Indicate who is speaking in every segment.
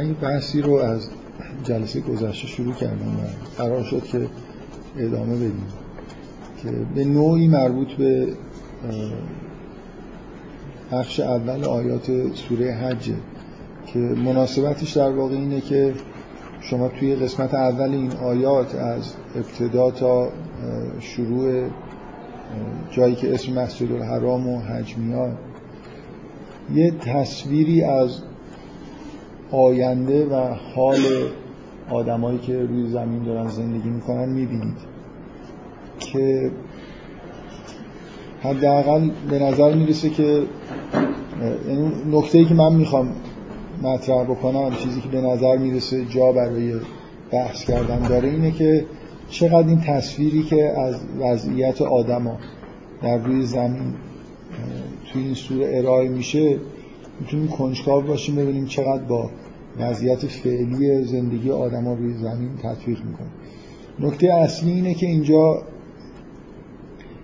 Speaker 1: من این بحثی رو از جلسه گذشته شروع کردم و قرار شد که ادامه بدیم که به نوعی مربوط به بخش اول آیات سوره حجه که مناسبتش در واقع اینه که شما توی قسمت اول این آیات از ابتدا تا شروع جایی که اسم مسجد الحرام و حج میاد یه تصویری از آینده و حال آدمایی که روی زمین دارن زندگی می‌کنن می‌بینید که حداقل به نظر می‌رسه که یعنی نکته ای که من می‌خوام مطرح بکنم چیزی که به نظر می‌رسه جا برای بحث کردن داره اینه که چقدر این تصویری که از وضعیت آدما در روی زمین توی این سوره ارائه میشه می‌تونیم کنجکاو باشیم ببینیم چقدر با وضعیت فعلی زندگی آدما روی زمین تطبیق می‌کنه. نکته اصلی اینه که اینجا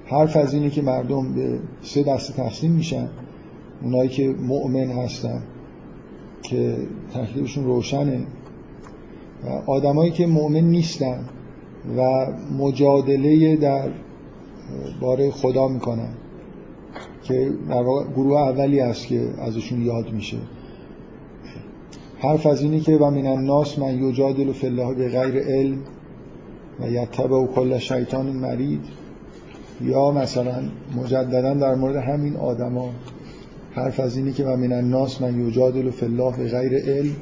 Speaker 1: حرف از اینه که مردم به سه دسته تقسیم میشن. اونایی که مؤمن هستن که تکلیفشون روشنه و آدمایی که مؤمن نیستن و مجادله در باره خدا می‌کنن. که در گروه اولی است که ازشون یاد میشه. حرف از اینه که و من الناس من یجادل فی الله به غیر علم و یتبع کل شیطان مرید یا مثلا مجددا در مورد همین آدما حرف از اینه که و من الناس من یجادل فی الله به غیر علم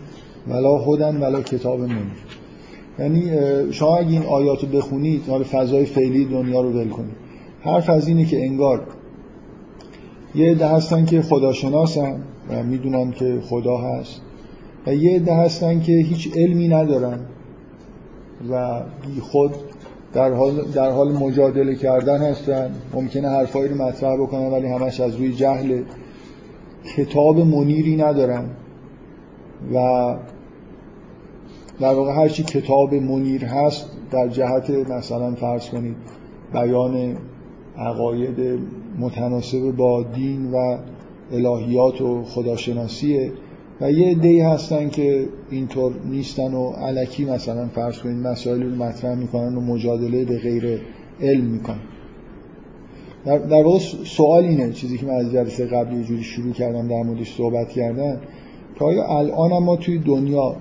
Speaker 1: ولا هدن ولا کتاب منیر یعنی شما اگه این آیات رو بخونید حال فضای فعلی دنیا رو ول کنید. حرف از اینه که انگار یه عده هستن که خداشناسن و می‌دونن که خدا هست. و یه عده هستن که هیچ علمی ندارن. و خود در حال, در حال مجادله کردن هستن. ممکنه حرفایی رو مطرح بکنن ولی همش از روی جهل. کتاب منیری ندارن. و در واقع هرچی کتاب منیر هست در جهت مثلا فرض کنید بیان عقاید متناسب با دین و الهیات و خداشناسیه. و یه دی هستن که اینطور نیستن و علکی مثلا فرض کنید مسائل رو مطرح می‌کنن و مجادله به غیر علم می‌کنن. در, در واقع سوال اینه چیزی که من از جلسه قبلی یه جوری شروع کردم در موردش صحبت کردن که آیا الان ما توی دنیا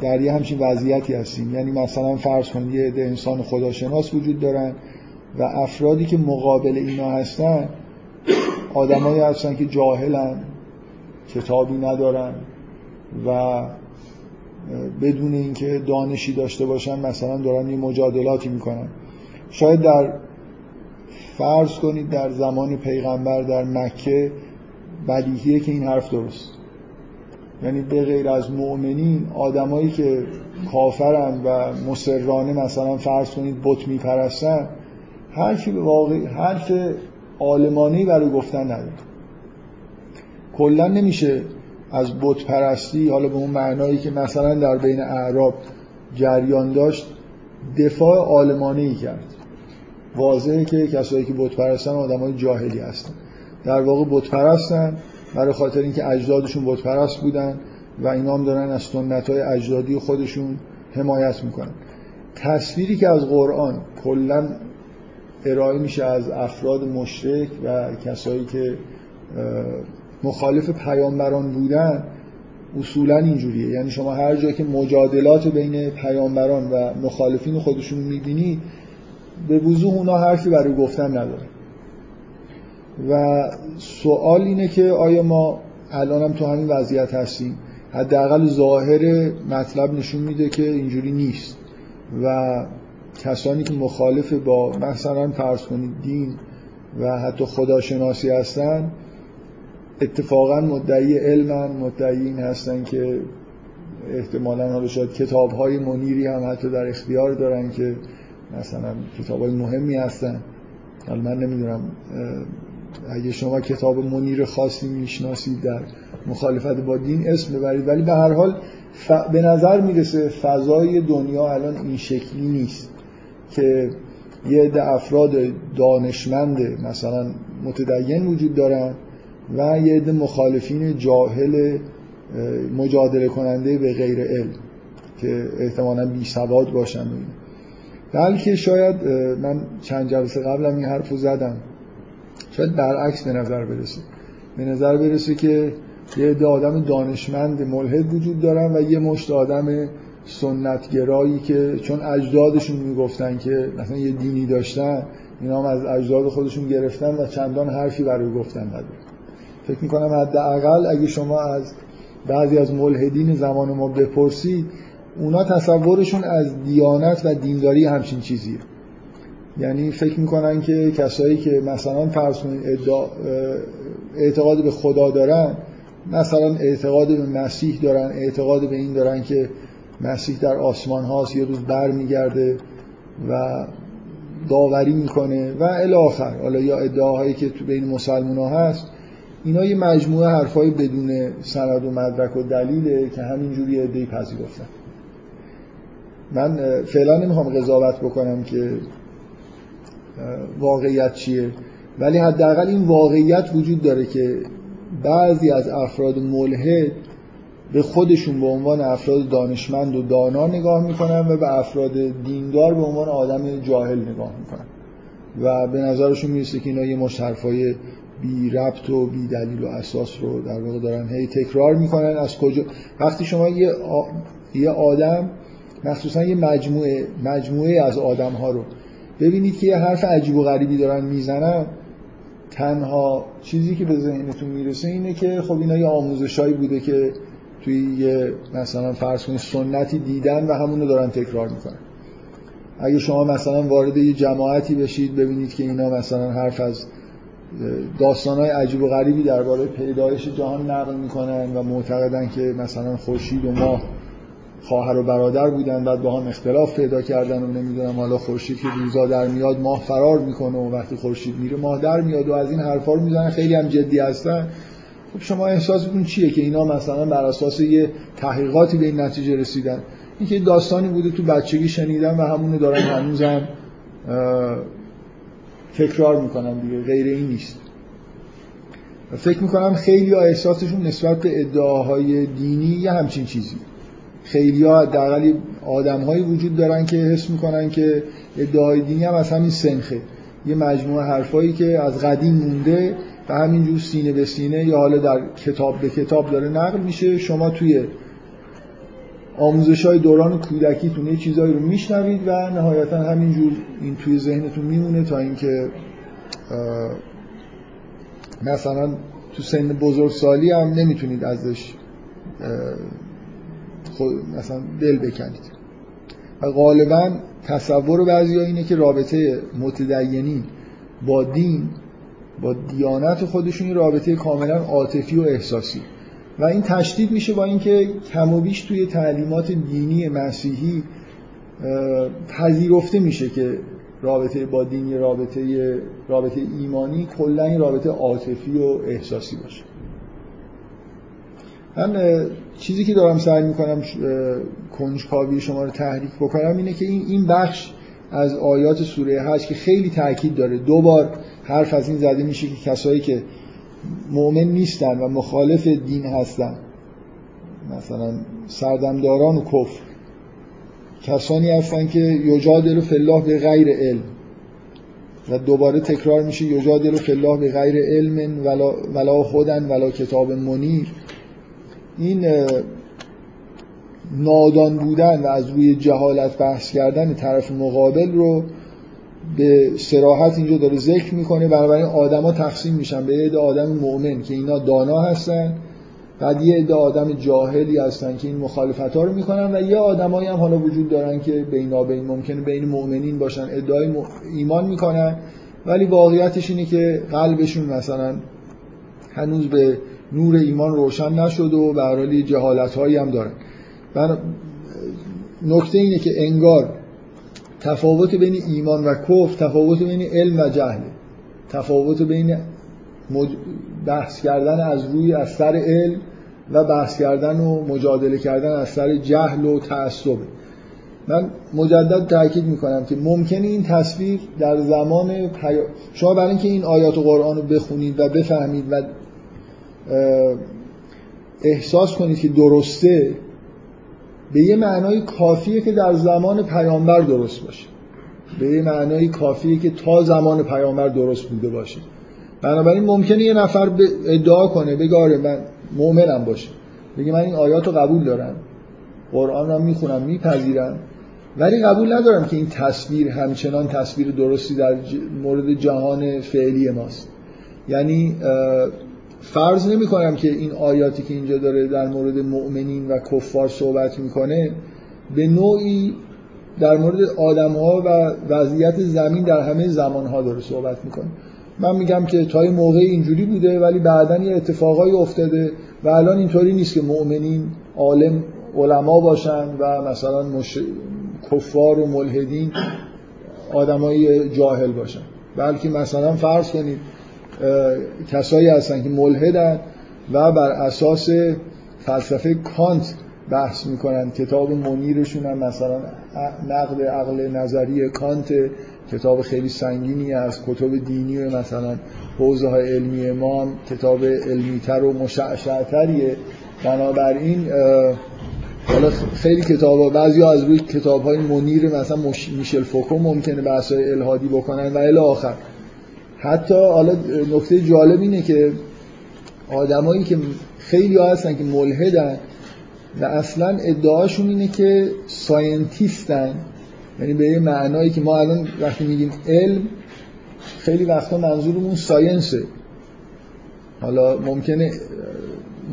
Speaker 1: در یه همچین وضعیتی هستیم؟ یعنی مثلا فرض کنید یه ده انسان خداشناس وجود دارن و افرادی که مقابل اینا هستن آدمایی هستن که جاهلن کتابی ندارن و بدون اینکه دانشی داشته باشن مثلا دارن یه مجادلاتی می‌کنن. شاید در فرض کنید در زمان پیغمبر در مکه بدیهیه که این حرف درست. یعنی به غیر از مؤمنین آدمایی که کافرن و مسررانه مثلا فرض کنید بت میپرستن حرفی واقعی حرف عالمانه برای گفتن نداره. کلا نمیشه از بت پرستی حالا به اون معنایی که مثلا در بین اعراب جریان داشت دفاع عالمانه ای کرد. واضحه که کسایی که بت پرستن آدمای جاهلی هستن. در واقع بت پرستن برای خاطر اینکه اجدادشون بت پرست بودن و اینا هم دارن از سنت های اجدادی خودشون حمایت می‌کنن. تصویری که از قرآن کلا ارائه میشه از افراد مشرک و کسایی که مخالف پیامبران بودن اصولا اینجوریه. یعنی شما هر جا که مجادلات بین پیامبران و مخالفین خودشون می‌بینی به وضوح اونا حرفی برای گفتن نداره. و سوال اینه که آیا ما الان هم تو همین وضعیت هستیم؟ حداقل ظاهر مطلب نشون میده که اینجوری نیست. و کسانی که مخالف با مثلا فرض کنید دین و حتی خداشناسی هستن اتفاقا مدعی علمن مدعی این هستن که احتمالا حالا شاید کتاب های منیری هم حتی در اختیار دارن که مثلا کتاب های مهمی هستن. حالا من نمی‌دونم اگه شما کتاب منیر خاصی می‌شناسید در مخالفت با دین اسم ببرید. ولی به هر حال ف... به نظر می‌رسه فضای دنیا الان این شکلی نیست. که یه عده افراد دانشمند مثلا متدین وجود دارن و یه عده مخالفین جاهل مجادله کننده به غیر علم که احتمالا بی سواد باشن. بلکه شاید من چند جلسه قبلم این حرف رو زدم. شاید برعکس به نظر برسه. به نظر برسه که یه عده آدم دانشمند ملحد وجود دارن و یه مشت آدم سنتگرایی که چون اجدادشون می‌گفتن که مثلا یه دینی داشتن اینا هم از اجداد خودشون گرفتن و چندان حرفی برای گفتن ندارن. فکر می‌کنم حداقل اگه شما از بعضی از ملحدین زمان ما بپرسید اونا تصورشون از دیانت و دینداری همچین چیزیه. یعنی فکر می‌کنن که کسایی که مثلا فرض اعتقاد به خدا دارن مثلا اعتقاد به مسیح دارن اعتقاد به این دارن که مسیح در آسمان هاست یه روز بر میگرده و داوری می‌کنه و الاخر حالا یا ادعاهایی که تو بین مسلمان ها هست اینا یه مجموعه حرفای بدون سند و مدرک و دلیله که همینجوری ادعی پذیرفتن. من فعلا نمی‌خوام قضاوت بکنم که واقعیت چیه. ولی حداقل این واقعیت وجود داره که بعضی از افراد ملحد به خودشون به عنوان افراد دانشمند و دانا نگاه می‌کنن و به افراد دیندار به عنوان آدم جاهل نگاه می‌کنن. و به نظرشون می‌رسه که اینا یه مشت حرفای بی ربط و بی دلیل و اساس رو در واقع دارن هی تکرار می‌کنن. از کجا؟ وقتی شما یه, یه آدم مخصوصا یه مجموعه مجموعه از آدم ها رو ببینید که یه حرف عجیب و غریبی دارن می‌زنن تنها چیزی که به ذهنتون می‌رسه اینه که خب اینا یه آموزشایی بوده که توی یه مثلا فرض کنید سنتی دیدن و همونو دارن تکرار می‌کنن. اگه شما مثلا وارد یه جماعتی بشید ببینید که اینا مثلا حرف از داستانهای عجیب و غریبی درباره پیدایش جهان نقل می‌کنن و معتقدن که مثلا خورشید و ماه خواهر و برادر بودن بعد با هم اختلاف پیدا کردن و نمی‌دونم حالا خورشید که روزا در میاد ماه فرار می‌کنه و وقتی خورشید میره ماه در میاد و از این حرفا رو می‌زنن. خیلی هم جدی هستن. خب شما احساستون چیه که اینا مثلا بر اساس یه تحقیقاتی به این نتیجه رسیدن؟ اینکه داستانی بوده تو بچگی شنیدن و همونو دارن هنوزم تکرار می‌کنن دیگه غیر این نیست. فکر می‌کنم خیلی ها احساسشون نسبت به ادعاهای دینی یه همچین چیزی. خیلی ها دقیقی آدم هایی وجود دارن که حس می‌کنن که ادعای دینی هم از همین سنخه. یه مجموعه حرفایی که از قدیم مونده و همینجور سینه به سینه یا حالا در کتاب به کتاب داره نقل میشه. شما توی آموزش های دوران کودکیتون یه چیزایی رو میشنوید و نهایتا همینجور این توی ذهنتون میمونه تا اینکه مثلا تو سن بزرگسالی هم نمی‌تونید ازش خود مثلا دل بکنید. و غالبا تصور بعضی اینه که رابطه متدینی با دین با دیانت خودشون رابطه کاملا عاطفی و احساسی. و این تشدید میشه با اینکه کم و بیش توی تعلیمات دینی مسیحی پذیرفته میشه که رابطه با دین رابطه رابطه ایمانی کلا این رابطه عاطفی و احساسی باشه. من چیزی که دارم سعی می‌کنم کنجکاوی شما رو تحریک بکنم اینه که این بخش از آیات سوره حج که خیلی تاکید داره. دو بار حرف از این زده میشه که کسایی که مؤمن نیستن و مخالف دین هستن مثلا سردمداران و کفر کسانی هستن که یجادل الله به غیر علم. و دوباره تکرار میشه یجادل الله به غیر علم ولا, ولا خودن ولا کتاب منیر. این نادان بودن و از روی جهالت بحث کردن طرف مقابل رو به سراحت اینجا داره ذکر می‌کنه. بنابراین آدما تقسیم میشن به عده آدم مؤمن که اینا دانا هستن بعد یه عده آدم جاهلی هستن که این مخالفت ها رو می‌کنن و یه آدمایی هم حالا وجود دارن که بین ممکنه بین مؤمنین باشن ادعای ایمان می‌کنن. ولی واقعیتش اینه که قلبشون مثلا هنوز به نور ایمان روشن نشد و به حال جهالت هایی هم دارن. نکته اینه که انگار تفاوت بین ایمان و کفر تفاوت بین علم و جهل تفاوت بین بحث کردن از روی از سر علم و بحث کردن و مجادله کردن از سر جهل و تعصب. من مجدد تاکید می‌کنم که ممکنه این تصویر در زمان پیا... شما برای اینکه این آیات قرآن رو بخونید و بفهمید و احساس کنید که درسته به یه معنای کافیه که در زمان پیامبر درست باشه. به یه معنای کافیه که تا زمان پیامبر درست بوده باشه. بنابراین ممکنه یه نفر ادعا کنه بگه آره من مؤمنم باشه. بگه من این آیات رو قبول دارم. قرآن رو می‌خونم میپذیرم. ولی قبول ندارم که این تصویر همچنان تصویر درستی در مورد جهان فعلی ماست. یعنی فرض نمی کنم که این آیاتی که اینجا داره در مورد مؤمنین و کفار صحبت می‌کنه به نوعی در مورد آدم ها و وضعیت زمین در همه زمان ها داره صحبت می‌کنه. من میگم که تا یه موقع اینجوری بوده ولی بعدا یه اتفاقایی افتاده و الان اینطوری نیست که مؤمنین عالم علما باشن و مثلا مش... کفار و ملحدین آدمای جاهل باشن. بلکه مثلا فرض کنید کسایی هستن که ملحدن و بر اساس فلسفه کانت بحث می‌کنن. کتاب منیرشون هم مثلا نقد عقل نظری کانت کتاب خیلی سنگینی از کتب دینی و مثلا حوزه های علمی ما هم کتاب علمیتر و مشعشعتریه. بنابراین حالا خیلی کتاب بعضی از روی کتاب های منیر مثلا میشل فوکو ممکنه بحث های الحادی بکنن و الی آخر. حتی حالا نکته جالب اینه که آدمایی که خیلی ها هستن که ملحدن و اصلا ادعاشون اینه که scientist ن. یعنی به یه معنایی که ما الان وقتی میگیم علم خیلی وقتا منظورمون science ه. حالا ممکنه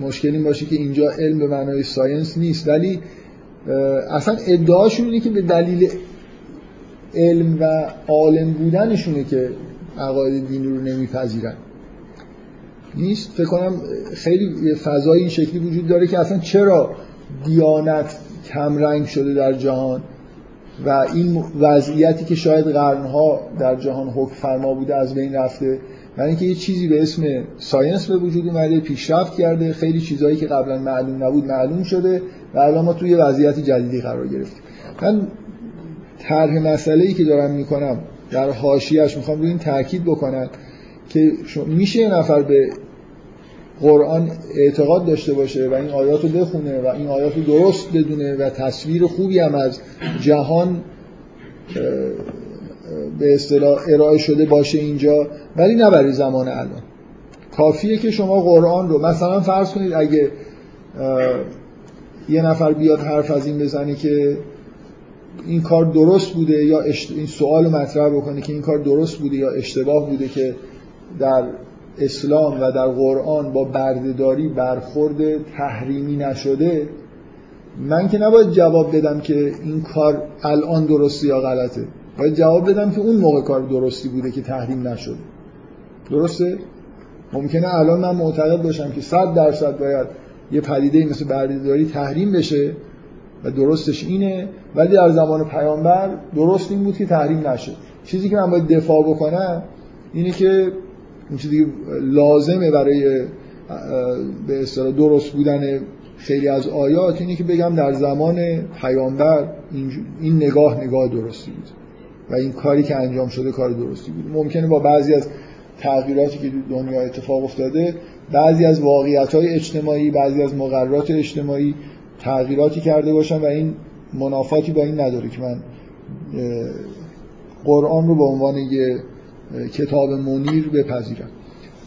Speaker 1: مشکل این باشه که اینجا علم به معنای ساینس نیست ولی اصلا ادعاشون اینه که به دلیل علم و عالم بودنشونه که عقاید دینی رو نمیپذیرن. نیست؟ فکر کنم خیلی فضای این شکلی وجود داره که اصلا چرا دیانت کمرنگ شده در جهان و این وضعیتی که شاید قرنها در جهان حکم فرما بوده از بین رفته برای اینکه یه چیزی به اسم ساینس به وجود اومده پیشرفت کرده خیلی چیزهایی که قبلا معلوم نبود معلوم شده و الان ما توی وضعیت جدیدی قرار گرفتیم. من طرح مسئله ای که دارم می‌کنم در حاشیه‌اش می‌خوام روی این تاکید بکنم که میشه یه نفر به قرآن اعتقاد داشته باشه و این آیات رو بخونه و این آیات رو درست بدونه و تصویر خوبی هم از جهان به اصطلاح ارائه شده باشه اینجا ولی نه برای زمان الان. کافیه که شما قرآن رو مثلا فرض کنید اگه یه نفر بیاد حرف از این بزنه که این کار درست بوده یا این سوال مطرح بکنه که این کار درست بوده یا اشتباه بوده که در اسلام و در قرآن با بردهداری برخورد تحریمی نشده؟ من که نباید جواب بدم که این کار الان درسته یا غلطه. باید جواب بدم که اون موقع کار درستی بوده که تحریم نشده. درسته؟ ممکنه الان من معتقد باشم که صد درصد باید یه پدیده مثل بردهداری تحریم بشه و درستش اینه. ولی در زمان پیامبر درست این بود که تحریم نشه چیزی که من باید دفاع بکنم اینه که این چیزی لازمه برای به اصطلاح درست بودن خیلی از آیات اینه که بگم در زمان پیامبر این نگاه نگاه درستی بود و این کاری که انجام شده کار درستی بود. ممکنه با بعضی از تغییراتی که دنیا اتفاق افتاده بعضی از واقعیت های اجتماعی بعضی از مقررات اجتماعی تغییراتی کرده باشن و این منافاتی با این نداره که من قرآن رو به عنوان یه کتاب منیر بپذیرم.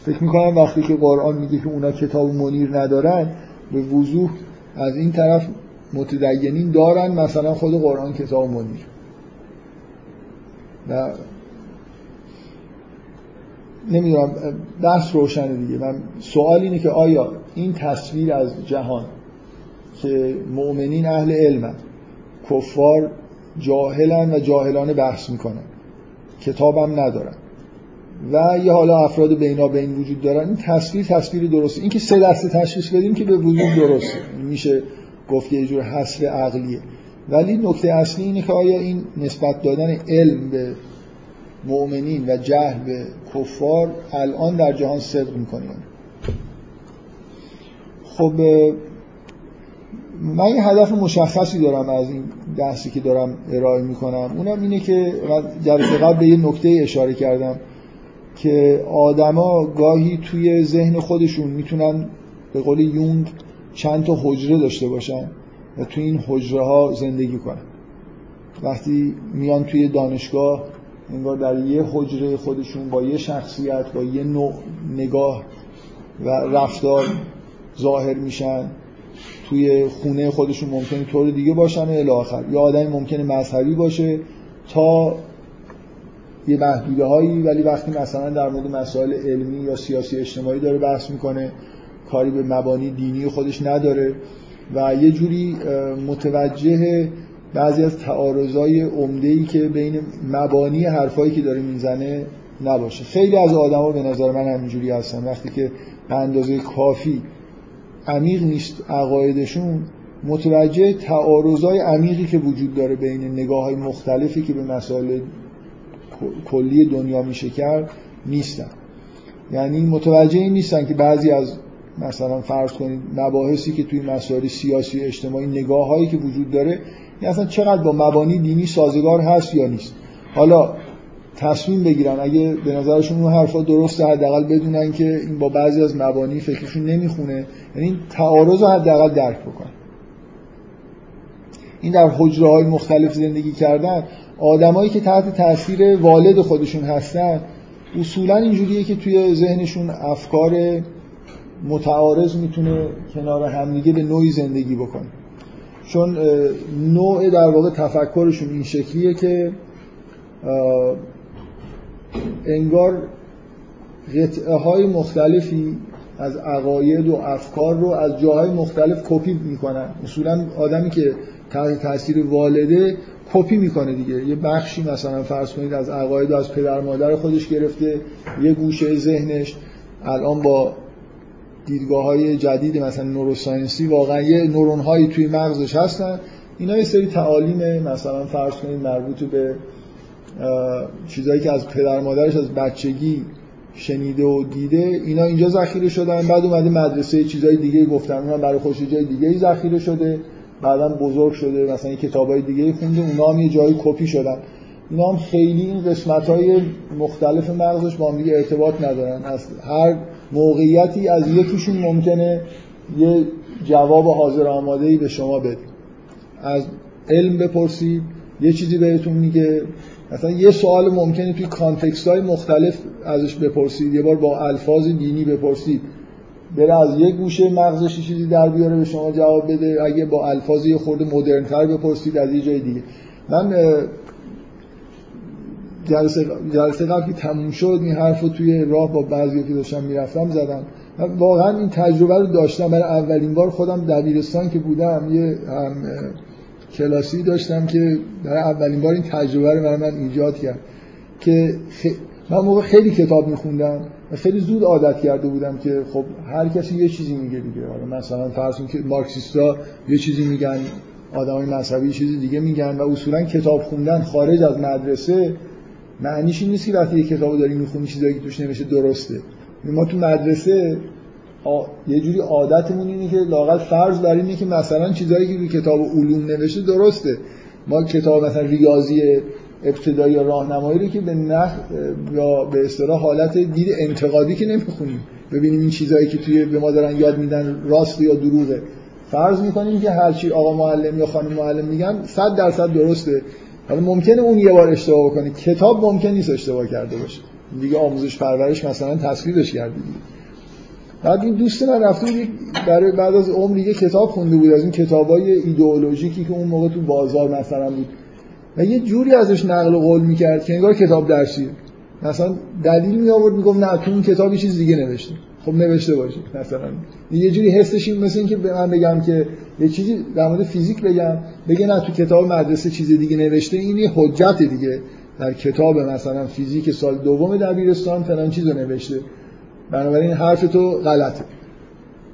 Speaker 1: فکر می‌کنم وقتی که قرآن میگه که اونا کتاب منیر ندارن به وضوح از این طرف متدینین دارن مثلا خود قرآن کتاب منیر. و نمی‌دونم بحث روشنه دیگه. من سوال اینه که آیا این تصویر از جهان که مؤمنین اهل علمن کفار جاهلن و جاهلانه بحث می‌کنن. کتابم ندارن. و یه حالا افراد بینا بین وجود دارن. این تصویر تصویر درسته. این که سه دسته تشخیص بدیم که به وجود درسته. میشه گفت یه جور حسب عقلیه. ولی نکته اصلی اینه که آیا این نسبت دادن علم به مؤمنین و جهل به کفار الان در جهان صدق می‌کنه خب من یه هدف مشخصی دارم از این بحثی که دارم ارائه می‌کنم. اونم اینه که جلسه قبل به یه نکته اشاره کردم که آدما گاهی توی ذهن خودشون می‌تونن به قول یونگ چند تا حجره داشته باشن و توی این حجره ها زندگی کنن. وقتی میان توی دانشگاه انگار در یه حجره خودشون با یه شخصیت با یه نوع نگاه و رفتار ظاهر میشن. توی خونه خودشون ممکنه طور دیگه باشن و الاخر یا آدمی ممکنه مذهبی باشه تا یه محدوده هایی ولی وقتی مثلا در مورد مسائل علمی یا سیاسی اجتماعی داره بحث می‌کنه کاری به مبانی دینی خودش نداره و یه جوری متوجه بعضی از تعارضای عمده که بین مبانی حرفایی که داره می‌زنه نباشه. خیلی از آدما به نظر من همینجوری هستن. وقتی که به اندازه کافی عمیق نیست عقایدشون متوجه تعارضای عمیقی که وجود داره بین نگاه های مختلفی که به مسائل کلی دنیا میشه کرد نیستن. یعنی متوجه این نیستن که بعضی از مثلا فرض کنید مباحثی که توی مسائل سیاسی اجتماعی نگاه هایی که وجود داره این اصلا چقدر با مبانی دینی سازگار هست یا نیست. حالا تصمیم بگیرن. اگه به نظرشون اون حرفا درسته حداقل بدونن که این با بعضی از مبانی فکرشون نمی‌خونه. یعنی تعارض رو حداقل درک بکنن. این در حجره های مختلف زندگی کردن آدمایی که تحت تاثیر والد خودشون هستن اصولا اینجوریه که توی ذهنشون افکار متعارض می‌تونه کنار همدیگه به نوعی زندگی بکنه. چون نوع در واقع تفکرشون این شکلیه که انگار قطعه های مختلفی از عقاید و افکار رو از جاهای مختلف کپی می‌کنن. اصولا آدمی که تحت تاثیر والده کپی می‌کنه دیگه. یه بخشی مثلا فرض کنید از عقاید و از پدر مادر خودش گرفته یه گوشه ذهنش. الان با دیدگاه های جدید مثلا نوروساینسی واقعا یه نورون هایی توی مغزش هستن. اینا یه سری تعالیم مثلا فرض کنید مربوط به چیزایی که از پدر مادرش از بچگی شنیده و دیده اینا اینجا ذخیره شدن. بعد اومده مدرسه چیزای دیگه گفتن. اونم برای خوش جای دیگه ذخیره شده. بعدا بزرگ شده. مثلا کتابای دیگه خونده. اونا هم یه جایی کپی شدن. اینا هم خیلی این قسمت های مختلف مغزش با هم دیگه ارتباط ندارن. از هر موقعیتی از یکیشون ممکنه یه جواب حاضر آماده ای به شما بده از علم بپرسید. یه چیزی بهتون میگه؟ مثلا یه سوال ممکنه توی context های مختلف ازش بپرسید. یه بار با الفاظ دینی بپرسید. بره از یک گوشه مغزش چیزی در بیاره به شما جواب بده. اگه با الفاظ یه خورده مدرنتر بپرسید از یه جای دیگه. من جلسه, جلسه قبل که تموم شد این حرف رو توی راه با بعضی که داشتم می‌رفتم زدم. واقعا این تجربه رو داشتم. برای اولین بار خودم دبیرستان که بودم یه هم کلاسی داشتم که برای اولین بار این تجربه رو برای من ایجاد کرد که من موقع خیلی کتاب میخوندم و خیلی زود عادت کرده بودم که خب هر کسی یه چیزی میگه دیگه. حالا مثلا فرض که مارکسیستا یه چیزی میگن آدمای مذهبی یه چیزی دیگه میگن و اصولا کتاب خوندن خارج از مدرسه معنیش این نیست که وقتی یه کتابو داری می‌خونی چیزایی که توش نمیشه درسته. ما تو مدرسه یه جوری عادتمون اینه که لاقل فرض بر اینه که مثلا چیزایی که کتاب علوم نوشته درسته. ما کتاب مثلا ریاضی ابتدایی یا راهنمایی رو که به نخ یا به اصطلاح حالت دید انتقادی که نمی‌خونیم. ببینیم این چیزایی که توی به ما دارن یاد میدن راست یا دروغه. فرض می‌کنیم که هرچی آقا معلم یا خانم معلم میگن 100 درصد درسته. حالا ممکنه اون یه بار اشتباه بکنه. کتاب ممکن نیست اشتباه کرده باشه. دیگه آموزش پرورش مثلا تصویرش کرده. دیگه بعد این دوست من رفته بود برای بعد از عمر یه کتاب خونده بود از این کتابای ایدئولوژیکی که اون موقع تو بازار مثلا بود. و یه جوری ازش نقل قول می‌کرد که انگار کتاب درسیه مثلا دلیل می آورد میگم نه تو اون کتاب چیز دیگه نوشته. خب نوشته باشه مثلا. یه جوری حسش این مثل اینکه به من بگم که یه چیزی در مورد فیزیک بگم. بگه نه تو کتاب مدرسه چیز دیگه نوشته. این یه حجت دیگه. در کتاب مثلا فیزیک سال دوم دبیرستان فلان چیزو نوشته. بنابراین حرف تو غلطه.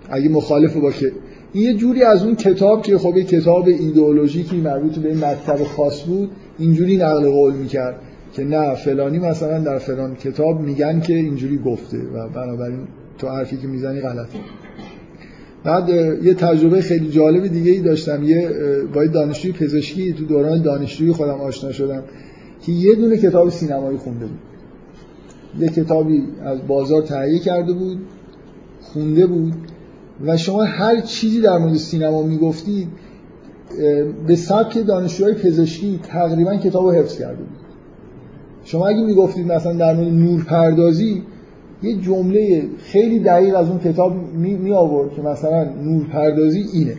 Speaker 1: اگه مخالف باشه. این یه جوری از اون کتاب که خب یه کتاب ایدئولوژیکی مربوط به این مکتب خاص بود اینجوری نقل قول می‌کرد که نه فلانی مثلا در فلان کتاب میگن که اینجوری گفته و بنابراین تو حرفی که می‌زنی غلطه. بعد یه تجربه خیلی جالب دیگه ای داشتم. یه با دانشجوی پزشکی تو دوران دانشجویی خودم آشنا شدم که یه دونه کتاب سینمایی خونده بود. یه کتابی از بازار تهیه کرده بود خونده بود و شما هر چیزی در مورد سینما می‌گفتید به سبک دانشجوهای پزشکی تقریبا کتاب رو حفظ کرده بود. شما اگه می‌گفتید مثلا در مورد نورپردازی یه جمله خیلی دقیق از اون کتاب می, آورد که مثلا نورپردازی اینه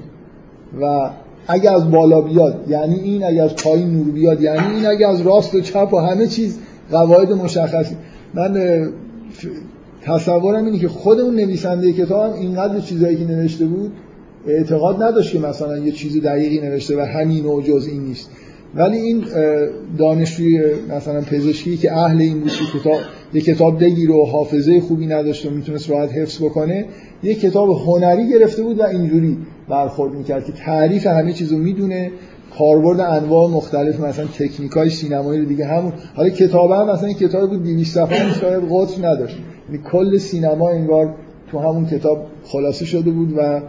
Speaker 1: و اگه از بالا بیاد یعنی این اگه از پایین نور بیاد یعنی این اگه از راست و چپ و همه چیز قواعد مشخصی. من تصورم اینه که خود اون نویسنده کتاب اینقدر چیزایی که نوشته بود اعتقاد نداشت که مثلا یه چیز دقیقی نوشته و همین و جز این نیست. ولی این دانشجوی مثلا پزشکی که اهل این بود که کتاب یه کتاب بگیره و حافظه خوبی نداشت و می‌تونست راحت حفظ بکنه یه کتاب هنری گرفته بود و اینجوری برخورد می‌کرد که تعریف همه چیزو می‌دونه. کاربرد انواع مختلف مثلا تکنیکای سینمایی دیگه همون. حالا کتاب هم مثلا این کتاب بود 200 صفحه شاید قطر نداشت. یعنی کل سینما انگار تو همون کتاب خلاصه شده بود و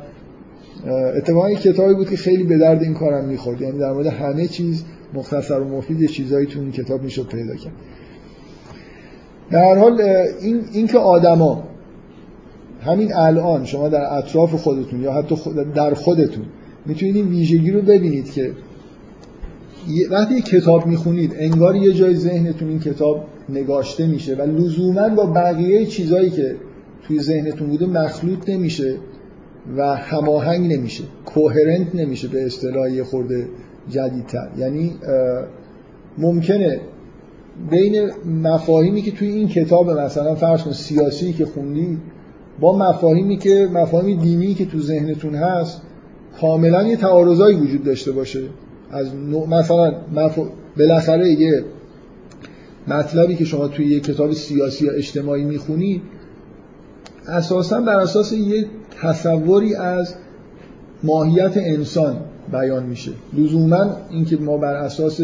Speaker 1: اتفاقا کتابی بود که خیلی به درد این کارم می‌خورد. یعنی در مورد همه چیز مختصر و مفید چیزایی تو این کتاب می‌شد پیدا کرد. در هر حال این اینکه آدما همین الان شما در اطراف خودتون یا حتی در خودتون می‌تونید این ویژگی رو ببینید که وقتی کتاب می‌خونید انگار یه جای ذهنتون این کتاب نگاشته میشه و لزوما با بقیه چیزایی که توی ذهنتون بوده مخلوط نمیشه و هماهنگ نمیشه کوهرنت نمیشه به اصطلاح خورده جدیدتر. یعنی ممکنه بین مفاهیمی که توی این کتاب مثلا فرض کن سیاسی که خوندی با مفاهیمی که مفاهیم دینی که تو ذهنتون هست کاملا یه تعارضایی وجود داشته باشه. از مثلا مف... بالاخره یه مطلبی که شما توی یه کتاب سیاسی یا اجتماعی می‌خونید اساسا بر اساس یه تصوری از ماهیت انسان بیان میشه. لزوما اینکه ما بر اساس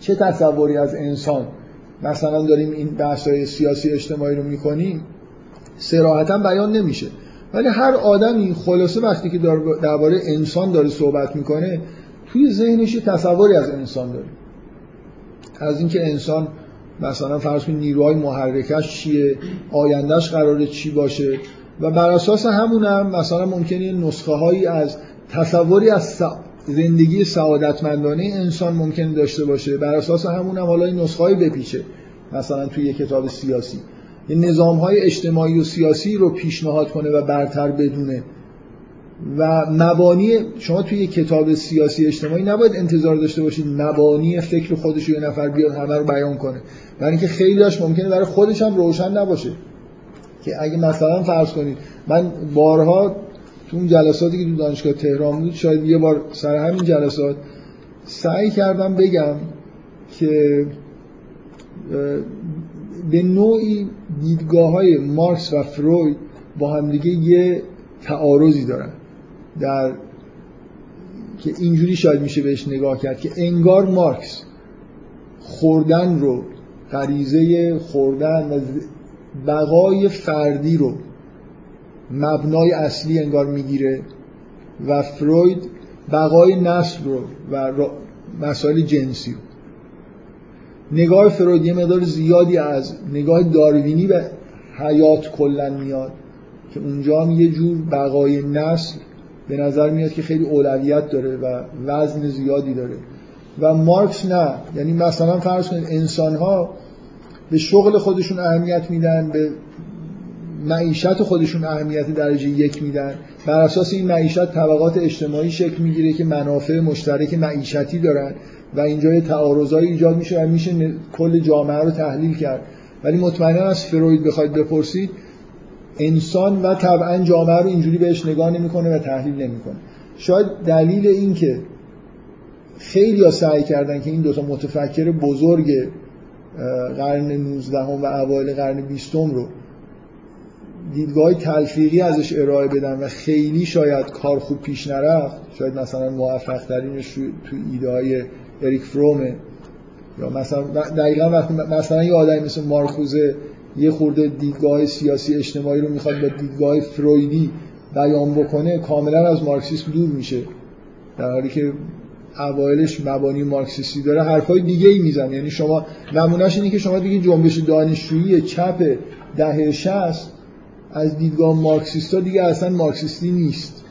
Speaker 1: چه تصوری از انسان مثلا داریم این بحث‌های سیاسی اجتماعی رو می‌کنیم سراحتا بیان نمیشه. ولی هر آدمی خلاصه وقتی که درباره انسان داره صحبت می‌کنه توی ذهنش تصوری از انسان داره. از اینکه انسان مثلا فرض کنید نیروهای محرکش چیه آیندهش قراره چی باشه و بر اساس همون هم مثلا ممکنه نسخه هایی از تصوری از زندگی سعادتمندانه انسان ممکن داشته باشه. بر اساس همون هم حالا این نسخه هایی بپیچه مثلا توی یه کتاب سیاسی. نظام های اجتماعی و سیاسی رو پیشنهاد کنه و برتر بدونه. و مبانی شما توی کتاب سیاسی اجتماعی نباید انتظار داشته باشید مبانی فکر خودش یه نفر بیاد همه رو بیان کنه. برای اینکه خیلیش ممکنه برای خودش هم روشن نباشه. که اگه مثلا فرض کنید من بارها تو اون جلساتی که تو دانشگاه تهران بود شاید یه بار سر همین جلسات سعی کردم بگم که به نوعی دیدگاه های مارکس و فروید با همدیگه یه تعارضی دارن. در که اینجوری شاید میشه بهش نگاه کرد که انگار مارکس خوردن رو غریزه خوردن و بقای فردی رو مبنای اصلی انگار می‌گیره و فروید بقای نسل رو و مسائل جنسی رو. نگاه فروید یه مقدار زیادی از نگاه داروینی به حیات کلا میاد که اونجا هم یه جور بقای نسل به نظر میاد که خیلی اولویت داره و وزن زیادی داره. و مارکس نه. یعنی مثلا فرض کنید انسان ها به شغل خودشون اهمیت میدن به معیشت خودشون اهمیت درجه یک میدن. بر اساس این معیشت طبقات اجتماعی شکل می‌گیره که منافع مشترک معیشتی دارن و اینجا یه تعارضایی ایجاد میشه و میشه کل جامعه رو تحلیل کرد. ولی مطمئنا از فروید بخواید بپرسید انسان و طبعا جامعه رو اینجوری بهش نگاه نمی‌کنه و تحلیل نمی‌کنه. شاید دلیل این که خیلی ها سعی کردن که این دوتا متفکر بزرگ قرن 19 و اوایل قرن 20 رو دیدگاه تلفیقی ازش ارائه بدن و خیلی شاید کار خوب پیش نرفت شاید مثلا موفق ترینش تو ایده های اریک فرومه یا مثلا دقیقا وقتی مثلا یه آدمی مثل مارکوزه یه خورده دیدگاه سیاسی اجتماعی رو می‌خواد با دیدگاه فرویدی بیان بکنه کاملا از مارکسیسم دور میشه. در حالی که اوایلش مبانی مارکسیستی داره حرفای دیگه ای میزن یعنی شما نمونهش اینه که شما دیگه جنبش دانشجویی چپ دهه 60 از دیدگاه مارکسیستا دیگه اصلا مارکسیستی نیست.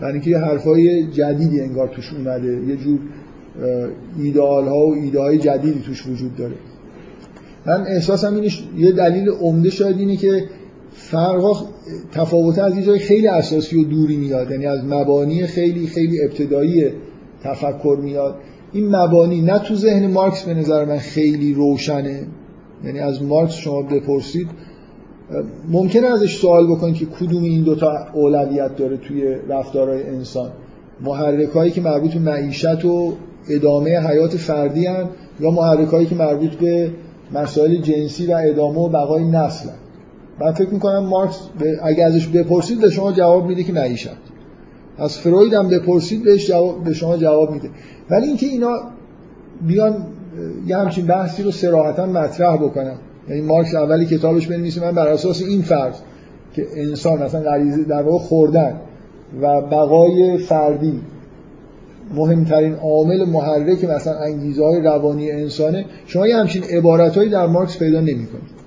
Speaker 1: برای اینکه یه حرفای جدیدی انگار توش اومده. یه جور ایدئال ها و ایده های جدیدی توش وجود داره. من احساسم اینه یه دلیل عمده شاید اینه که فرقا تفاوت از یه خیلی اساسی و دوری میاد. یعنی از مبانی خیلی خیلی ابتدایی تفکر میاد. این مبانی نه تو ذهن مارکس به نظر من خیلی روشنه. یعنی از مارکس شما بپرسید ممکنه ازش سوال بکنید که کدوم این دوتا اولویت داره توی رفتارهای انسان. محرک هایی که مربوط به معیشت و ادامه حیات فردی هن یا محرک هایی که مربوط به مسائل جنسی و ادامه و بقای نسل. من فکر می‌کنم مارکس اگه ازش بپرسید به شما جواب میده که معیشت از فروید هم بپرسید بهش جواب به شما جواب میده. ولی اینکه اینا بیان یه همچین بحثی رو سراحتا مطرح بکنن. یعنی مارکس اولی کتابش بنویسه من بر اساس این فرض که انسان مثلا غریزه در واقع خوردن و بقای فردی مهمترین عامل محرک مثلا انگیزه های روانی انسانه شما یه همچین عبارتهایی در مارکس پیدا نمی‌کنید.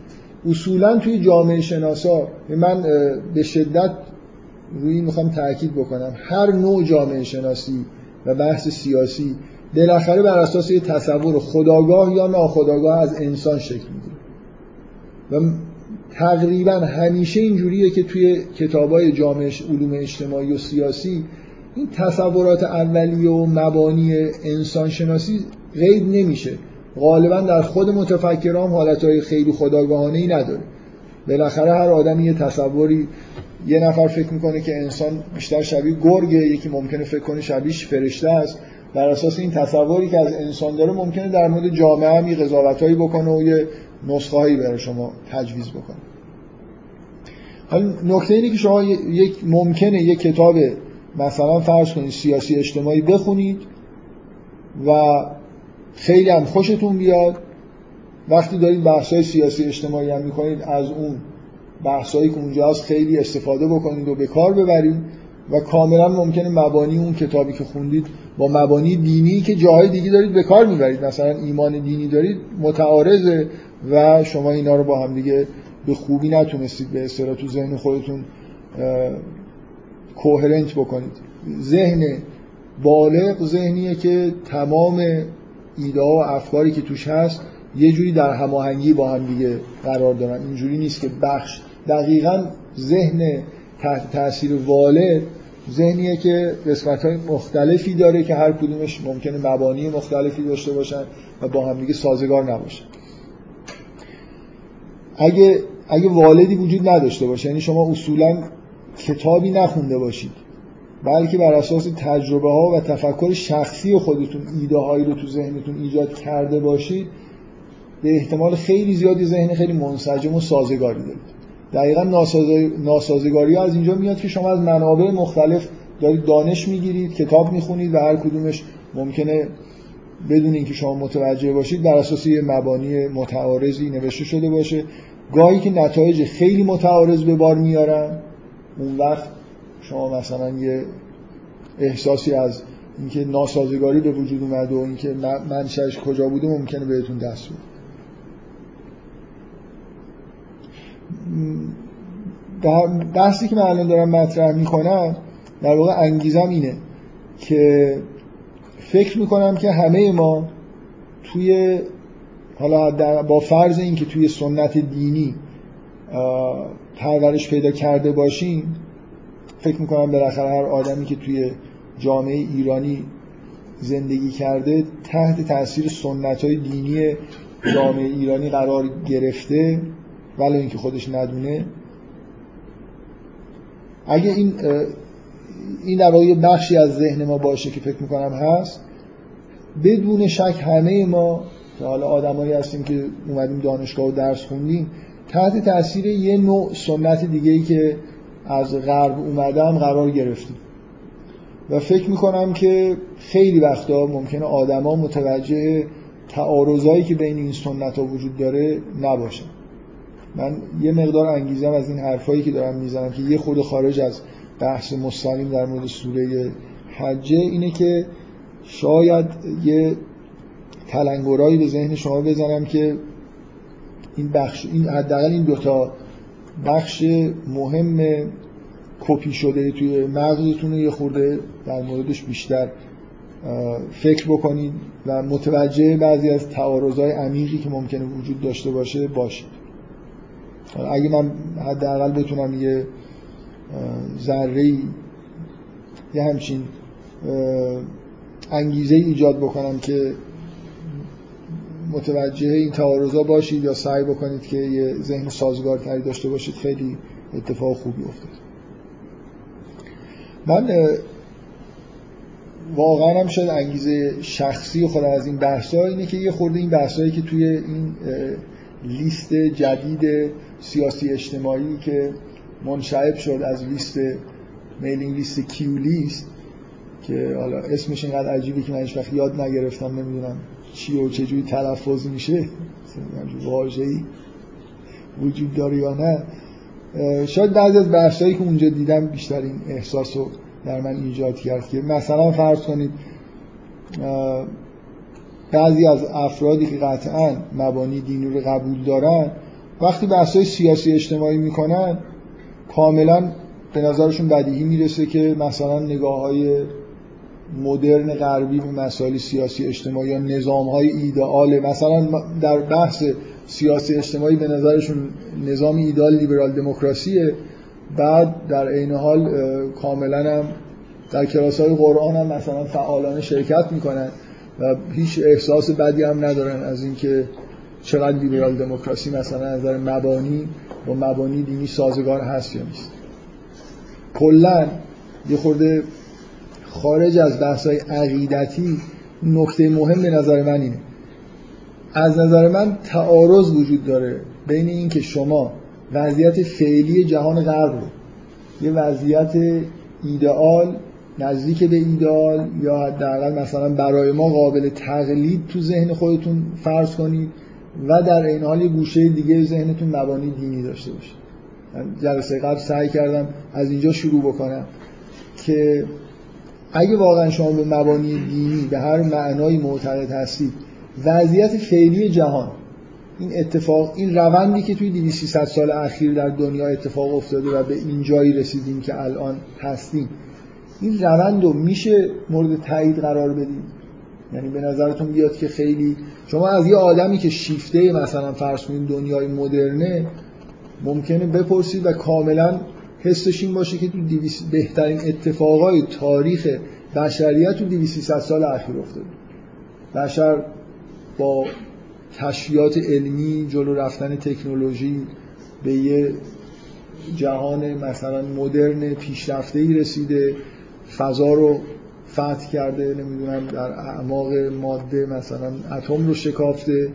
Speaker 1: اصولا توی جامعه شناسا من به شدت روی می‌خوام تاکید بکنم. هر نوع جامعه شناسی و بحث سیاسی بالاخره بر اساس یه تصور خداگاه یا ناخداگاه از انسان شکل می‌گیره. و تقریبا همیشه اینجوریه که توی کتابای جامعه علوم اجتماعی و سیاسی این تصورات اولیه و مبانی انسان شناسی غیب نمیشه. غالبا در خود متفکران حالتهای خیلی خداگاهانه ای نداره. بالاخره هر آدمی یه تصوری یه نفر فکر می‌کنه که انسان بیشتر شبیه گرگه یکی ممکنه فکر کنه شبیه فرشته است. بر اساس این تصوری که از انسان داره ممکنه در مورد جامعه هم قضاوتایی بکنه و یه نسخه برای شما تجویز بکنه. حالا نکته اینه که شما یک ممکنه یک کتاب مثلا فرض کنید سیاسی اجتماعی بخونید و خیلی هم خوشتون بیاد. وقتی دارید بحث‌های سیاسی اجتماعی هم می‌کنید از اون بحثایی که اونجا هست خیلی استفاده بکنید و به کار ببرید و کاملا ممکنه مبانی اون کتابی که خوندید با مبانی دینی که جاهای دیگه دارید به کار می‌برید. مثلا ایمان دینی دارید متعارضه و شما اینا رو با هم دیگه به خوبی نتونستید به اصطلاح تو ذهن خودتون کوهرنت بکنید. ذهن بالغ ذهنیه که تمام ایده و افکاری که توش هست یه جوری در هماهنگی با هم دیگه قرار دارن. اینجوری نیست که بخش. دقیقا ذهن تحت تاثیر والد ذهنیه که قسمت های مختلفی داره که هر کدومش ممکنه مبانی مختلفی داشته باشن و با هم دیگه سازگار نباشن اگه اگه والدی وجود نداشته باشه یعنی شما اصولا کتابی نخونده باشید. بلکه بر اساس تجربه ها و تفکر شخصی خودتون ایده هایی رو تو ذهنتون ایجاد کرده باشید به احتمال خیلی زیادی ذهن خیلی منسجم و سازگاری دارید. دقیقا ناسازگاری از اینجا میاد که شما از منابع مختلف دارید دانش می‌گیرید کتاب می‌خونید و هر کدومش ممکنه بدون اینکه شما متوجه باشید بر اساس یه مبانی متعارضی نوشته شده باشه. گاهی که نتایج خیلی متعارض به بار میارن اون وقت شما مثلا یه احساسی از اینکه ناسازگاری به وجود اومده و اینکه منشأش کجا بوده ممکنه بهتون دست بده. بحثی که من الان دارم مطرح می‌کنم در واقع انگیزم اینه که فکر می‌کنم که همه ما توی حالا با فرض اینکه توی سنت دینی پرورش پیدا کرده باشیم فکر می‌کنم بالاخره هر آدمی که توی جامعه ایرانی زندگی کرده تحت تاثیر سنت های دینی جامعه ایرانی قرار گرفته ولی اینکه خودش ندونه. اگه این این در واقع بخشی از ذهن ما باشه که فکر می‌کنم هست بدون شک همه ما که حالا آدمایی هستیم که اومدیم دانشگاه و درس خوندیم تحت تاثیر یه نوع سنت دیگه ای که از غرب اومدم قرار گرفتیم. و فکر می‌کنم که خیلی وقتا ممکنه آدما متوجه تعارضایی که بین این سنت ها وجود داره نباشن. من یه مقدار انگیزم از این حرفایی که دارم می‌زنم که یه خود خارج از بحث مستقیم در مورد سوره حجه اینه که شاید یه تلنگرایی به ذهن شما بزنم که این بخش این حداقل این دوتا بخش مهم کپی شده توی مغزتون یه خورده در موردش بیشتر فکر بکنید و متوجه بعضی از تعارضای عمیقی که ممکنه وجود داشته باشه باشید. اگه من حداقل بتونم یه ذره یه همچین انگیزه ایجاد بکنم که متوجه این تعارضا باشید یا سعی بکنید که یه ذهن سازگارتری داشته باشید خیلی اتفاق خوبی افتاد. من واقعا هم شاید انگیزه شخصی خود از این بحثا اینه که یه خورده این بحثایی که توی این لیست جدید سیاسی اجتماعی که منشعب شد از لیست میلینگ لیست کیو لیست که حالا اسمش اینقدر عجیبه که من وقت یاد نگرفتم نمی‌دونم. چی و چجوری تلفظ میشه واژه‌ای وجود داره یا نه. شاید بعضی از بحثایی که اونجا دیدم بیشتر این احساس رو در من ایجاد کرد که مثلا فرض کنید بعضی از افرادی که قطعا مبانی دینی رو قبول دارن وقتی بحثای سیاسی اجتماعی می‌کنن کاملا به نظرشون بدیهی می‌رسه که مثلا نگاه های مدرن غربی به مسائل سیاسی اجتماعی یا نظام های ایدئال مثلا در بحث سیاسی اجتماعی به نظرشون نظام ایدال لیبرال دموکراسیه. بعد در عین حال کاملا هم در کلاس های قرآن هم مثلا فعالانه شرکت می‌کنن و هیچ احساس بدی هم ندارن از اینکه چقدر لیبرال دموکراسی مثلا از نظر مبانی با مبانی دینی سازگار هست یا نیست. کلا یه خورده خارج از بحث های عقیدتی نکته مهم به نظر من اینه. از نظر من تعارض وجود داره بین اینکه شما وضعیت فعلی جهان غرب رو یه وضعیت ایدئال نزدیک به ایدئال یا حداقل مثلا برای ما قابل تقلید تو ذهن خودتون فرض کنید و در این حال یه گوشه دیگه ذهنتون مبانی دینی داشته باشه. جلسه قبل سعی کردم از اینجا شروع بکنم که اگه واقعا شما به مبانی دینی به هر معنایی معتقد هستید وضعیت فعلی جهان این اتفاق این روندی که توی 2300 سال اخیر در دنیا اتفاق افتاده و به این جایی رسیدیم که الان هستیم این روند رو میشه مورد تایید قرار بدید یعنی به نظرتون بیاد که خیلی شما از یه آدمی که شیفته مثلا فرض کنید دنیای مدرنه ممکنه بپرسید و کاملا حسش این باشه که تو بهترین اتفاقای تاریخ بشریت تو 2300 سال اخیر افتاده. بشر با کشفیات علمی جلو رفتن تکنولوژی به یه جهان مثلا مدرن پیشرفته ای رسیده. فضا رو فتح کرده نمی‌دونم در اعماق ماده مثلا اتم رو شکافته.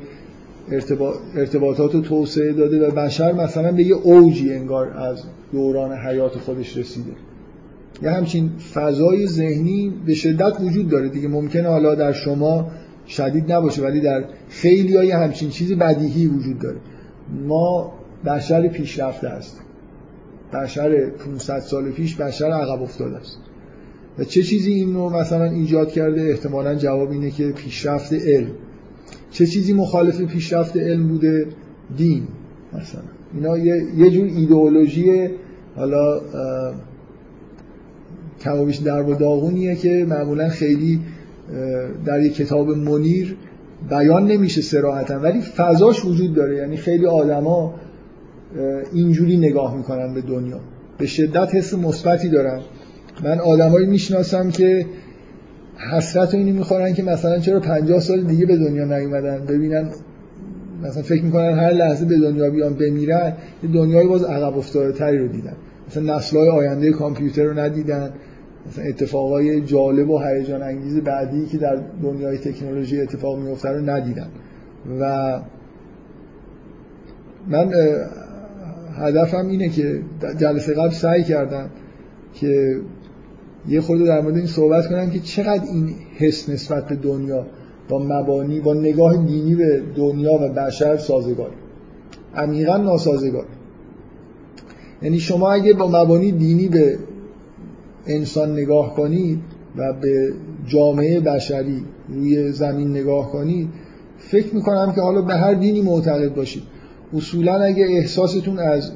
Speaker 1: ارتباطات رو توسعه داده و بشر مثلا به یه اوجی انگار از دوران حیات خودش رسیده. یه همچین فضای ذهنی به شدت وجود داره. دیگه ممکنه حالا در شما شدید نباشه ولی در خیلی های همچین چیز بدیهی وجود داره. ما بشر پیشرفته است. بشر 500 سال پیش بشر عقب افتاده است. و چه چیزی این رو مثلا ایجاد کرده؟ احتمالا جواب اینه که پیشرفت علم. چه چیزی مخالف پیشرفت علم بوده؟ دین مثلا. اینا یه, جور ایدئولوژی حالا کمابیش در و داغونیه که معمولا خیلی در یک کتاب منیر بیان نمیشه سراحتا ولی فضاش وجود داره. یعنی خیلی آدما اینجوری نگاه می‌کنن به دنیا. به شدت حس مثبتی دارن. من آدمایی می‌شناسم که حسرت اینی می‌خورن که مثلا چرا 50 سال دیگه به دنیا نیومدن؟ ببینن مثلا فکر می‌کنن هر لحظه به دنیا بیان بمیرن یه دنیای باز عقب افتاده تری رو دیدن. مثلا نسل‌های آینده کامپیوتر رو ندیدن. مثلا اتفاقای جالب و هیجان انگیز بعدی که در دنیای تکنولوژی اتفاق میفته رو ندیدن. و من هدفم اینه که جلسه قبل سعی کردم که یه خورده در مورد این صحبت کنم که چقدر این حس نسبت به دنیا با مبانی با نگاه دینی به دنیا و بشر سازگار. عمیقا ناسازگار. یعنی شما اگه با مبانی دینی به انسان نگاه کنید و به جامعه بشری روی زمین نگاه کنید فکر می‌کنم که حالا به هر دینی معتقد باشید. اصولا اگه احساستون از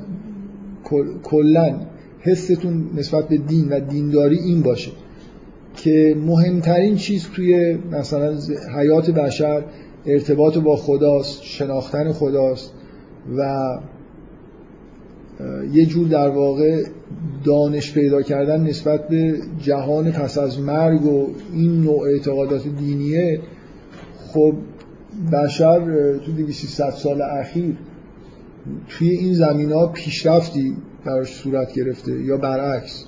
Speaker 1: کلا حستون نسبت به دین و دینداری این باشه که مهمترین چیز توی مثلا حیات بشر ارتباط با خداست شناختن خداست و یه جور در واقع دانش پیدا کردن نسبت به جهان پس از مرگ و این نوع اعتقادات دینیه خب بشر تو 200 سال اخیر توی این زمین ها پیشرفتی براش صورت گرفته یا برعکس.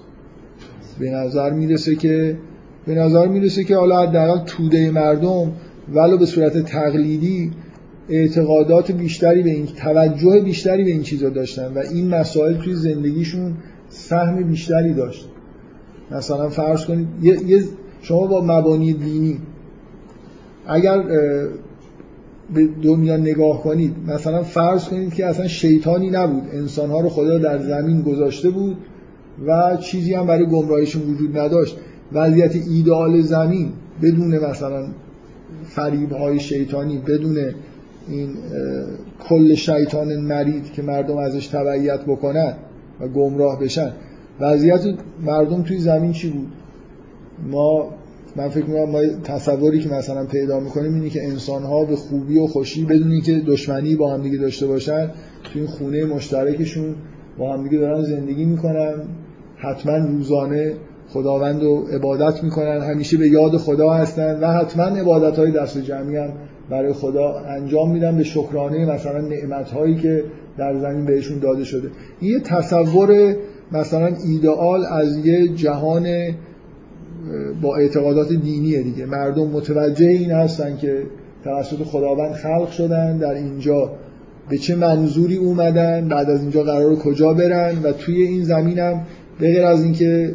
Speaker 1: به نظر می‌رسه که به نظر می‌رسه که حالا حداقل توده مردم ولو به صورت تقلیدی اعتقادات بیشتری به این توجه بیشتری به این چیزا داشتن و این مسائل توی زندگیشون سهم بیشتری داشت. مثلا فرض کنید یه شما با مبانی دینی اگر به دنیا نگاه کنید مثلا فرض کنید که اصلا شیطانی نبود انسانها رو خدا در زمین گذاشته بود و چیزی هم برای گمراهیشون وجود نداشت. وضعیت ایدئال زمین بدون مثلا فریب های شیطانی بدون این کل شیطان مرید که مردم ازش تبعیت بکنن و گمراه بشن. وضعیت مردم توی زمین چی بود؟ ما من فکر می‌کنم ما تصوری که مثلا پیدا می‌کنیم اینه که انسان ها به خوبی و خوشی بدون اینکه دشمنی با هم دیگه داشته باشن توی این خونه مشترکشون با هم دیگه دارن زندگی می‌کنن حتما روزانه خداوند رو عبادت می‌کنن همیشه به یاد خدا هستن و حتما عبادت های دست جمعی هم برای خدا انجام میدن به شکرانه مثلا نعمت هایی که در زمین بهشون داده شده. این یه تصور مثلا ایدئال از یه جهان با اعتقادات دینیه دیگه. مردم متوجه این هستن که توسط خداوند خلق شدن در اینجا به چه منظوری اومدن بعد از اینجا قرار کجا برن و توی این زمینم به غیر از اینکه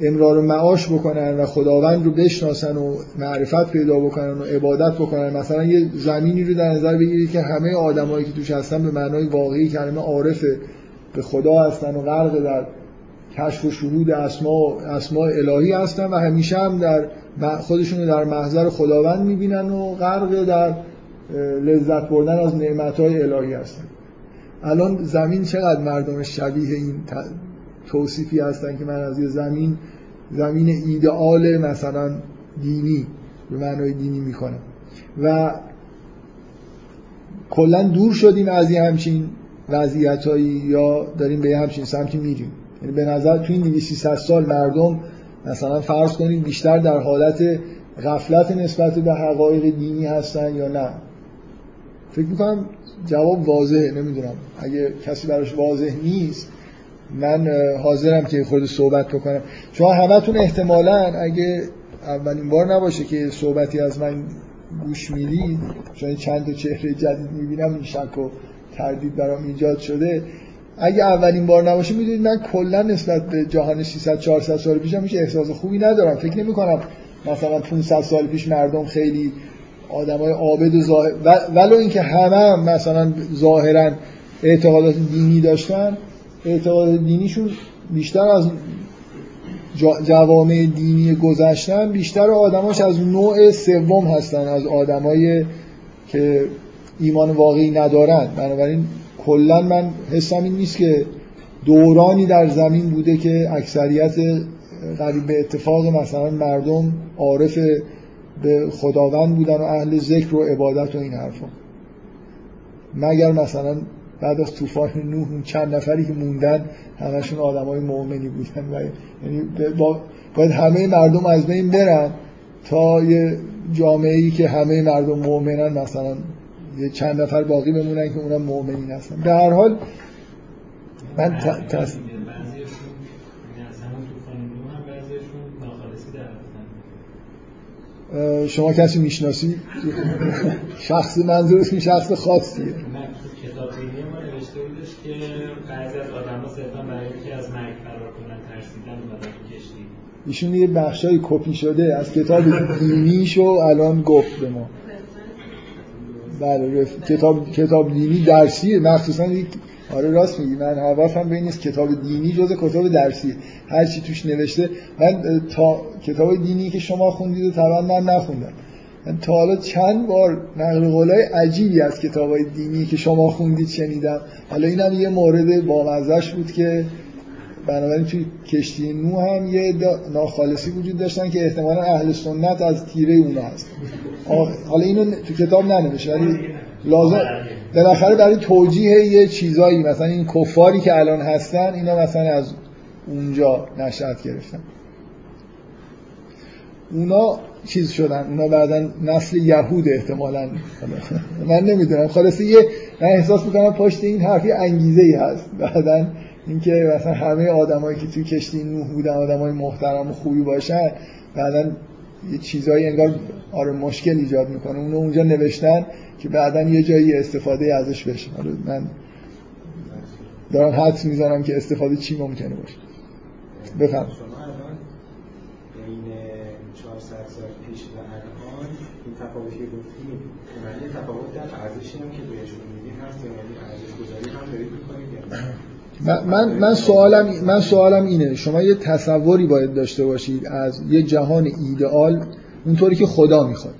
Speaker 1: امرار معاش بکنن و خداوند رو بشناسن و معرفت پیدا بکنن و عبادت بکنن. مثلا یه زمینی رو در نظر بگیرید که همه آدمایی که توش هستن به معنای واقعی کلمه عارف به خدا هستن و غرق در کشف و شهود اسماء اسماء الهی هستن و همیشه هم در خودشون در محضر خداوند می‌بینن و غرق در لذت بردن از نعمتهای الهی هستن. الان زمین چقدر مردمش شبیه این توصیفی هستن که من از یه زمین زمین ایدئال مثلا دینی به معنای دینی می‌کنم و کلا دور شدیم از یه همچین وضعیت یا داریم به یه همچین سمتی میریم. یعنی به نظر تو این 200 سال مردم مثلا فرض کنید بیشتر در حالت غفلت نسبت به حقایق دینی هستن یا نه. فکر می‌کنم جواب واضحه نمی‌دونم. اگه کسی براش واضح نیست من حاضرم که خود صحبت بکنم. شما همتون احتمالا اگه اولین بار نباشه که صحبتی از من گوش می‌دید چون چند تا چهره جدید می‌بینم این شک و تردید برام ایجاد شده اگه اولین بار نباشه می‌دونید من کلا نسبت به جهان 300 400 سال پیشم هیچ احساس خوبی ندارم. فکر نمی کنم مثلا 500 سال پیش مردم خیلی آدمای عابد و ظاهر ولو اینکه همه هم مثلا ظاهرا اعتقادات دینی داشتن اعتقاد دینیشون بیشتر از جوامع دینی گذشتن بیشتر آدماش از نوع سوم هستن از آدمایی که ایمان واقعی ندارن. بنابراین کلا من حسم این نیست که دورانی در زمین بوده که اکثریت قریب به اتفاق مثلا مردم عارف به خداوند بودن و اهل ذکر و عبادت و این حرفا. مگر مثلا بعد از طوفان نوح چند نفری که موندن همشون آدمای مؤمنی بودن؟ و یعنی باید همه مردم از بین برن تا یه جامعه ای که همه مردم مؤمنن مثلا یه چند نفر باقی بمونن که اونم مؤمنین هستن. به هر حال من تص... شما کسی می‌شناسی؟ شخص منظورتون شخص خاصیه.
Speaker 2: کتاب ما نوشته بودش که بعضی از آدم ها صرفا برای اینکه از مرگ فرار کنن ترسیدن اومدن کشتی.
Speaker 1: ایشون یه بخشای کپی شده از کتاب دینیشو الان گفت به ما. بله کتاب کتاب دینی درسیه مخصوصا یک آره راست میگی. من حواسم به این نیست کتاب دینی جز کتاب درسی هر چی توش نوشته. من تا کتاب دینی که شما خوندید طبعا من نخوندم. تا حالا چند بار نقل قولای عجیبی از کتاب دینی که شما خوندید شنیدم. حالا اینم یه مورد بامزش بود که بنابراین توی کشتی نو هم یه ناخالصی وجود داشتن که احتمالا اهل سنت از تیره اونا هست حالا اینو تو کتاب ننوشته ولی لازم بالاخره برای توجیه یه چیزایی مثلا این کفاری که الان هستن اینا مثلا از اونجا نشأت گرفتن. اونا چیز شدن اونا بعدا نسل یهود احتمالا. من نمی‌دونم خلاصه یه من احساس می‌کنم پشت این حرفی انگیزه ای هست. بعدا اینکه مثلا همه آدمایی که توی کشتی نوح بودن آدمای محترم و خوبی باشن بعدا یه چیزایی انگار آره مشکل ایجاد می‌کنه. اونو اونجا نوشتن که بعدا یه جایی استفاده ازش بشه. من دارم حدس می‌زنم که استفاده چی ممکنه باشه. بفهم
Speaker 3: تفاوتی که گفتیم معنی تفاوت در ارزشی هم که بهشون میدین هست یعنی ارزش گذاری هم دارید می‌کنید
Speaker 1: من من سوالم من سوالم اینه. شما یه تصوری باید داشته باشید از یه جهان ایدئال اونطوری که خدا می‌خواد.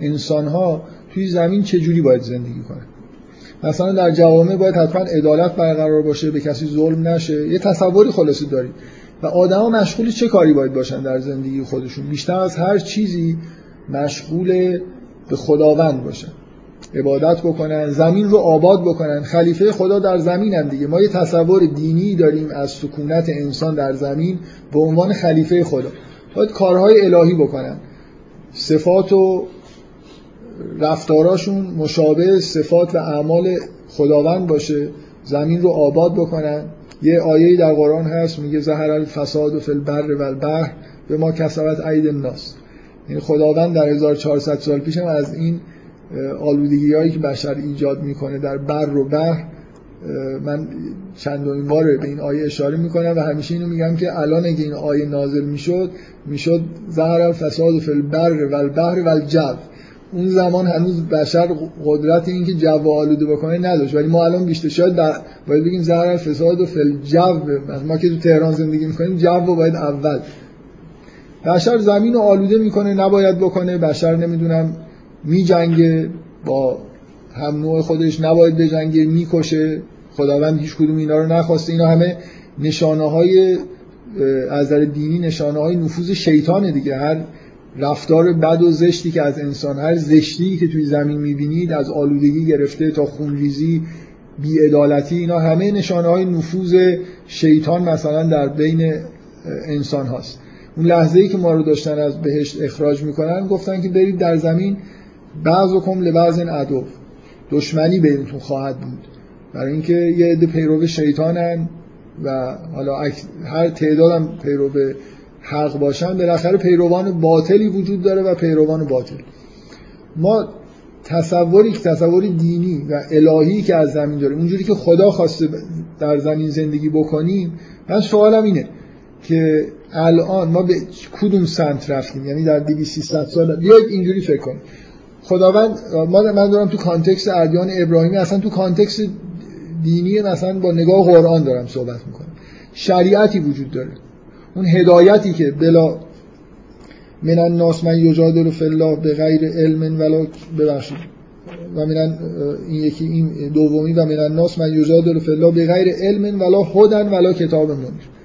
Speaker 1: انسان ها توی زمین چه جوری باید زندگی کنن؟ مثلا در جوامع باید حتما عدالت برقرار باشه به کسی ظلم نشه. یه تصوری خلاصه دارید. و آدما مشغول چه کاری باید باشن در زندگی خودشون؟ بیشتر از هر چیزی مشغول به خداوند باشن. عبادت بکنن زمین رو آباد بکنن. خلیفه خدا در زمین هم دیگه. ما یه تصور دینی داریم از سکونت انسان در زمین به عنوان خلیفه خدا. باید کارهای الهی بکنن. صفات و رفتاراشون مشابه صفات و اعمال خداوند باشه. زمین رو آباد بکنن. یه آیه در قرآن هست میگه زهر الفساد و فی البر و البحر به ما کسبت عید الناس. یعنی خداوند در 1400 سال پیش هم از این آلودگی هایی که بشر ایجاد می‌کنه در بر و بحر من چندمین بار به این آیه اشاره می‌کنم و همیشه اینو میگم که الان اگه این آیه نازل می‌شد می‌شد ظهر الفساد فی البر و البحر و الجو. اون زمان هنوز بشر قدرت این که جو آلوده بکنه نداشت. ولی ما الان بیشتر شاید باید بگیم ظهر الفساد و فی الجو. ما که تو تهران زندگی می‌کنیم جو باید اول. بشر زمین رو آلوده می‌کنه نباید بکنه. بشر نمی‌دونم میجنگه با هم نوع خودش نباید بجنگه می‌کشه. خداوند هیچ کدوم اینا رو نخواسته. اینا همه نشانه های از نظر دینی نشانه های نفوذ شیطانه دیگه. هر رفتار بد و زشتی که از انسان هر زشتی که توی زمین می‌بینید از آلودگی گرفته تا خونریزی بیعدالتی اینا همه نشانه های نفوذ شیطان مثلا در بین انسان هاست. اون لحظه ای که ما رو داشتن از بهشت اخراج می‌کنن گفتن که برید در زمین بعض و کم لبعض عدو. دشمنی بینتون خواهد بود. برای اینکه یه عده پیرو شیطانن و حالا هر تعدادم پیرو حق باشن بالاخره پیروان باطلی وجود داره و پیروان باطل. ما تصوری که تصوری دینی و الهی که از زمین داریم اونجوری که خدا خواسته در زمین زندگی بکنیم من سوالم اینه که الان ما به کدوم سمت رفتیم؟ یعنی در 200 سال بیاید اینجوری فکر کنیم. خداوند ما من دارم تو کانتکست ادیان ابراهیمی اصلا تو کانتکست دینی مثلا با نگاه قرآن دارم صحبت می‌کنم. شریعتی وجود داره. اون هدایتی که بلا من الناس من یجادل فی الله به غیر علم ولا ببخشید. و من این یکی این دومی و من الناس من یجادل فی الله به غیر علم ولا هدن ولا کتاب منیر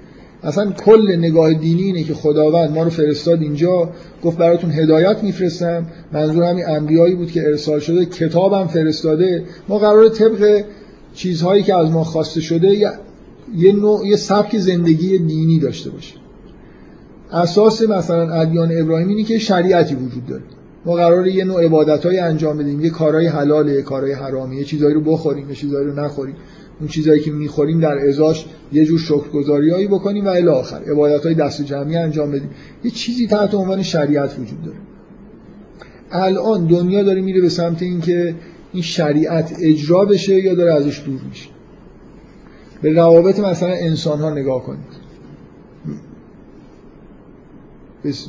Speaker 1: اصلا کل نگاه دینی اینه که خداوند ما رو فرستاد اینجا. گفت براتون هدایت میفرستم. منظور همین انبیایی بود که ارسال شده کتابم فرستاده. ما قرار طبق چیزهایی که از ما خواسته شده یه نوع یه سبک زندگی دینی داشته باشیم اساس مثلا ادیان ابراهیم اینه که شریعتی وجود داره. ما قراره یه نوع عبادتهایی انجام بدیم. یه کارهای حلاله یه کارهای حرامی یه چیزایی رو بخوریم یه چیزایی رو نخوریم. اون چیزایی که می‌خوریم در ازاش یه جور شکرگزاریایی بکنیم و الی آخر عبادت دست جمعی انجام بدیم. یه چیزی تحت عنوان شریعت وجود داره. الان دنیا داره میره به سمت اینکه این شریعت اجرا بشه یا داره ازش دور میشه. به روابط مثلا انسان ها نگاه کنید.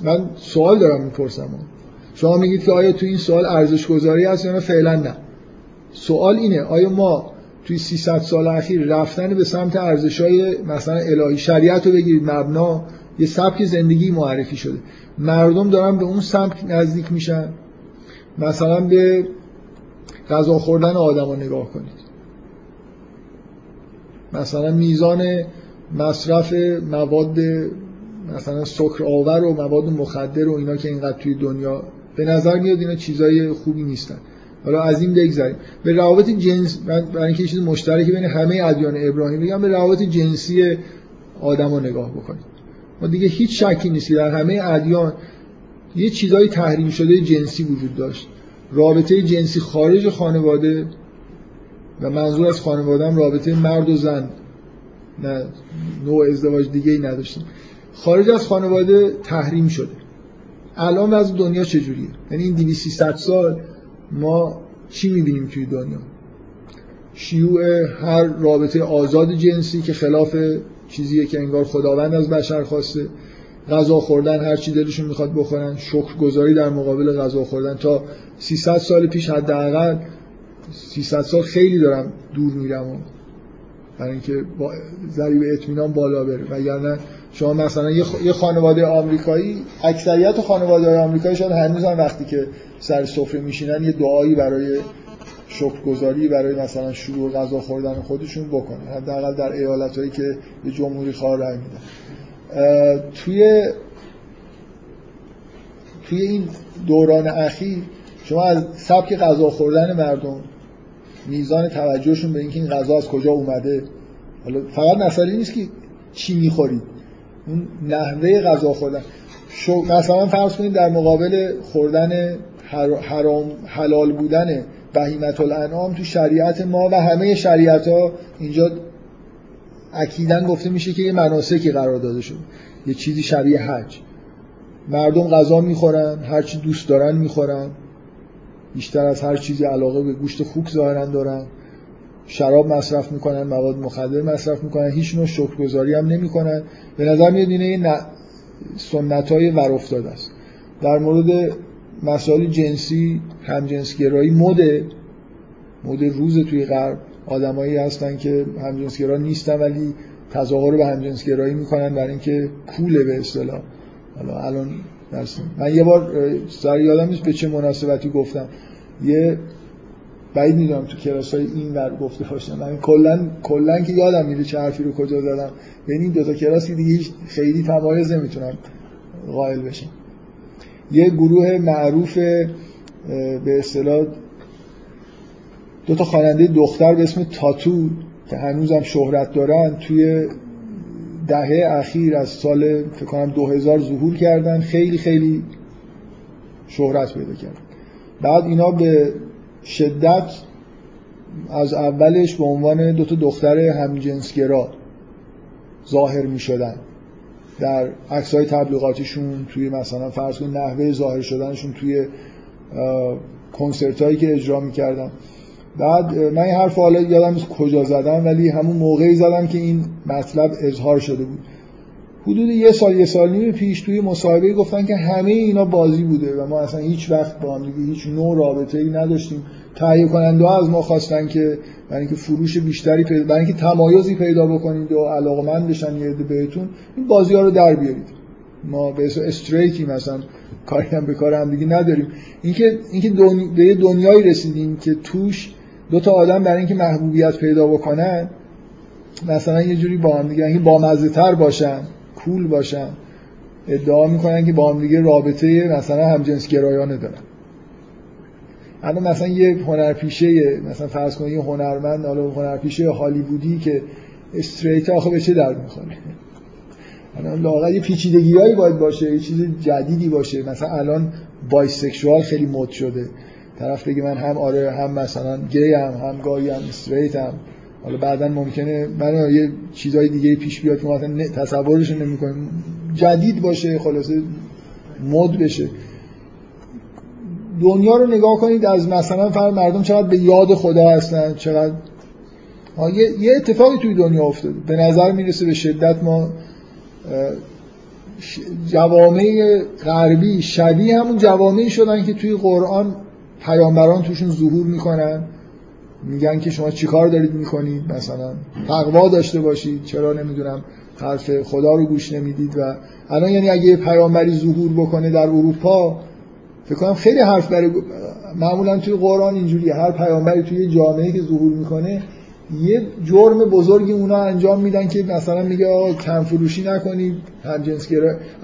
Speaker 1: من سوال دارم می‌پرسم. شما میگید که آیا تو این سوال ارزش گذاری هست یا فعلا نه. سوال اینه آیا ما توی 300 سال اخیر رفتن به سمت ارزش‌های مثلا الهی شریعت رو بگیرید مبنا یه سبک زندگی معرفی شده. مردم دارن به اون سمت نزدیک میشن. مثلا به غذا خوردن آدم رو نگاه کنید. مثلا میزان مصرف مواد مثلا سکر آور و مواد مخدر و اینا که اینقدر توی دنیا به نظر میاد اینا چیزای خوبی نیستن. حالا از این بگذاریم به روابط جنس برای اینکه چیز مشترکی بین همه ادیان ابراهیم بگم به روابط جنسی آدما نگاه بکنید. ما دیگه هیچ شکی نیست در همه ادیان یه چیزای تحریم شده جنسی وجود داشت. رابطه جنسی خارج خانواده و منظور از خانواده هم رابطه مرد و زن. نه نوع ازدواج دیگه ای نداشتیم. خارج از خانواده تحریم شده. الان از دنیا چجوریه؟ یعنی این 200 سال ما چی می‌بینیم توی دنیا؟ شیوع هر رابطه آزاد جنسی که خلاف چیزیه که انگار خداوند از بشر خواسته. غذا خوردن هر چی دلشون می‌خواد بخورن. شکر گذاری در مقابل غذا خوردن. تا 300 سال پیش حداقل 300 سال خیلی دارم دور میرم برای اینکه با ذریب اطمینان بالا بره. وگرنه شما مثلا یه خانواده آمریکایی اکثریت خانواده آمریکایی شاید هنوز هم وقتی که سر سفره میشینن یه دعایی برای شکرگزاری برای مثلا شروع غذا خوردن خودشون بکنن. حداقل در ایالت هایی که به جمهوری خواه رای میدن. توی توی این دوران اخیر شما از سبک غذا خوردن مردم میزان توجهشون به اینکه این غذا از کجا اومده حالا فقط مسئله نیست که چی می‌خورید اون نحوه غذا خوردن. مثلا فرض کنید در مقابل خوردن حرام حلال بودن بهیمت الانعام تو شریعت ما و همه شریعت ها اینجا اکیدن گفته میشه که یه مناسکی قرار داده شد یه چیزی شبیه حج. مردم غذا می‌خورن هر چی دوست دارن می‌خورن. بیشتر از هر چیزی علاقه به گوشت خوک ظاهرا دارن. شراب مصرف می‌کنن مواد مخدر مصرف می‌کنن هیچ نوع شکرگزاری هم نمی‌کنن. به نظر میاد اینه سنت های ور افتاده است. در مورد مسائل جنسی همجنسگرایی مده مد روز توی غرب. آدمایی هستن که همجنسگرا نیستن ولی تظاهر به همجنسگرایی می‌کنن برای اینکه کوله به اصطلاح. حالا الان من یه بار سر یادم نیست به چه مناسبتی گفتم. یه بعید می‌دونم تو کلاس های این ور گفته باشم. من کلا کلا که یادم میره چه حرفی رو کجا زدم. بین این دو تا کلاس دیگه خیلی تمایز نمی‌تونم قائل بشم. یه گروه معروف به اصطلاح دو تا خواننده دختر به اسم تاتو که هنوزم شهرت دارن توی دهه اخیر از سال فکر کنم 2000 ظهور کردن خیلی خیلی شهرت پیدا کردن. بعد اینا به شدت از اولش به عنوان دو تا دختر همجنسگرا ظاهر می شدن در عکسای تبلیغاتیشون توی مثلا فرض کنید نحوه ظاهر شدنشون توی کنسرت هایی که اجرا می‌کردن. بعد من این حرف حالا یادم نیست کجا زدم ولی همون موقعی زدم که این مطلب اظهار شده بود. حدود یه سال یه سال نیم پیش توی مصاحبه گفتن که همه اینا بازی بوده و ما اصلا هیچ وقت با هم هیچ نوع رابطه ای نداشتیم. تهیه کننده از ما خواستن که برای اینکه فروش بیشتری پیدا برای اینکه تمایزی پیدا بکنید و علاقمند بشن یه بهتون این بازی ها رو در بیارید. ما به اسم استریتی مثلا کاری هم به کار هم دیگه نداریم. اینکه اینکه دنی... به یه دنیایی رسیدیم که توش دو تا آدم برای اینکه محبوبیت پیدا بکنن مثلا یه جوری با هم دیگه اینکه بامزه تر باشن کول باشن ادعا می‌کنن که با هم دیگه رابطه مثلا همجنس گرایانه دارن. الان مثلا یه هنرپیشه مثلا فرض کنید یه هنرمند حالا هنرپیشه هالیوودی که استریت آخه به چه درد می‌خوره؟ الان لاغر یه پیچیدگیایی باید باشه یه چیز جدیدی باشه. مثلا الان بایسکشوال خیلی مد شده. طرف بگه من هم آره هم مثلا گی هم هم گاهی هم استریت هم. حالا بعدا ممکنه من یه چیزای دیگه پیش بیاد که مثلا تصورش نمی‌کنیم جدید باشه خلاصه مد بشه. دنیا رو نگاه کنید از مثلا فر مردم چقدر به یاد خدا هستن چقدر یه اتفاقی توی دنیا افتاده. به نظر می‌رسه به شدت ما جوامع غربی شبیه همون جوامعی شدن که توی قرآن پیامبران توشون ظهور می‌کنن. میگن که شما چیکار دارید می‌کنید؟ مثلا تقوا داشته باشید. چرا نمی‌دونم حرف خدا رو گوش نمی‌دید و الان یعنی اگه پیامبری ظهور بکنه در اروپا فکر کنم خیلی حرف برای معمولا توی قرآن اینجوری هر پیامبری توی جامعه که ظهور می‌کنه یه جرم بزرگی اونا انجام میدن که مثلا میگه آقا کم فروشی نکنید هم جنس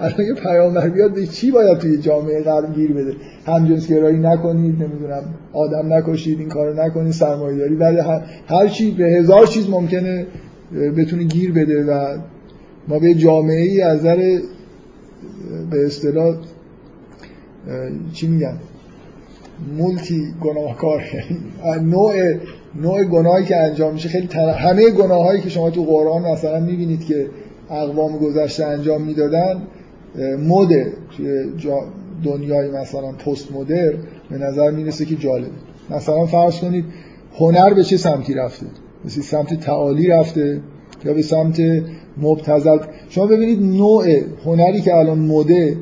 Speaker 1: الان یه پیامبر بیاد به چی باید توی جامعه غرب گیر بده؟ هم جنس گرایی نکنید نمی‌دونم آدم نکشید این کارو نکنید سرمایه‌داری ولی هر, هر چی به هزار چیز ممکنه بتونه گیر بده و ما به جامعه ای از نظر به اصطلاح چی میگن؟ مولتی گناهکار. نوع نوع گناهی که انجام میشه خیلی تر... همه گناهایی که شما تو قرآن مثلا می‌بینید که اقوام گذشته انجام می‌دادن مد توی دنیای مثلا پست مدر به نظر می‌رسه که جالبه. مثلا فرض کنید هنر به چه سمتی رفته؟ مثل سمت تعالی رفته یا به سمت مبتزل شما ببینید نوع هنری که الان مده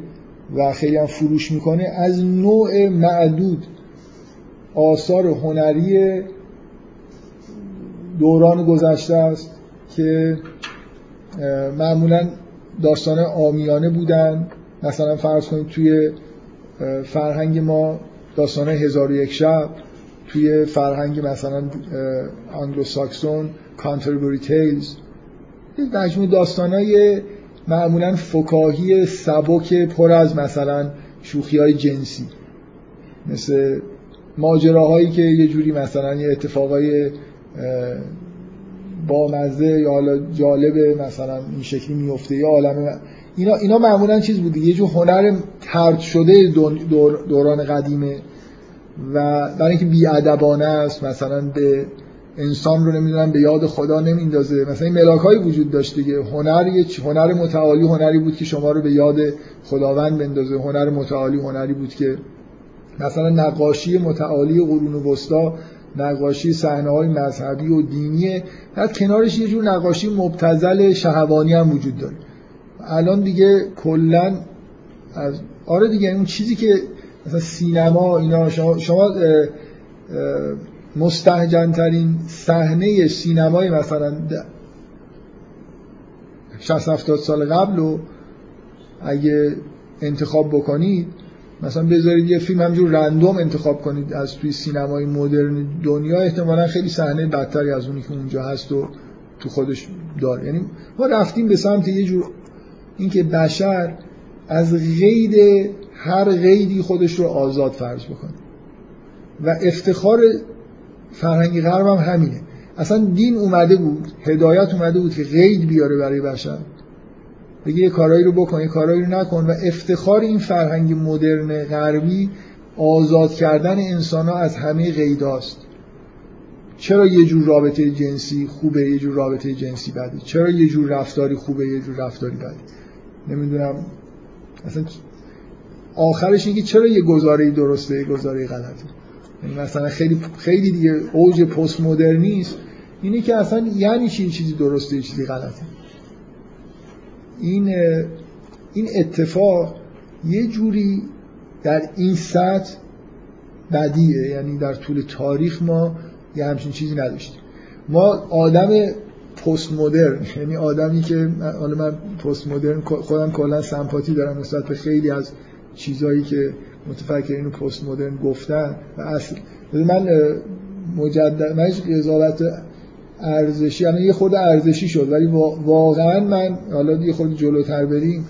Speaker 1: و خیلی هم فروش می‌کنه از نوع معدود آثار هنری دوران گذشته است که معمولا داستان آمیانه بودن. مثلا فرض کنید توی فرهنگ ما داستان هزار و یک شب توی فرهنگ مثلا انگلو ساکسون کانتربوری تیلز مجموع داستانای معمولا فکاهی سبک پر از مثلا شوخی های جنسی. مثل ماجراهایی که یه جوری مثلا یه اتفاقای با مزه یا حالا جالب مثلا این شکلی میفته یا عالم اینا اینا معمولا چیز بوده. یه جور هنر ترد شده دوران قدیمه و برای اینکه بیادبانه است مثلا به انسان رو نمی‌دونم به یاد خدا نمیندازه مثلا این ملاک هایی وجود داشت دیگه. هنر هنر متعالی هنری بود که شما رو به یاد خداوند بندازه. هنر متعالی هنری بود که مثلا نقاشی متعالی قرون وسطا نقاشی صحنه های مذهبی و دینیه بعد کنارش یه جور نقاشی مبتزل شهوانی هم وجود داره. الان دیگه کلا از آره دیگه اون چیزی که مثلا سینما اینا شما, شما مستهجن ترین صحنه سینمای مثلا 60 70 سال قبل رو اگه انتخاب بکنید مثلا بذارید یه فیلم همجور رندوم انتخاب کنید از توی سینمای مدرن دنیا احتمالا خیلی صحنه بدتری از اونی که اونجا هست و تو خودش داره. یعنی ما رفتیم به سمت یه جور اینکه بشر از قید هر قیدی خودش رو آزاد فرض بکنه و افتخار فرهنگی غرب هم همینه. اصلا دین اومده بود هدایت اومده بود که قید بیاره برای بشر. بگه یه کارایی رو بکن یه کارایی رو نکن و افتخار این فرهنگ مدرن غربی آزاد کردن انسان ها از همه قیداست. چرا یه جور رابطه جنسی خوبه یه جور رابطه جنسی بده چرا یه جور رفتاری خوبه یه جور رفتاری بده نمی‌دونم. اصلا آخرش اینکه چرا یه گزاره درسته یه گزاره غلطه؟ مثلا خیلی خیلی دیگه اوج پست مدرنیست اینه که اصلا یعنی چی چیزی درسته چیزی غلطه. این این اتفاق یه جوری در این سطح بدیه. یعنی در طول تاریخ ما یه همچین چیزی نداشتیم. ما آدم پست مدرن یعنی آدمی که حالا من پست مدرن خودم کلا سمپاتی دارم نسبت به خیلی از چیزهایی که متفکرین پست مدرن گفتن و اصل من مجدد من قضاوت ارزشی یعنی یه خود ارزشی شد ولی واقعا من حالا یه خود جلوتر بریم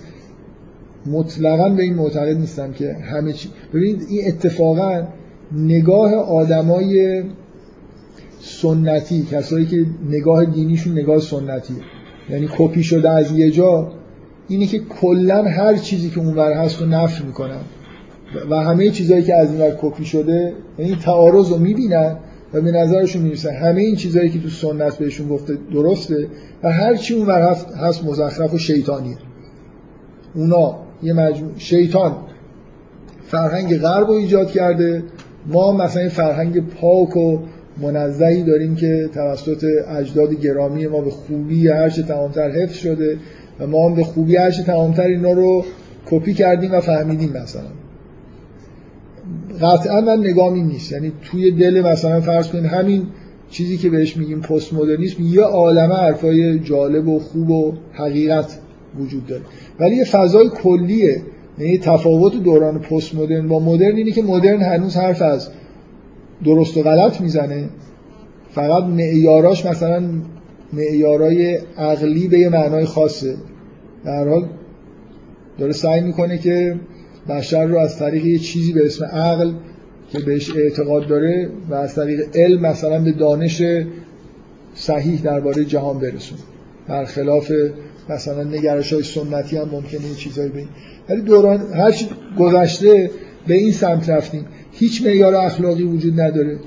Speaker 1: مطلقا به این معتقد نیستم که همه چی ببینید این اتفاقا نگاه آدمای سنتی کسایی که نگاه دینیشون نگاه سنتیه. یعنی کپی شده از یه جا اینه که کلا هر چیزی که اونور هست رو نفی می‌کنن. و همه چیزهایی که از این ور کپی شده یعنی تعارض رو می‌بینن و به نظرشون می‌رسه همه این چیزهایی که تو سنت بهشون گفته درسته و هر چی اون هست, هست مزخرف و شیطانیه. اونا یه مجموع شیطان فرهنگ غرب رو ایجاد کرده. ما مثلا فرهنگ پاک و منزهی داریم که توسط اجداد گرامی ما به خوبی هرچه تمامتر حفظ شده. و ما هم به خوبی هرچه تمامتر اینا رو کپی کردیم و فهمیدیم مثلا. قطعا من نگامی نیست. یعنی توی دل مثلا فرض کنید همین چیزی که بهش میگیم پست مدرنیسم یه عالمه حرفای جالب و خوب و حقیقت وجود داره. ولی یه فضای کلیه. یعنی تفاوت دوران پست مدرن با مدرن اینه که مدرن هنوز حرف از درست و غلط می‌زنه. فقط معیاراش مثلا معیارای عقلی به یه معنای خاصه. در حال داره سعی می‌کنه که بشر رو از طریق یه چیزی به اسم عقل که بهش اعتقاد داره و از طریق علم مثلا به دانش صحیح درباره جهان برسون برخلاف مثلا نگرش های سنتی هم ممکنه یه چیزایی به ولی دوران هر چی گذشته به این سمت رفتیم. هیچ معیار اخلاقی وجود نداره.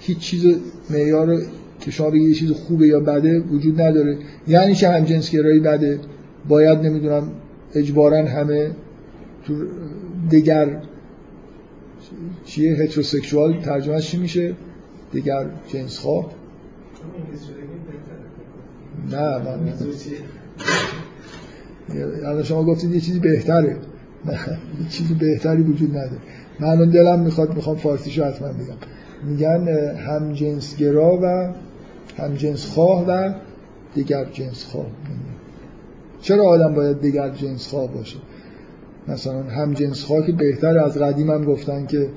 Speaker 1: هیچ چیز معیار که شما یه چیز خوبه یا بده وجود نداره. یعنی چه هم گرایی بده؟ باید نمی‌دونم اجبارا همه تو دیگر چیه؟ هتروسکشوال ترجمه چی میشه؟ دیگر جنس خواه نه من الان شما گفتید یه چیزی بهتره. نه یه چیزی بهتری وجود نداره. من الان دلم می‌خواد می‌خوام فارسیشو حتما بگم. میگن هم جنسگرا و هم جنس خواه و دیگر جنس خواه چرا آدم باید دیگر جنس خواه باشه؟ مثلا هم جنس خواه که بهتر از قدیم هم گفتن که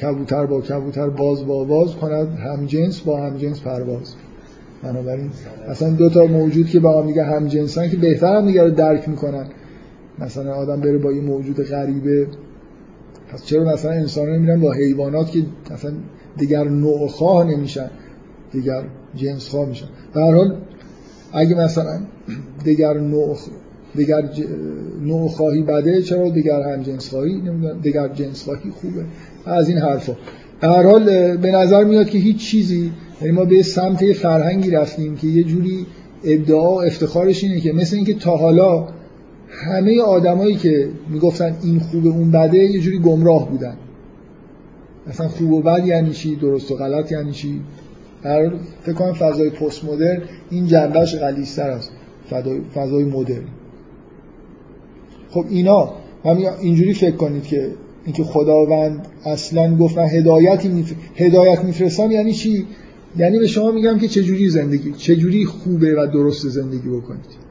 Speaker 1: کبوتر با کبوتر باز با باز کند هم جنس با هم جنس پرواز. بنابراین اصلا دو تا موجود که با هم دیگه هم جنسن که بهتر هم دیگه درک می‌کنن. مثلا آدم بره با یه موجود غریبه پس چرا مثلا انسان رو میرن با حیوانات که مثلا دیگر نوع خواه نمیشن؟ دیگر جنس خواه میشن. هر حال اگه مثلا دیگر نوع دیگر نوع خواهی بده چرا دیگر هم جنس خواهی؟ نمی‌دونم. دیگر جنس خواهی خوبه. از این حرفا. هر حال به نظر میاد که هیچ چیزی یعنی ما به سمت فرهنگی رفتیم که یه جوری ادعا و افتخارش اینه که مثل اینکه تا حالا همه آدمایی که می‌گفتن این خوبه اون بده یه جوری گمراه بودن. مثلا خوب و بد یعنی چی؟ درست و غلط یعنی چی؟ در فکر کنم فضای پست مدرن این جنبش غلیظتر است. فضای مدرن. خب اینا من اینجوری فکر کنید که اینکه خداوند اصلا گفت من هدایتی میف... هدایت میفرستم یعنی چی؟ یعنی به شما میگم که چجوری زندگی چجوری خوبه و درست زندگی بکنید؟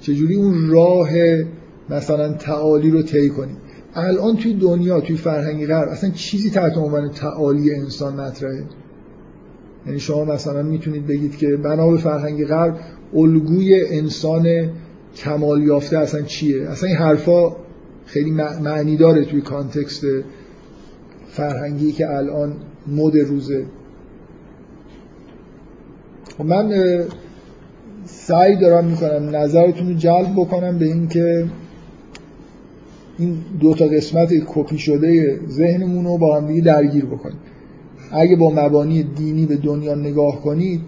Speaker 1: چجوری اون راه مثلا تعالی رو طی کنید؟ الان توی دنیا توی فرهنگ غرب اصلا چیزی تحت عنوان تعالی انسان مطرحه. یعنی شما مثلا می‌تونید بگید که بنا به فرهنگ غرب الگوی انسان کمال یافته اصلا چیه؟ اصلا این حرفا خیلی معنی داره توی کانتکست فرهنگی که الان مد روزه. خب من سعی دارم می‌کنم نظرتون رو جلب بکنم به این که این دو تا قسمت کپی شده ذهنمون رو با هم دیگه درگیر بکنیم. اگه با مبانی دینی به دنیا نگاه کنید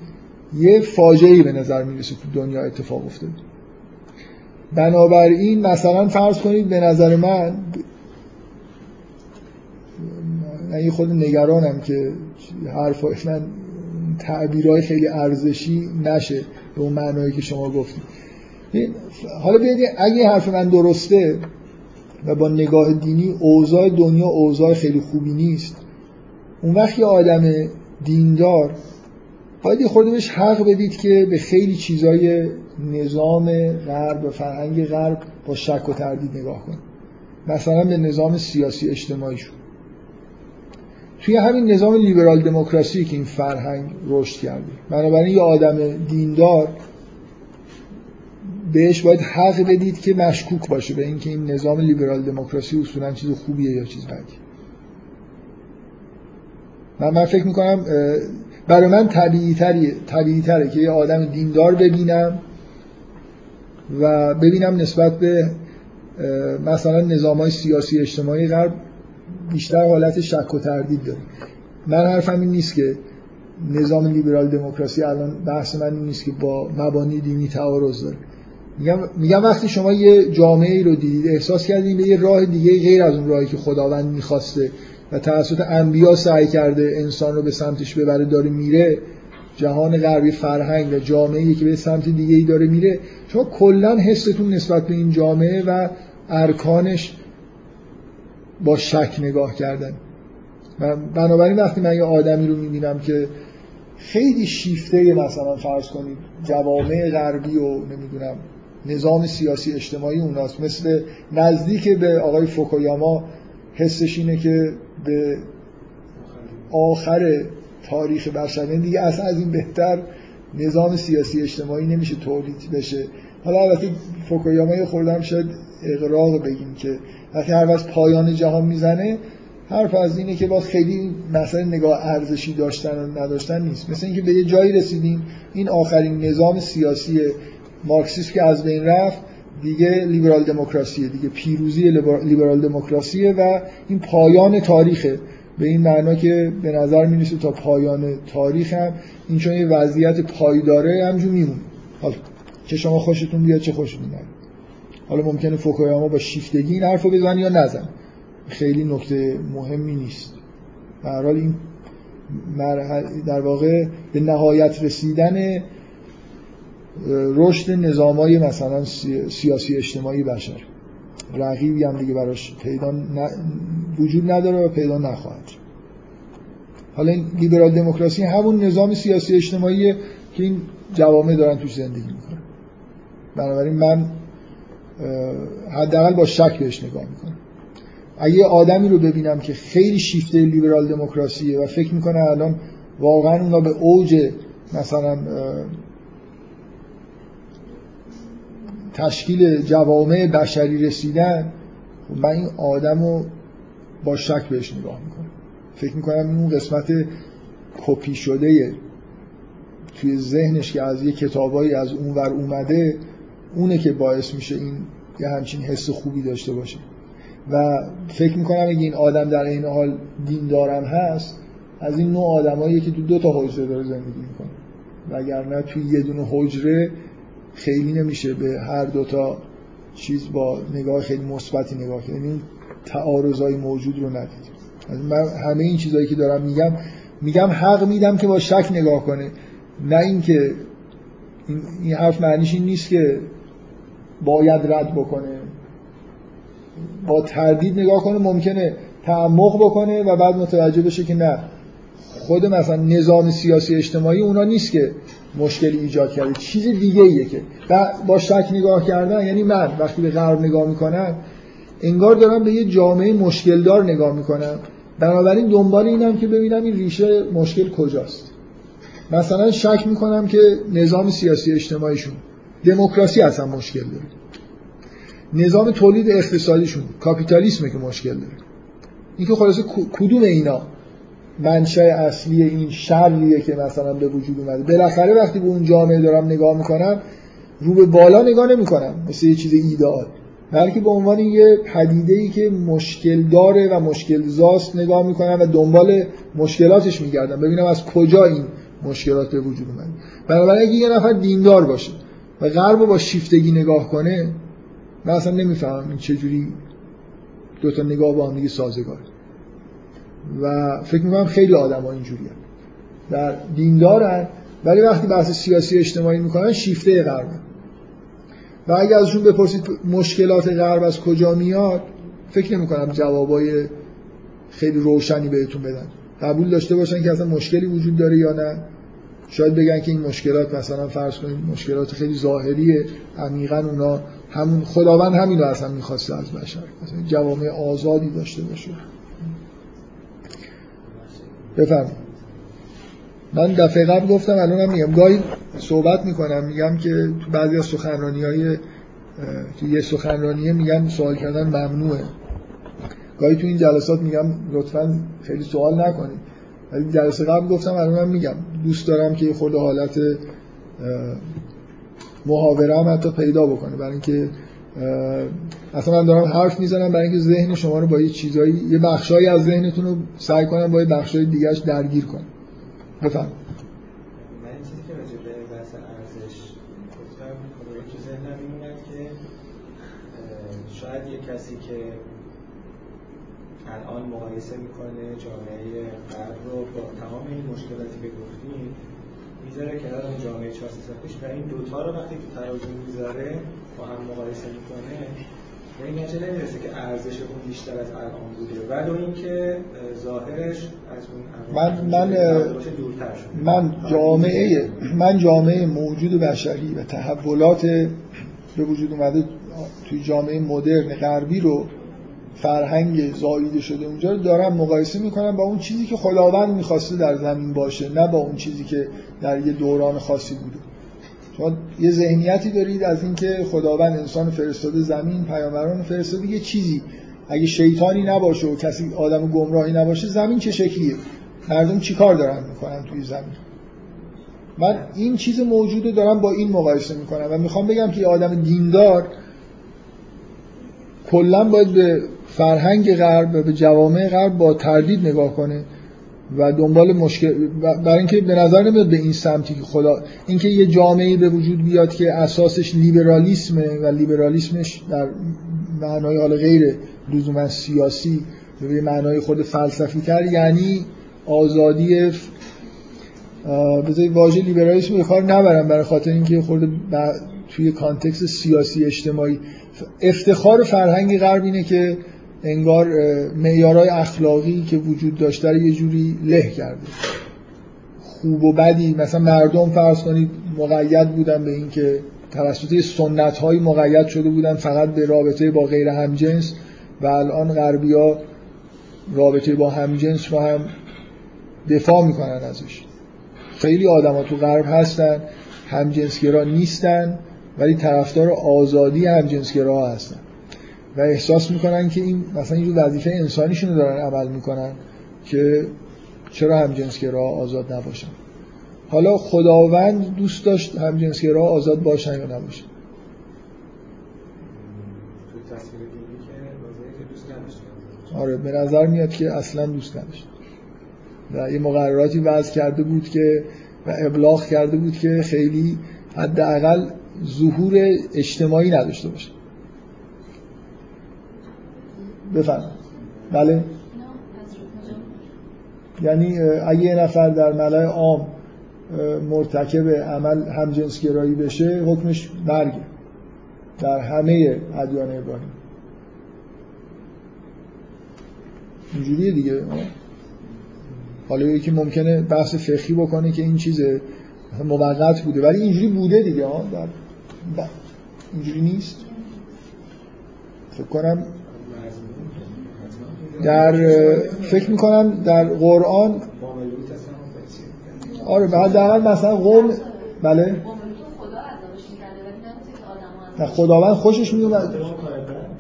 Speaker 1: یه فاجعه به نظر می‌رسه تو دنیا اتفاق افتاده. بنابراین مثلا فرض کنید به نظر من من خود نگرانم که حرفای من تعبیرهای خیلی ارزشی نشه به اون معنایی که شما گفتید. حالا بیاید اگه حرف من درسته و با نگاه دینی اوضاع دنیا اوضاع خیلی خوبی نیست. اون وقت یه آدم دیندار باید بهش حق بدید که به خیلی چیزای نظام غرب و فرهنگ غرب با شک و تردید نگاه کنه. مثلا به نظام سیاسی اجتماعیشون توی همین نظام لیبرال دموکراسی که این فرهنگ رشد کرده. بنابراین یه آدم دیندار بهش باید حق بدید که مشکوک باشه به اینکه این نظام لیبرال دموکراسی اصولا چیز خوبیه یا چیز بدی من, من فکر می‌کنم برای من طبیعی, طبیعی تره که یه آدم دیندار ببینم و ببینم نسبت به مثلا نظام های سیاسی اجتماعی غرب بیشتر حالت شک و تردید داره. من حرفم این نیست که نظام لیبرال دموکراسی الان بحث من این نیست که با مبانی دینی تعارض داره. میگم, میگم وقتی شما یه جامعه رو دیدید احساس کردید به یه راه دیگه غیر از اون راهی که خداوند می‌خواسته و توسط انبیا سعی کرده انسان رو به سمتش ببره داره میره. جهان غربی فرهنگ و جامعه که به سمت دیگه ای داره میره. شما کلا حستون نسبت به این جامعه و ارکانش با شک نگاه کردن. بنابراین وقتی من یه آدمی رو می‌بینم که خیلی شیفته مثلا فرض کنید جوامع غربی و نمی‌دونم نظام سیاسی اجتماعی اوناست. مثل نزدیک به آقای فوکویاما حسش اینه که به آخر تاریخ بشر دیگه اصلا از این بهتر نظام سیاسی اجتماعی نمیشه تولید بشه. حالا البته فوکویاما یه خوردم شاید اقراق بگیم که وقتی هر وقت پایان جهان می‌زنه حرف از اینه که باز خیلی مثلا نگاه ارزشی داشتن و نداشتن نیست. مثل اینکه به یه جایی رسیدیم این آخرین نظام سیاسی مارکسیسم که از بین رفت دیگه لیبرال دموکراسیه دیگه پیروزی لیبرال دموکراسیه و این پایان تاریخه. به این معنا که به نظر می‌رسه تا پایان تاریخ هم این چون یه وضعیت پایداره همجور میمونه. حالا چه شما خوشتون بیاد چه خوشتون نیاد. حالا ممکنه فوکویاما با شیفتگی این حرفو بزن یا نزن. خیلی نکته مهمی نیست. حال این در واقع به نهایت رسیدن رشد نظامای مثلا سیاسی اجتماعی بشر. رقیبی هم دیگه براش پیدا وجود نداره و پیدا نخواهد حالا این لیبرال دموکراسی همون نظام سیاسی اجتماعی که این جوامع دارن توش زندگی می‌کنن. بنابراین من حداقل با شک بهش نگاه می‌کنم. اگه آدمی رو ببینم که خیلی شیفته لیبرال دموکراسیه و فکر می‌کنه الان واقعا اونا به اوج مثلا تشکیل جوامع بشری رسیدن من این آدم رو با شک بهش نگاه می‌کنم. فکر می‌کنم اون قسمت کپی شده توی ذهنش که از یه کتابایی از اون ور اومده اونه که باعث میشه این یه همچین حس خوبی داشته باشه. و فکر می‌کنم اگه این آدم در این حال دارم هست از این نوع آدمایی که تو دو تا حجره داره زندگی می‌کنه. وگرنه توی یه دونه حجره خیلی نمیشه به هر دوتا چیز با نگاه خیلی مثبتی نگاه کرد. یعنی تعارضای موجود رو ندید. من همه این چیزایی که دارم میگم میگم حق میدم که با شک نگاه کنه. نه اینکه این, این حرف معنیش این نیست که باید رد بکنه. با تردید نگاه کنه ممکنه تعمق بکنه و بعد متوجه بشه که نه. خود مثلا نظام سیاسی اجتماعی اونا نیست که مشکلی ایجاد کرده. چیز دیگه ایه که با شک نگاه کردن یعنی من وقتی به غرب نگاه می‌کنم انگار دارم به یه جامعه مشکلدار نگاه می‌کنم. بنابراین دنبال اینم که ببینم این ریشه مشکل کجاست. مثلا شک می‌کنم که نظام سیاسی اجتماعیشون دموکراسی اصلا مشکل داره. نظام تولید اقتصادیشون کاپیتالیسمه که مشکل داره. اینکه خلاصه کدوم اینا؟ منشأ اصلی این شریه که مثلا به وجود اومده. بالاخره وقتی به اون جامعه دارم نگاه می‌کنم رو به بالا نگاه نمی‌کنم مثل یه چیز ایدئال. بلکه به عنوان یه پدیده ای که مشکل داره و مشکل زاست نگاه می‌کنم و دنبال مشکلاتش میگردم. ببینم از کجا این مشکلات به وجود اومده. بنابراین اگه یه نفر دیندار باشه و غرب با شیفتگی نگاه کنه من اصلا نمی‌فهمم این چجوری دو تا نگاه با هم دیگه سازگار و فکر می‌کنم خیلی آدم ها اینجوری در دیندارن ولی وقتی بحث سیاسی اجتماعی می‌کنن شیفته غرب. و اگه ازشون بپرسید مشکلات غرب از کجا میاد فکر نمی کنم جوابای خیلی روشنی بهتون بدن. قبول داشته باشن که اصلا مشکلی وجود داره یا نه. شاید بگن که این مشکلات مثلا فرض کنید مشکلات خیلی ظاهریه عمیقا اونا همون خداوند همین رو اصلا می‌خواسته از بشر. مثلا جوامع آزادی داشته باشه. بفرمایید. من دفعه قبل گفتم الان هم میگم. گاهی صحبت می‌کنم میگم که تو بعضی از سخنرانی های تو یه سخنرانیه میگم سوال کردن ممنوعه. گاهی تو این جلسات میگم لطفا خیلی سوال نکنید. ولی جلسه قبل گفتم الان هم میگم. دوست دارم که خود حالت محاوره هم حتی پیدا بکنه. برای اینکه اصلا من دارم حرف می‌زنم برای اینکه ذهن شما رو با یه چیزایی یه بخشایی از ذهنتون رو سعی کنم با یه بخشای دیگهش درگیر کنم. بفهم
Speaker 3: من چیزی که بحث ارزش گفتم این که شاید یه کسی که الان مقایسه می‌کنه جامعه غرب رو با تمام این مشکلاتی که گفتیم می‌ذاره کنار اون جامعه 400 سال پیش و این دوتا رو وقتی تو ترازو می‌ذاره با هم مقایسه می‌کنه به این نتیجه نمی‌رسه که ارزش اون بیشتر از الان بوده. ولو اینکه ظاهرش از اون
Speaker 1: من من من جامعه من جامعه موجود بشری و تحولات به وجود اومده توی جامعه مدرن غربی رو فرهنگ زاییده شده اونجا رو دارم مقایسه می‌کنم با اون چیزی که خداوند می‌خواسته در زمین باشه نه با اون چیزی که در یه دوران خاصی بوده. شما یه ذهنیتی دارید از اینکه خداوند انسان فرستاده زمین پیامبران فرستاده یه چیزی. اگه شیطانی نباشه و کسی آدم گمراهی نباشه زمین چه شکلیه؟ مردم چیکار دارن می‌کنن توی زمین؟ من این چیز موجوده دارم با این مقایسه می‌کنم و می‌خوام بگم که آدم دیندار کلا باید به فرهنگ غرب و به جوامع غرب با تردید نگاه کنه. و دنبال مشکل برای اینکه به نظر نمیاد به این سمتی که خدا اینکه یه جامعه به وجود بیاد که اساسش لیبرالیسمه و لیبرالیسمش در معنای حال غیر لزوما سیاسی به معنای خود فلسفی تر یعنی آزادی بذارید واژه لیبرالیسم به کار نبرم برای خاطر اینکه خورده توی کانتکست سیاسی اجتماعی افتخار فرهنگ غرب اینه که انگار معیارهای اخلاقی که وجود داشته رو یه جوری له کرده. خوب و بدی مثلا مردم فرض کنید مقید بودن به اینکه توسط سنت های مقید شده بودن فقط به رابطه با غیر همجنس و الان غربیا رابطه با همجنس رو هم دفاع می‌کنن ازش. خیلی آدما تو غرب هستن همجنسگرا نیستن ولی طرفدار آزادی همجنسگرا هستن. و احساس می‌کنن که این مثلا اینجور وظیفه انسانیشون رو دارن عمل می‌کنن که چرا همجنسگرا آزاد نباشن. حالا خداوند دوست داشت همجنسگرا آزاد باشن یا نباشن؟ آره به نظر میاد که اصلا دوست نداشت. و یه مقرراتی وضع کرده بود که و ابلاغ کرده بود که خیلی حداقل ظهور اجتماعی نداشته باشه. بفرم بله؟ یعنی اگه یه نفر در ملای عام مرتکب عمل همجنسگرایی بشه حکمش مرگه در همه ادیان ابراهیم. اینجوریه دیگه. حالا یکی ممکنه بحث فقهی بکنه که این چیز موقت بوده. ولی اینجوری بوده دیگه ها در اینجوری نیست؟ فکر کنم در فکر می‌کنم در قرآن آره به حداقل مثلا قوم بله. نه خداوند خوشش میومد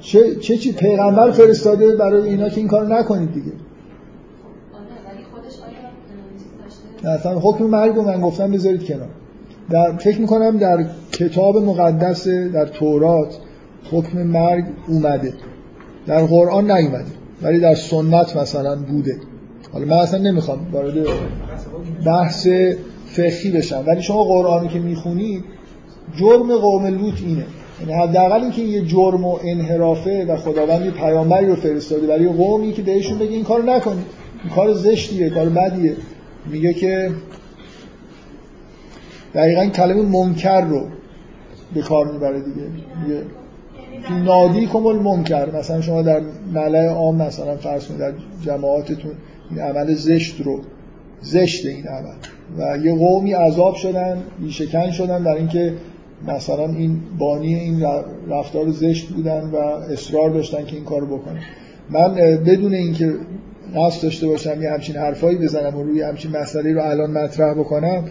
Speaker 1: چه چه چی پیغمبر فرستاده برای اینا که این کار نکنید دیگه. اصلا حکم مرگ رو من گفتم بذارید کنار. در فکر می‌کنم در کتاب مقدس در تورات حکم مرگ اومده. در قرآن نیومده. ولی در سنت مثلا بوده. حالا من اصلا نمی‌خوام وارد بحث فقهی بشم ولی شما قرآنی که می‌خونید جرم قوم لوط اینه. یعنی حداقل اینکه یه جرم و انحرافه و خداوند یه پیامبری رو فرستاده برای قومی که بهشون بگه این کارو نکنید این کار زشتیه کار بدیه. میگه که دقیقا کلمه منکر رو به کار می‌بره دیگه. میگه نادی کمال منکر مثلا شما در ملع عام مثلا فرض کنید در جماعتتون این عمل زشت رو زشت این عمل. و یه قومی عذاب شدن شکن شدن در اینکه مثلا این بانی این رفتار زشت بودن و اصرار داشتن که این کارو بکنن. من بدون اینکه قصد داشته باشم یه همچین حرفایی بزنم و روی همچین مسئله رو الان مطرح بکنم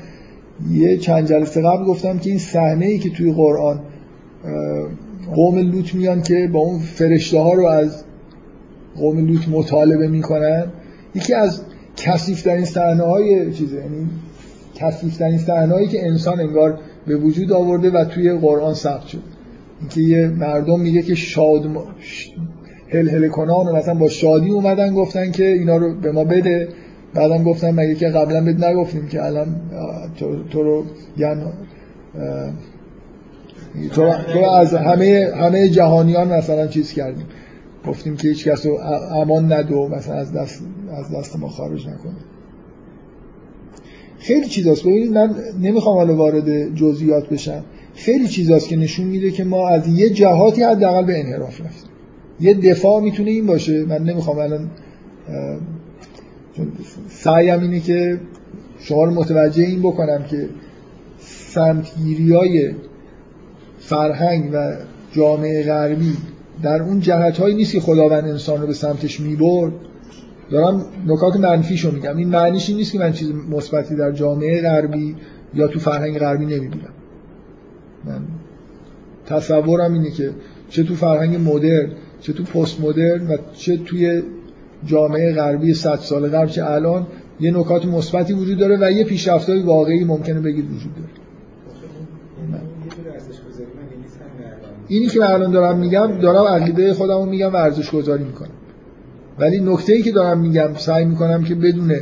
Speaker 1: یه چند جلسه قبل گفتم که این صحنه ای که توی قرآن قوم لوط میان که با اون فرشته ها رو از قوم لوط مطالبه می‌کنن. یکی از کثیفترین صحنه های چیزه یعنی کثیفترین صحنه هایی که انسان انگار به وجود آورده و توی قرآن ثبت شد. اینکه یه مردم میگه که شاد هل هل کنان و مثلا با شادی اومدن گفتن که اینا رو به ما بده. بعدم گفتن مگه که قبلا بد نگفتیم که الان تو, تو رو یعنی تو, تو از همه همه جهانیان مثلا چیز کردیم. گفتیم که هیچ کس رو امان ندو مثلا از دست از دست ما خارج نکنه. خیلی چیزاست. ببینید من نمی‌خوام حالا وارد جزئیات بشم. خیلی چیزاست که نشون میده که ما از یه جهاتی حداقل به انحراف رفتیم. یه دفاع می‌تونه این باشه. من نمی‌خوام الان سعیم اینه که شما رو متوجه این بکنم که سمتگیری های فرهنگ و جامعه غربی در اون جهت هایی نیست که خداوند انسان رو به سمتش می‌برد. دارم نکات منفیشو میگم. این معنیش این نیست که من چیز مثبتی در جامعه غربی یا تو فرهنگ غربی نمی‌بینم. من تصورم اینه که چه تو فرهنگ مدرن چه تو پست مدرن و چه توی جامعه غربی 100 سال قبل چه الان یه نکات مثبتی وجود داره و یه پیشرفت‌های واقعی ممکنه بگید وجود داره. اینی که الان دارم میگم دارم عقیده خودمو میگم ورزش گذاری می‌کنم. ولی نکته ای که دارم میگم سعی می‌کنم که بدون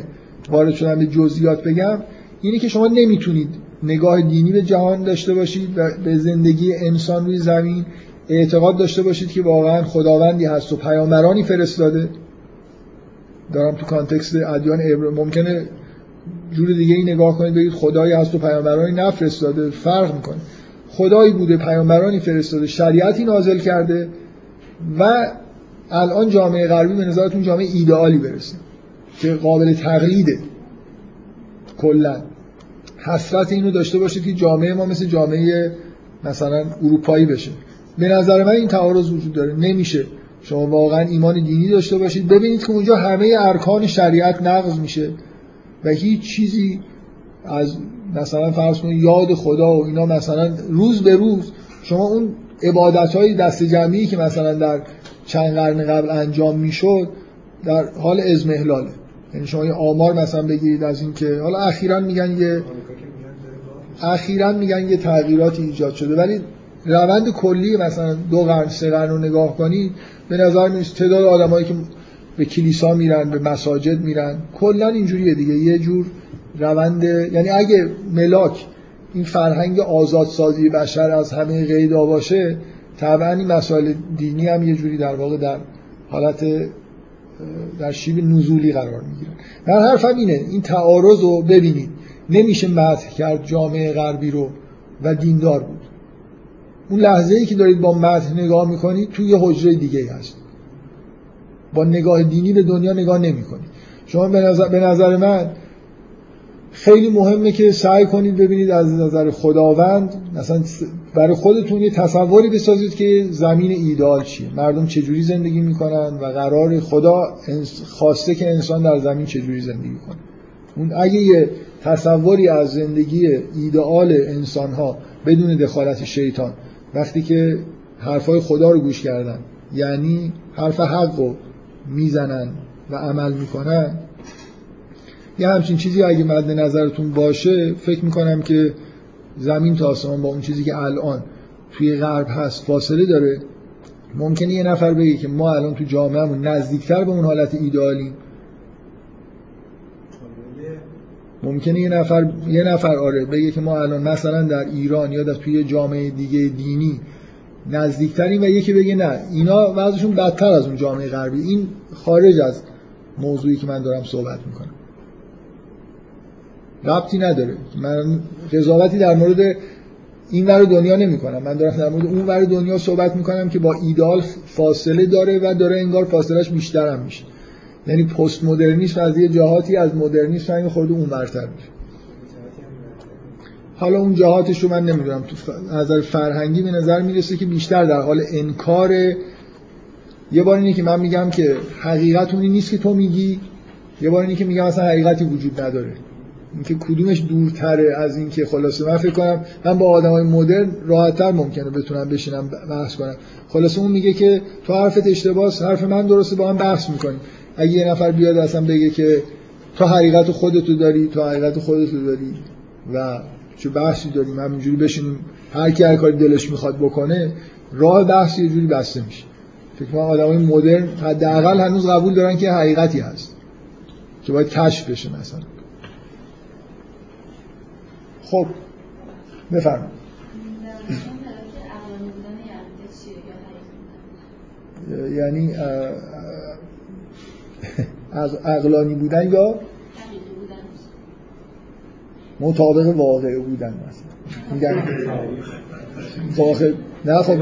Speaker 1: وارد شدن به جزئیات بگم اینی که شما نمی‌تونید نگاه دینی به جهان داشته باشید و به زندگی انسان روی زمین اعتقاد داشته باشید که واقعا خداوندی هست و پیامبرانی فرستاده. دارم تو کانتکست ادیان ابراهیم ممکنه جور دیگه ای نگاه کنید بگید خدایی هست و پیامبرانی نفرستاده. فرق می‌کنه. خدایی بوده پیامبرانی فرستاده شریعتی نازل کرده و الان جامعه غربی به نظرتون جامعه ایدئالی برسه که قابل تقلیده. کلا. حسرت اینو داشته باشید که جامعه ما مثل جامعه مثلا اروپایی بشه. به نظر من این تعارض وجود داره. نمیشه. شما واقعا ایمان دینی داشته باشید. ببینید که اونجا همه ارکان شریعت نقض میشه و هیچ چیزی از مثلا فرض کنید یاد خدا و اینا مثلا روز به روز شما اون عبادت های دست جمعی که مثلا در چند قرن قبل انجام می‌شد در حال ازمهلاله یعنی شما یه آمار مثلا بگیرید از این که حالا اخیرا میگن یه اخیرا میگن یه تغییراتی ایجاد شده. ولی روند کلی مثلا دو قرن سه قرن رو نگاه کنید به نظر میاد تعداد آدمایی که به کلیسا میرن به مساجد میرن کلا اینجوریه دیگه. یه جور روند یعنی اگه ملاک این فرهنگ آزادسازی بشر از همه قیدا باشه طبعا این مسائل دینی هم یه جوری در واقع در حالت در شیب نزولی قرار می‌گیرن. من حرفم اینه این تعارض رو ببینید. نمیشه مدح کرد جامعه غربی رو و دیندار بود. اون لحظه ای که دارید با متن نگاه می‌کنید توی حجره دیگه هست. با نگاه دینی به دنیا نگاه نمی‌کنید. شما به نظر, به نظر من خیلی مهمه که سعی کنید ببینید از نظر خداوند مثلا برای خودتون یه تصوری بسازید که زمین ایدال چیه. مردم چجوری زندگی می‌کنن و قرار خدا خواسته که انسان در زمین چجوری زندگی کنه. اون اگه یه تصوری از زندگی ایدئال انسان ها بدون دخالت شیطان وقتی که حرفای خدا رو گوش کردن یعنی حرف حق رو می‌زنن و عمل می‌کنن یه همچین چیزی اگه مد نظرتون باشه فکر می‌کنم که زمین تا آسمان با اون چیزی که الان توی غرب هست فاصله داره. ممکنه یه نفر بگه که ما الان تو جامعهمون نزدیکتر به اون حالت ایدئالیم. ممکنه یه نفر یه نفر آره بگه که ما الان مثلا در ایران یا در توی جامعه دیگه دینی نزدیکترین و یکی بگه نه. اینا وضعشون بدتر از اون جامعه غربی. این خارج از موضوعی که من دارم صحبت می‌کنم. ربطی نداره. من قضاوتی در مورد این ور دنیا نمی کنم من دارم در مورد اون ور دنیا صحبت می‌کنم که با ایدال فاصله داره و داره انگار فاصلش بیشتر هم میشه. یعنی پست مدرنیسم از یه جهاتی از مدرنیسم این خورده اون برتر میشه. حالا اون جهاتش رو من نمی‌دونم. تو نظر فرهنگی به نظر می‌رسه که بیشتر در حال انکار. یه بار اینه که من میگم که حقیقت اونی نیست که تو میگی. یه بار اینه که میگم اصلا حقیقتی وجود نداره. اینکه کدومش دورتره از اینکه خلاصه من فکر کنم من با آدمای مدرن راحتتر ممکنه بتونم بشینم بحث کنم. خلاصه اون میگه که تو حرفت اشتباهه حرف من درسته با هم بحث می‌کنیم. اگه یه نفر بیاد اصلا بگه که تو حقیقت خودتو داری تو حقیقت خودتو داری و چه بحثی داریم همینجوری بشینیم هر کی هر کاری دلش می‌خواد بکنه راه بحث یه جوری بسته میشه. فکر کنم آدمای مدرن حداقل هنوز قبول دارن که حقیقتی هست که باید کشف بشه مثلا. خب بفرمایید. یعنی از عقلانی بودن یا مطابق واقع بودن؟ مثلا واقع. نه خب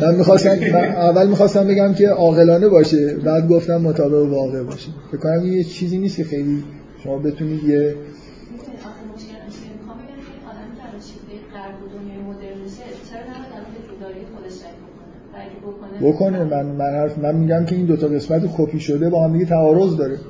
Speaker 1: من می‌خواستم اول می‌خواستم بگم که عاقلانه باشه بعد گفتم مطابق واقع باشه. فکر کنم یه چیزی نیست که خیلی شما بتونید یه بکنه. من من حرف من میگم که این دوتا قسمت کپی شده با هم دیگه تعارض داره.
Speaker 4: خب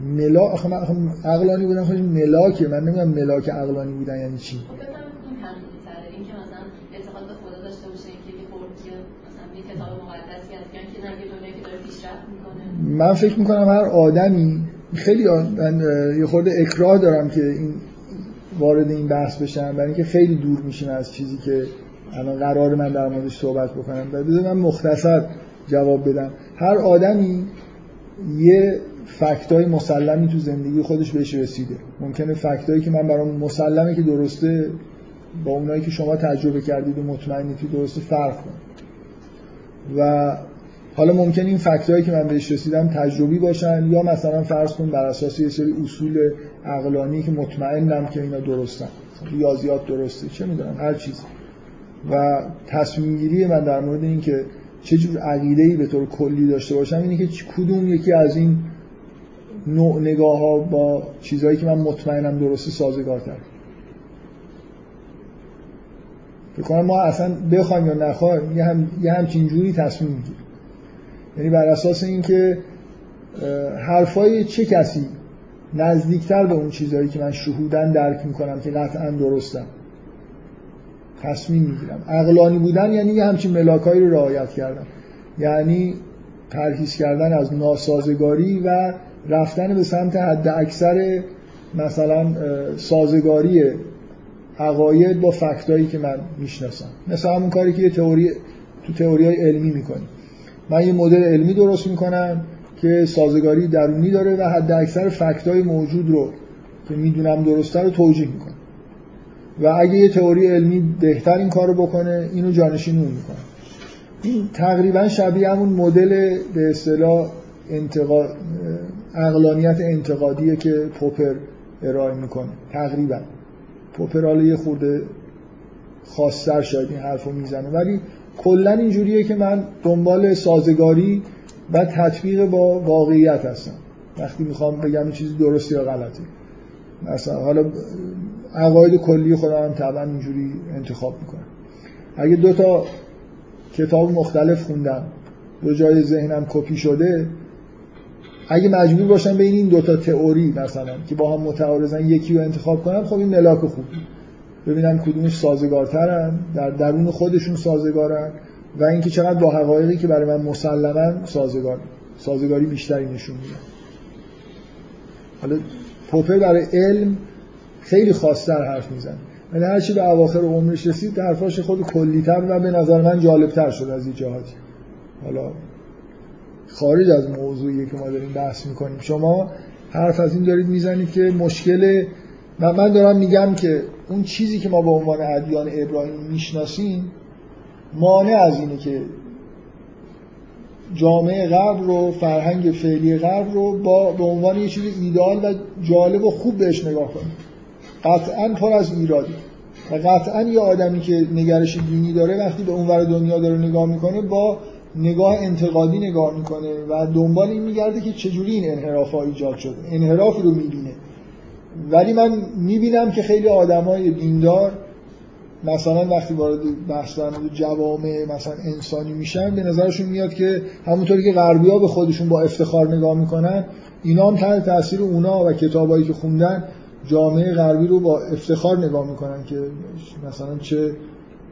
Speaker 4: میشه؟
Speaker 1: ملا آخه من آخه عقلانی بودن خودش ملاکه. من نمی‌دونم ملاک عقلانی بودن یعنی چی.
Speaker 4: خب
Speaker 1: من فکر می‌کنم هر آدمی خیلی من یه خورده اکراه دارم که این وارد این بحث بشم برای اینکه خیلی دور میشیم از چیزی که الان قرار من در موردش صحبت بکنم. و من مختصر جواب بدم. هر آدمی یه فکتای مسلمی تو زندگی خودش بهش رسیده. ممکنه فکتایی که من برام مسلمه که درسته با اونایی که شما تجربه کردید و مطمئنید که درسته فرق کنه. و حالا ممکن این فکتایی که من بهش رسیدم تجربی باشن یا مثلا فرض کن بر اساس یه سری اصول عقلانی که مطمئنم که اینا درستن. ریاضیات درسته چه می‌دونم هر چیز. و تصمیم گیری من در مورد این که چه جور عقیده‌ای به طور کلی داشته باشم اینه که کدوم یکی از این نوع نگاه ها با چیزهایی که من مطمئنم درسته سازگارتر. فکر کنم ما اصلا بخوایم یا نخوایم یه, هم، یه همچین جوری تصمیم می‌گیریم. یعنی بر اساس اینکه حرفای چه کسی نزدیکتر به اون چیزهایی که من شهودن درک می‌کنم که قطعا درستم؟ تصمیم می‌گیرم. عقلانی بودن یعنی یه همچین ملاکایی رو رعایت کردم. یعنی پرهیز کردن از ناسازگاری و رفتن به سمت حد اکثر مثلا سازگاری عقاید با فکتایی که من می‌شناسم. مثل همون کاری که یه تئوری تو تئوری های علمی می‌کنیم من یه مدل علمی درست می‌کنم که سازگاری درونی داره و حد اکثر فکتای موجود رو که می‌دونم درسته رو توجیه می‌کنم. و اگه یه تئوری علمی بهتر این کارو بکنه اینو جانشین اون می‌کنه این تقریبا شبیه همون مدل به اصطلاح انتقا... عقلانیت انتقادیه که پوپر ارائه می‌کنه. تقریبا. پوپر حالا یه خورده خاصتر شاید این حرف رو می‌زنه ولی کلا اینجوریه که من دنبال سازگاری و تطبیق با واقعیت هستم. وقتی می‌خوام بگم این چیزی درسته یا غلطه. مثلا حالا عقاید کلی خودم هم طبعا اینجوری انتخاب می‌کنم. اگه دو تا کتاب مختلف خوندم دو جای ذهنم کپی شده اگه مجبور باشم بین این دوتا تئوری مثلا که با هم متعارضن یکی رو انتخاب کنم خب این ملاک خوب ببینم کدومش سازگارترن در درون خودشون سازگارن و اینکه چقدر با حقایقی که برای من مسلمن سازگار سازگاری بیشتری نشون میدن حالا پوپر برای علم خیلی خاصتر حرف میزن من هرچی به اواخر عمرش رسید حرفاش خود کلیتر و به نظر من جالبتر شد از این جهاتی حالا خارج از موضوعی که ما داریم بحث می‌کنیم. شما حرف از این دارید می‌زنید که مشکل من, من دارم میگم که اون چیزی که ما به عنوان ادیان ابراهیم می‌شناسیم مانع از اینه که جامعه غرب رو فرهنگ فعلی غرب رو با به عنوان یه چیز ایدال و جالب و خوب بهش نگاه کنیم. قطعا پر از ایرادی. و قطعا یه آدمی که نگرش دینی داره وقتی به اونور دنیا داره نگاه می‌کنه با نگاه انتقادی نگاه می‌کنه و دنبال این میگرده که چجوری این انحراف ها ایجاد شده انحرافی رو می‌بینه. ولی من می‌بینم که خیلی آدمای دیندار مثلا وقتی وارد بحث در مورد جوامع مثلا انسانی میشن به نظرشون میاد که همونطوری که غربی ها به خودشون با افتخار نگاه می‌کنن اینا هم تحت تاثیر اونا و کتابایی که خوندن جامعه غربی رو با افتخار نگاه می‌کنن که مثلا چه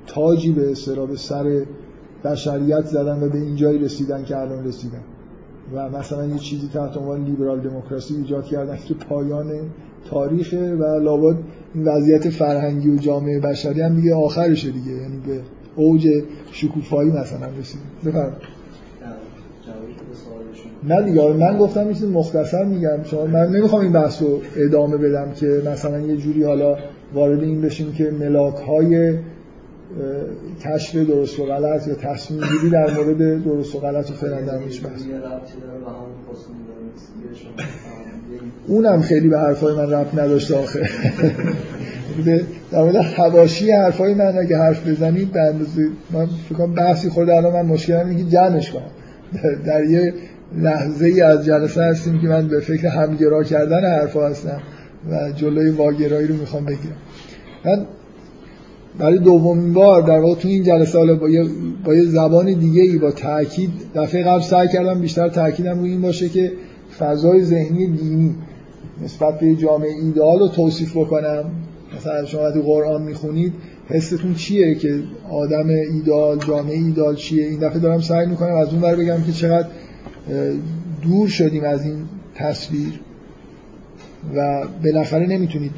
Speaker 1: تاجی به به سر بشریت زدن و به اینجایی رسیدن که الان رسیدن. و مثلا یه چیزی تحت عنوان لیبرال دموکراسی ایجاد کردن که پایان تاریخه و لابد این وضعیت فرهنگی و جامعه بشری هم دیگه آخرشه دیگه. یعنی به اوج شکوفایی مثلا رسید بفرمایید. نه دیگه. من گفتم چیز مختصر میگم. شما من نمی‌خوام این بحث رو ادامه بدم که مثلا یه جوری حالا وارد این بشیم که ملاک های کشف درست و غلط یا تصمیم گیری در مورد درست و غلط و فعلا در بحث. اونم خیلی به حرفای من ربط نداشته آخه. در مورد حواشی حرفای من اگه حرف بزنید به اندازه من فکر بحثی خورده الان من مشکلم اینه که جمعش کنم. در یه لحظه ای از جلسه هستیم که من به فکر همگرا کردن حرفا هستم و جلوی واگرایی رو می‌خوام بگیرم. من برای دومین بار در واقع تو این جلسه حالا با یه, با یه زبان دیگه ای با تاکید دفعه قبل سعی کردم بیشتر تاکیدم روی این باشه که فضای ذهنی دینی نسبت به جامعه ایدئال رو توصیف بکنم. مثلا شما وقتی قرآن می‌خونید حستون چیه که آدم ایدال جامعه ایدال چیه؟ این دفعه دارم سعی می‌کنم از اون بر بگم که چقدر دور شدیم از این تصویر. و بالاخره نمی‌تونید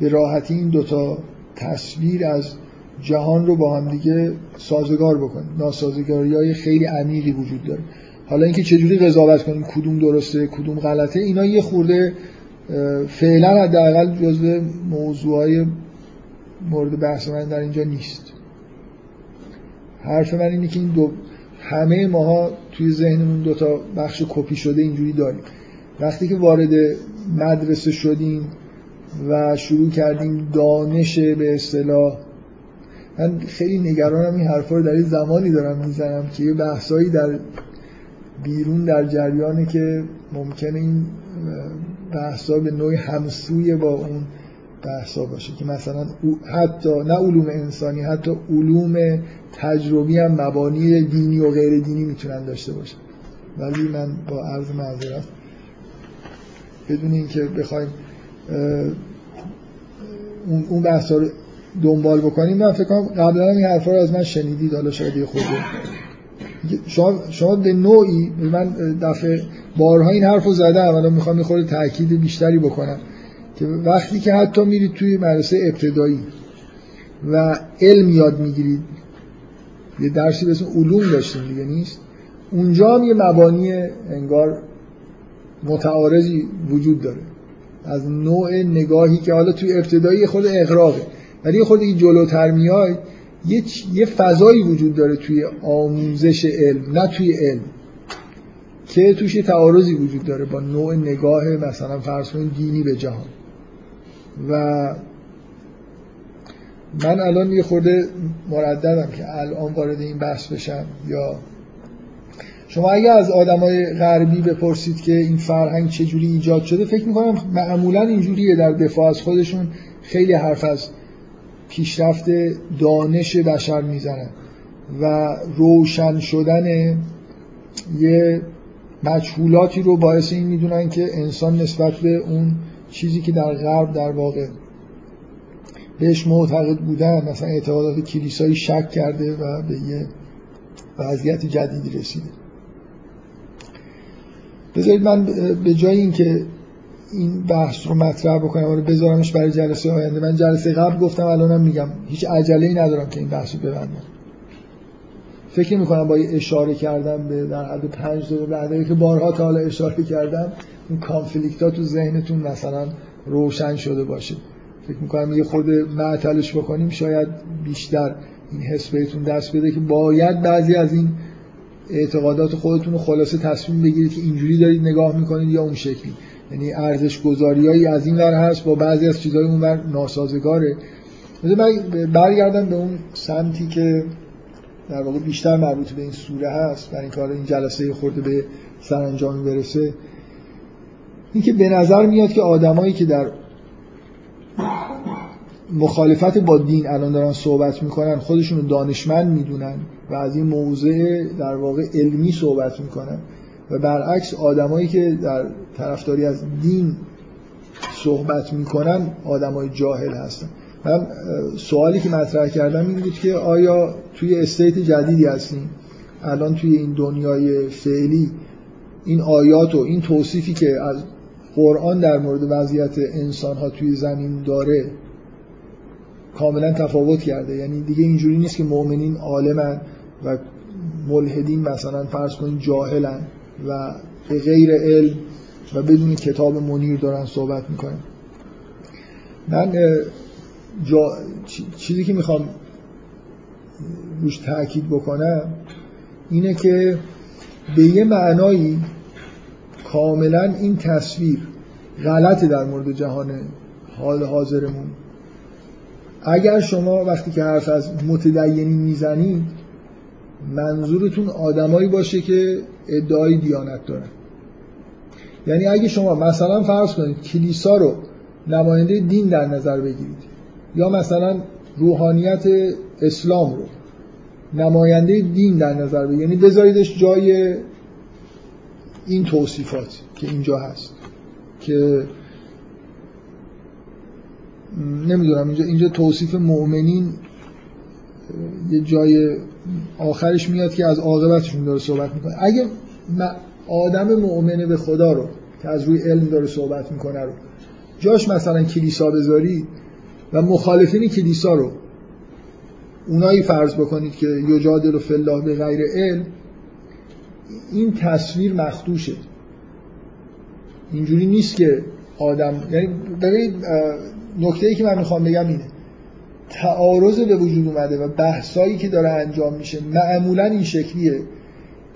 Speaker 1: به راحتی این دوتا تصویر از جهان رو با هم دیگه سازگار بکنید. ناسازگاری های خیلی عمیقی وجود داره. حالا اینکه چجوری قضاوت کنیم کدوم درسته کدوم غلطه اینا یه خورده فعلا حداقل جزء موضوعای مورد بحث من در اینجا نیست. حرف من اینه که این دو همه ماها توی ذهنمون دو تا بخش کپی شده اینجوری داریم. وقتی که وارد مدرسه شدیم و شروع کردیم دانش به اصطلاح من خیلی نگرانم این حرفا رو در این زمانی دارم می‌زنم که یه بحثایی در بیرون در جریانه که ممکنه این بحثا به نوعی همسوی با اون بحثا باشه که مثلا حتی نه علوم انسانی حتی علوم تجربی هم مبانی دینی و غیر دینی می‌تونن داشته باشن. ولی من با عرض معذرت بدون اینکه بخوایم اون بحثا رو دنبال بکنیم من فکر کنم قبلا این حرفا رو از من شنیدید حالا شاید یه شما, شما به نوعی من دفعه بارها این حرف رو زدم الان می‌خوام یه خورده تاکید بیشتری بکنم که وقتی که حتی میرید توی مدرسه ابتدایی و علم یاد می‌گیرید یه درسی به اسم علوم داشتیم دیگه نیست؟ اونجا هم یه مبانی انگار متعارضی وجود داره. از نوع نگاهی که حالا توی ابتدایی خود اقراقه ولی خود این جلوتر میای یه, یه فضایی وجود داره توی آموزش علم نه توی علم. که توش یه تعارضی وجود داره با نوع نگاه مثلا فرض دینی به جهان. و من الان یه خورده مرددم که الان وارد این بحث بشم. یا شما اگه از آدمای غربی بپرسید که این فرهنگ چجوری ایجاد شده فکر می‌کنم معمولا اینجوریه در دفاع از خودشون. خیلی حرف از پیشرفت دانش بشر می‌زنن و روشن شدن یه مجهولاتی رو باعث این می‌دونن که انسان نسبت به اون چیزی که در غرب در واقع بهش معتقد بودن مثلا اعتقادات کلیسایی شک کرده و به یه وضعیت جدیدی رسیده. بذارید من به جای اینکه این بحث رو مطرح بکنم. و بذارمش برای جلسه آینده. من جلسه قبل گفتم الانم میگم. هیچ عجله ای ندارم که این بحث رو ببندم. فکر می‌کنم با اشاره کردم به در حد پنج دقیقه که بارها تا حالا اشاره کردم این کانفلیکت ها تو ذهنتون مثلا روشن شده باشه. فکر می‌کنم یه خود معطلش بکنیم شاید بیشتر این حس بهتون دست بده که باید بعضی از این اعتقادات خودتون رو خلاصه تصمیم بگیرید که اینجوری دارید نگاه می‌کنید یا اون شکلی. یعنی ارزش گذاریایی از این ور هست با بعضی از چیزهای اون ور ناسازگاره. من برگردم به اون سمتی که در واقع بیشتر مربوط به این سوره هست برای این کار این جلسه خورده به سرانجام برسه. این که به نظر میاد که آدمایی که در مخالفت با دین الان دارن صحبت می‌کنن خودشون رو دانشمند می‌دونن و از این موضع در واقع علمی صحبت می‌کنن. و برعکس آدمایی که در طرفداری از دین صحبت می‌کنن آدمای جاهل هستن. من سوالی که مطرح کردم این بود که آیا توی استیت جدیدی هستیم الان توی این دنیای فعلی این آیات و این توصیفی که از قرآن در مورد وضعیت انسان ها توی زمین داره کاملا تفاوت کرده. یعنی دیگه اینجوری نیست که مؤمنین عالمن و ملحدین مثلا فرض کنین جاهلن. و به غیر علم و بدون کتاب منیر دارن صحبت می‌کنن. من جا... چیزی که می‌خوام روش تاکید بکنم اینه که به یه معنایی کاملا این تصویر غلطه در مورد جهان حال حاضرمون. اگر شما وقتی که حرف از متدینی می‌زنید منظورتون آدمایی باشه که ادعای دیانت دارن. یعنی اگه شما مثلا فرض کنید کلیسا رو نماینده دین در نظر بگیرید یا مثلا روحانیت اسلام رو نماینده دین در نظر بگیرید یعنی بذاریدش جای این توصیفات که اینجا هست که نمی‌دونم اینجا اینجا توصیف مؤمنین یه جای آخرش میاد که از عاقبتشون داره صحبت می‌کنه. اگه آدم مؤمنه به خدا رو که از روی علم داره صحبت می‌کنه رو جاش مثلا کلیسا بذاری و مخالفین کلیسا رو اونایی فرض بکنید که یجادل و فلاح به غیر علم این تصویر مخدوشه. اینجوری نیست که آدم یعنی ببینید نکته ای که من می‌خوام بگم اینه. تعارض به وجود اومده و بحثایی که داره انجام میشه معمولا این شکلیه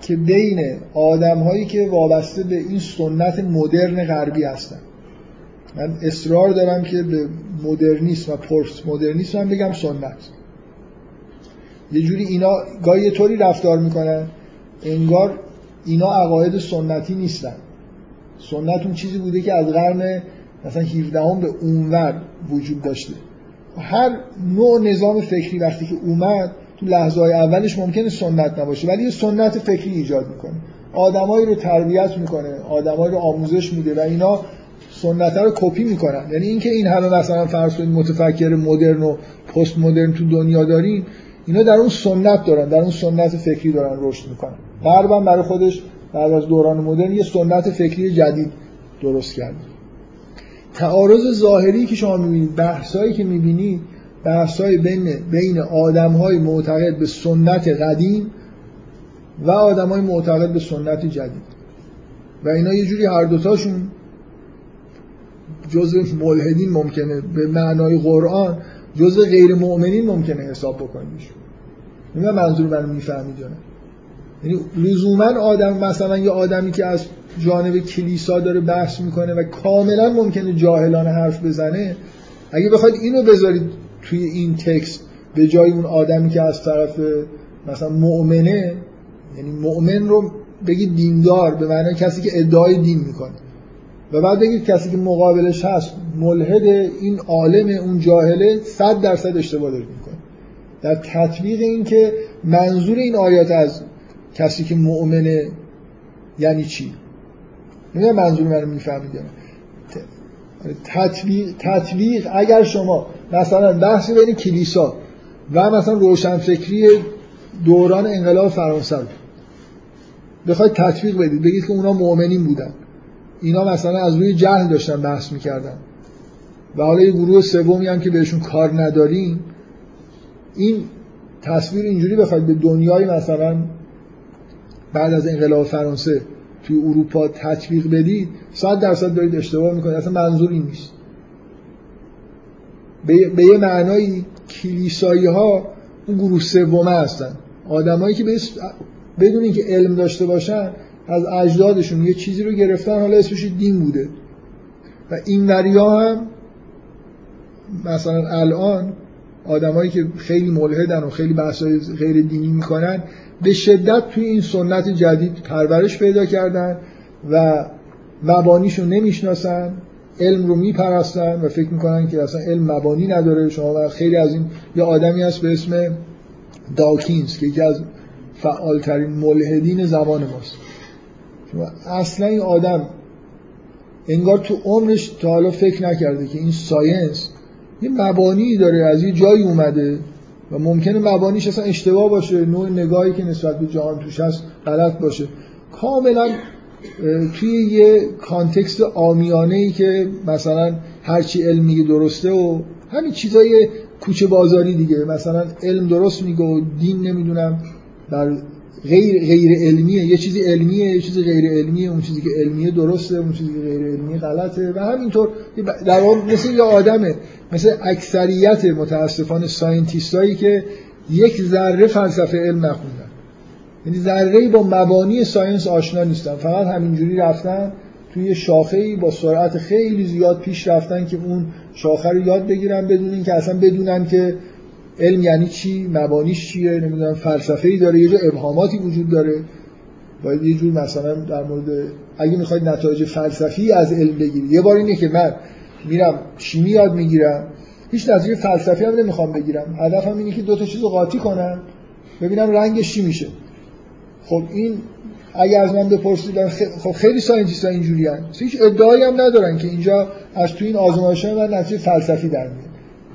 Speaker 1: که بین آدم هایی که وابسته به این سنت مدرن غربی هستن. من اصرار دارم که به مدرنیسم و پست مدرنیسم هم بگم سنت. یه جوری اینا گاهی طوری رفتار می‌کنن انگار اینا عقاید سنتی نیستن. سنت اون چیزی بوده که از قرن مثلا 17 هم به اونور وجود داشته. هر نوع نظام فکری وقتی که اومد تو لحظه های اولش ممکنه سنت نباشه ولی یه سنت فکری ایجاد می‌کنه. آدمایی رو تربیت می‌کنه آدمایی رو آموزش میده و اینا سنت رو کپی می‌کنن. یعنی اینکه این همه مثلا فرض کنید متفکر مدرن و پست مدرن تو دنیا داریم اینا در اون سنت دارن در اون سنت فکری دارن رشد می‌کنن. غربم برای خودش بعد از دوران مدرن یه سنت فکری جدید درست کرده. تعارض ظاهری که شما می‌بینید بحثایی که می‌بینید بحثای بین بین آدمهای معتقد به سنت قدیم و آدمهای معتقد به سنت جدید. و اینا یه جوری هر دوتاشون جزء ملحدین ممکنه به معنای قرآن جزء غیر مؤمنین ممکنه حساب بکنیش این منظور من می‌فهمید یعنی لزوما آدم مثلا یه آدمی که از جانب کلیسا داره بحث می‌کنه و کاملا ممکنه جاهلانه حرف بزنه اگه بخواید اینو بذارید توی این تکست به جای اون آدمی که از طرف مثلا مؤمنه یعنی مؤمن رو بگید دیندار به معنی کسی که ادعای دین می‌کنه. و بعد بگید کسی که مقابلش هست ملحد این عالم اون جاهله صد درصد اشتباه داره می‌کنه در تطبیق این که منظور این آیات از کسی که مؤمنه یعنی چی؟ نه منظور من رو می‌فهمید تطبیق, تطبیق اگر شما مثلا بحثی بین کلیسا و مثلا روشنفکری دوران انقلاب فرانسه رو بخواید تطبیق بدید بگید که اونا مؤمنین بودن. اینا مثلا از روی جهل داشتن بحث می‌کردن. و حالا یه گروه سومی هم که بهشون کار نداریم این تصویر اینجوری بخواید به دنیای مثلا بعد از انقلاب فرانسه توی اروپا تطبیق بدید صد درصد دارید اشتباه می‌کنید اصلا منظور این نیست. به یه معنایی کلیسایی ها اون گروه سومه هستن. آدمایی که بدون اینکه علم داشته باشن از اجدادشون یه چیزی رو گرفتن حالا اسمش دین بوده. و این وریا هم مثلا الان آدمایی که خیلی ملحدن و خیلی بحثای غیر دینی می‌کنن به شدت توی این سنت جدید پرورش پیدا کردن و مبانیشو نمی‌شناسن علم رو میپرستن و فکر می‌کنن که اصلا علم مبانی نداره. شما خیلی از این یه آدمی هست به اسم داکینز که یکی از فعالترین ملحدین زمان ماست. شما اصلا این آدم انگار تو عمرش تا حالا فکر نکرده که این ساینس یه مبانی داره از یه جایی اومده. و ممکنه مبانیش اصلا اشتباه باشه نوع نگاهی که نسبت به جهان توش هست غلط باشه. کاملا توی یه کانتکست عامیانه ای که مثلا هرچی علم میگه درسته و همین چیزای کوچه بازاری دیگه مثلا علم درست میگه و دین نمی‌دونم در غیر غیر علمیه. یه چیزی علمیه یه چیزی غیر علمیه. اون چیزی که علمیه درسته اون چیزی که غیر علمیه غلطه. و همینطور در واقع مثل یه آدمه. مثل اکثریت متاسفانه ساینتیستایی که یک ذره فلسفه علم نخوندن. یعنی ذره با مبانی ساینس آشنا نیستن. فقط همینجوری رفتن توی شاخه با سرعت خیلی زیاد پیش رفتن که اون شاخه رو یاد بگیرن بدون اینکه اصلا بدونن که علم یعنی چی؟ مبانیش چیه؟ نمی‌دونم فلسفه ای داره یه جور ابهاماتی وجود داره. باید یه جور مثلا در مورد اگه می‌خواید نتایج فلسفی از علم بگیرید یه بار اینه که من میرم شیمی یاد می‌گیرم. هیچ نتیجه فلسفی هم نمی‌خوام بگیرم. هدفم اینه که دو تا چیز رو قاطی کنم ببینم رنگش چی میشه. خب این اگه از من بپرسید خب خیلی ساینتیست ها اینجوری هیچ ادعایی هم ندارن که اینجا از تو این آزمایش من نتیجه فلسفی در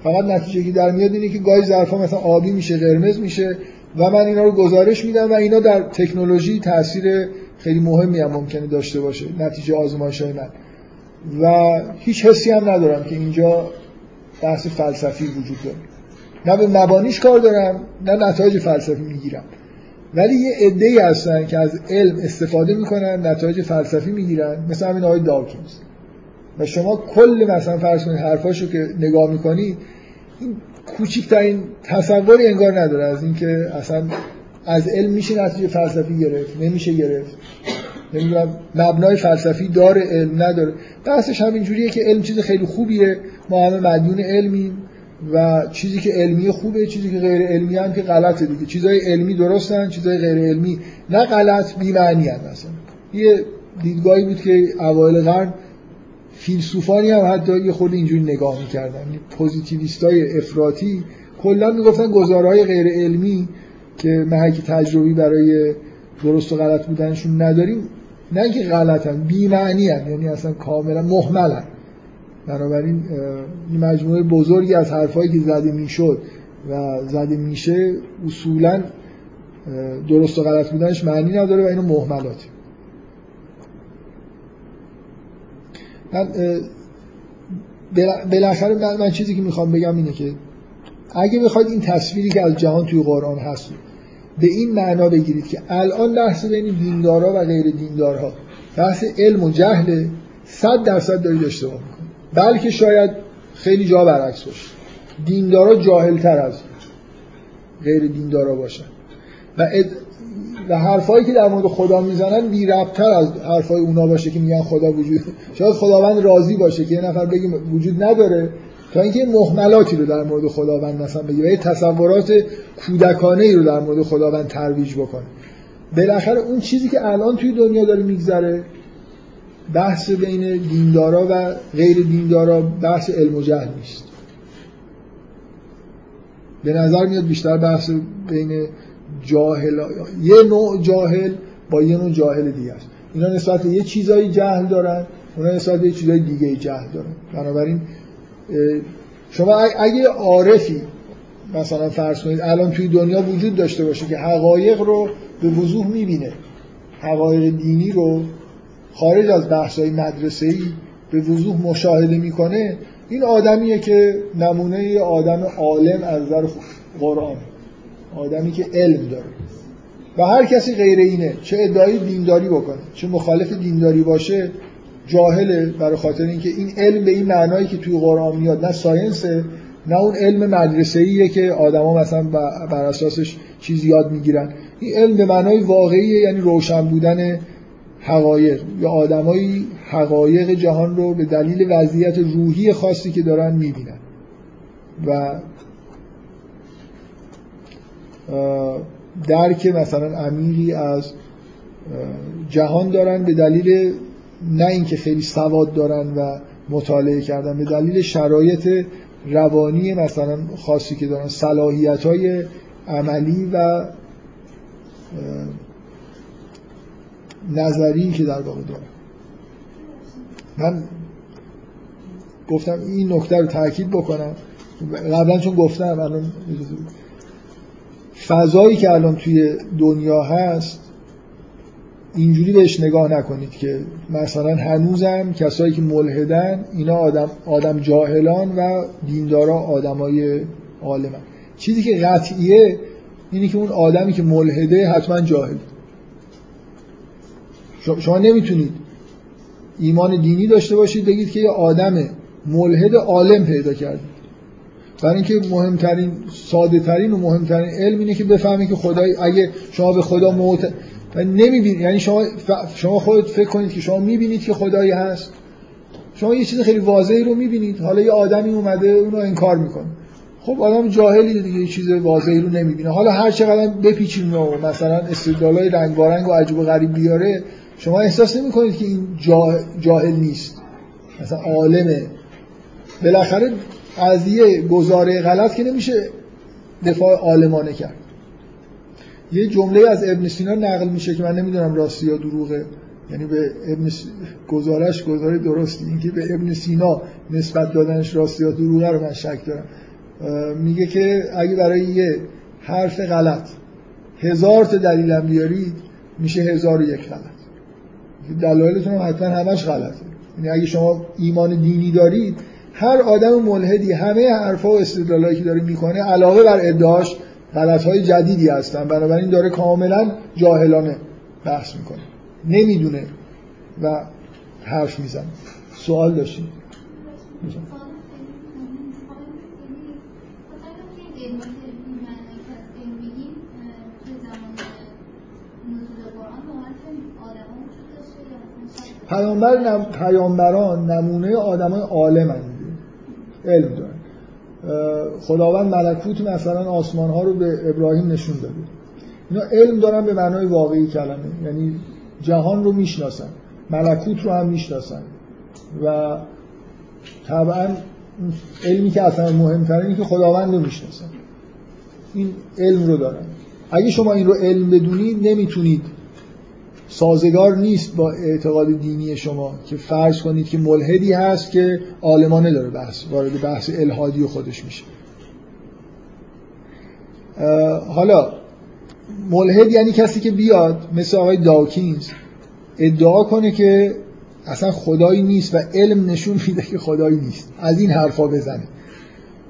Speaker 1: فقط نتیجه که در میاد اینه که گاهی ظرفا مثلا آبی میشه قرمز میشه و من اینا رو گزارش میدم و اینا در تکنولوژی تاثیر خیلی مهمی هم ممکنه داشته باشه نتیجه آزمایش های من. و هیچ حسی هم ندارم که اینجا بحث فلسفی وجود داره. نه به مبانیش کار دارم نه نتایج فلسفی می‌گیرم. ولی یه عده ای هستن که از علم استفاده می‌کنن نتایج فلسفی می‌گیرن مثل همین آقای داکینز و شما کل مثلا فرض کنید حرفاشو که نگاه می‌کنی این کوچکترین تصوری انگار نداره. از اینکه اصلا از علم میشه نتیجه فلسفی گرفت نمیشه گرفت. نمی‌دونم مبنای فلسفی داره علم نداره. بحثش همین جوریه که علم چیز خیلی خوبیه. ما همه مدیون علمیم و چیزی که علمی خوبه چیزی که غیر علمی هم که غلطه دیگه. چیزای علمی درستن چیزای غیر علمی. نه غلط بی معنی هم مثلا یه دیدگاهی بود که اوایل قرن فیلسوفانی هم حتی یه خود اینجوری نگاه می‌کردن. یعنی پوزیتیویستای افراطی کلا می‌گفتن گزارهای غیر علمی که محک تجربی برای درست و غلط بودنشون نداریم. نه اینکه غلطن بی معنی یعنی اصلا کاملا محملن. بنابراین این مجموعه بزرگی از حرفایی که زده می‌شد و زده میشه اصولا درست و غلط بودنش معنی نداره و اینو محملاتی من بالاخره من, من چیزی که می‌خوام بگم اینه که اگه بخواید این تصویری که از جهان توی قرآن هست به این معنا بگیرید که الان بحث بین دیندارا و غیر دیندارها بحث علم و جهل صد درصد دارید اشتباه می‌کنید. بلکه شاید خیلی جا برعکس باشه. دیندارا جاهلتر از غیر دیندارا باشن. و و حرفایی که در مورد خدا می‌زنن بی ربطتر از حرفای اونا باشه که میگن خدا وجود شاید خداوند راضی باشه که یه نفر بگه وجود نداره تا اینکه محملاتی رو در مورد خداوند مثلا بگه و یه تصورات کودکانه ای رو در مورد خداوند ترویج بکنه. بالاخره اون چیزی که الان توی دنیا داره میگذره بحث بین دیندارا و غیر دیندارا بحث علم و جهل نیست. به نظر میاد بیشتر بحث بین جاهل یه نوع جاهل با یه نوع جاهل دیگه است. اینا نسبت یه چیزایی جهل دارن اونا نسبت یه چیزای دیگه جهل دارن. بنابراین شما اگه عارفی مثلا فرض کنید الان توی دنیا وجود داشته باشه که حقایق رو به وضوح می‌بینه. حقایق دینی رو خارج از بحث‌های مدرسه‌ای به وضوح مشاهده می‌کنه. این آدمیه که نمونه آدم عالم از نظر قرآن. آدمی که علم داره. و هر کسی غیر اینه چه ادعای دینداری بکنه. چه مخالف دینداری باشه جاهله برای خاطر اینکه این علم به این معنایی که توی قرآن میاد نه ساینسه نه اون علم مدرسه‌ایه که آدما مثلا بر اساسش چیز یاد می‌گیرن. این علم به معنای واقعیه یعنی روشن بودن حقایق. یا آدمایی حقایق جهان رو به دلیل وضعیت روحی خاصی که دارن می‌بینن. و درک مثلا عمیقی از جهان دارن به دلیل نه اینکه خیلی سواد دارن و مطالعه کردن به دلیل شرایط روانی مثلا خاصی که دارن صلاحیت های عملی و نظری که در واقع دارن. من گفتم این نکته رو تاکید بکنم. قبلا چون گفتم الان فضایی که الان توی دنیا هست اینجوری بهش نگاه نکنید که مثلا هنوزم کسایی که ملحدن اینا آدم, آدم جاهلان و دیندارا آدمای عالمن. چیزی که قطعیه اینی که اون آدمی که ملحده حتما جاهل. شما نمی‌تونید ایمان دینی داشته باشید بگید که یه آدم ملحد عالم پیدا کردید برای اینکه مهمترین ساده ترین و مهمترین علم اینه که بفهمید که خدای اگه شما به خدا موت و نمی‌بینید یعنی شما شما خودت فکر کنید که شما می‌بینید که خدایی هست. شما یه چیز خیلی واضحی رو می‌بینید. حالا یه آدمی اومده اونو انکار می‌کنه. خب آدم جاهلی دیگه یه چیز واضحی رو نمی‌بینه. حالا هر چقدر بپیچیم و مثلا استدلالای رنگ بارنگ و عجب و غریب بیاره شما احساس نمی‌کنید که این جاهل نیست. مثلا عالمه. بالاخره از یه گزاره غلط که نمیشه دفاع عالمانه کرد. یه جمله از ابن سینا نقل میشه که من نمی‌دونم راستی یا دروغه. یعنی به ابن س... گزارش گزاره درستی. اینکه به ابن سینا نسبت دادنش راستی یا دروغه رو من شک دارم. میگه که اگه برای یه حرف غلط هزار تا دلیلم بیارید میشه هزار و یک غلط. دلایلتون هم حتما همش غلطه. یعنی اگه شما ایمان دینی دارید هر آدم ملحدی همه حرفا و استدلالایی که داره می‌کنه علاوه بر ادعاش غلط های جدیدی هستن. بنابراین داره کاملا جاهلانه بحث می‌کنه. نمی‌دونه و حرف می‌زنه. سوال داشتیم پیامبر نم... پیامبران نمونه آدمای عالمن. علم دارن خداوند ملکوت مثلا آسمان ها رو به ابراهیم نشون داده. اینا علم دارن به معنای واقعی کلمه. یعنی جهان رو می‌شناسن ملکوت رو هم می‌شناسن. و طبعا علمی که اصلا مهمتره اینه که خداوند رو می‌شناسن. این علم رو دارن. اگه شما این رو علم بدونید نمی‌تونید سازگار نیست با اعتقاد دینی شما که فرض کنید که ملحدی هست که عالمانه داره بحث وارد بحث الهادی و خودش میشه. حالا ملحد یعنی کسی که بیاد مثل آقای داکینز ادعا کنه که اصلا خدایی نیست و علم نشون میده که خدایی نیست. از این حرفا بزنه.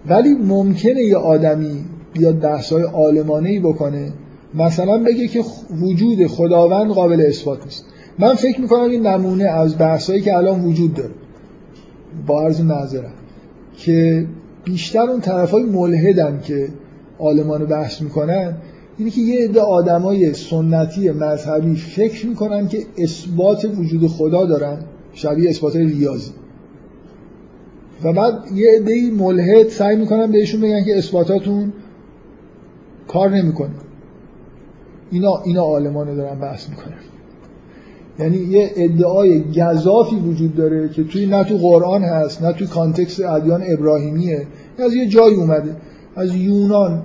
Speaker 1: ولی ممکنه یه آدمی بیاد بحثای عالمانه ای بکنه مثلا بگه که وجود خداوند قابل اثبات نیست. من فکر می‌کنم این نمونه از بحثایی که الان وجود داره با عرض معذرت که بیشتر اون طرف های ملحدن که آلمان بحث می‌کنن اینه که یه عده آدمای سنتی مذهبی فکر می‌کنن که اثبات وجود خدا دارن شبیه اثبات ریاضی. و بعد یه عده ملحد سعی می‌کنن بهشون بگن که اثباتاتون کار نمی‌کنه. اینا اینا عالمانه دارن بحث می‌کنن. یعنی یه ادعای گذافی وجود داره که توی نه تو قرآن هست نه توی کانتکست ادیان ابراهیمیه. از یه جایی اومده. از یونان.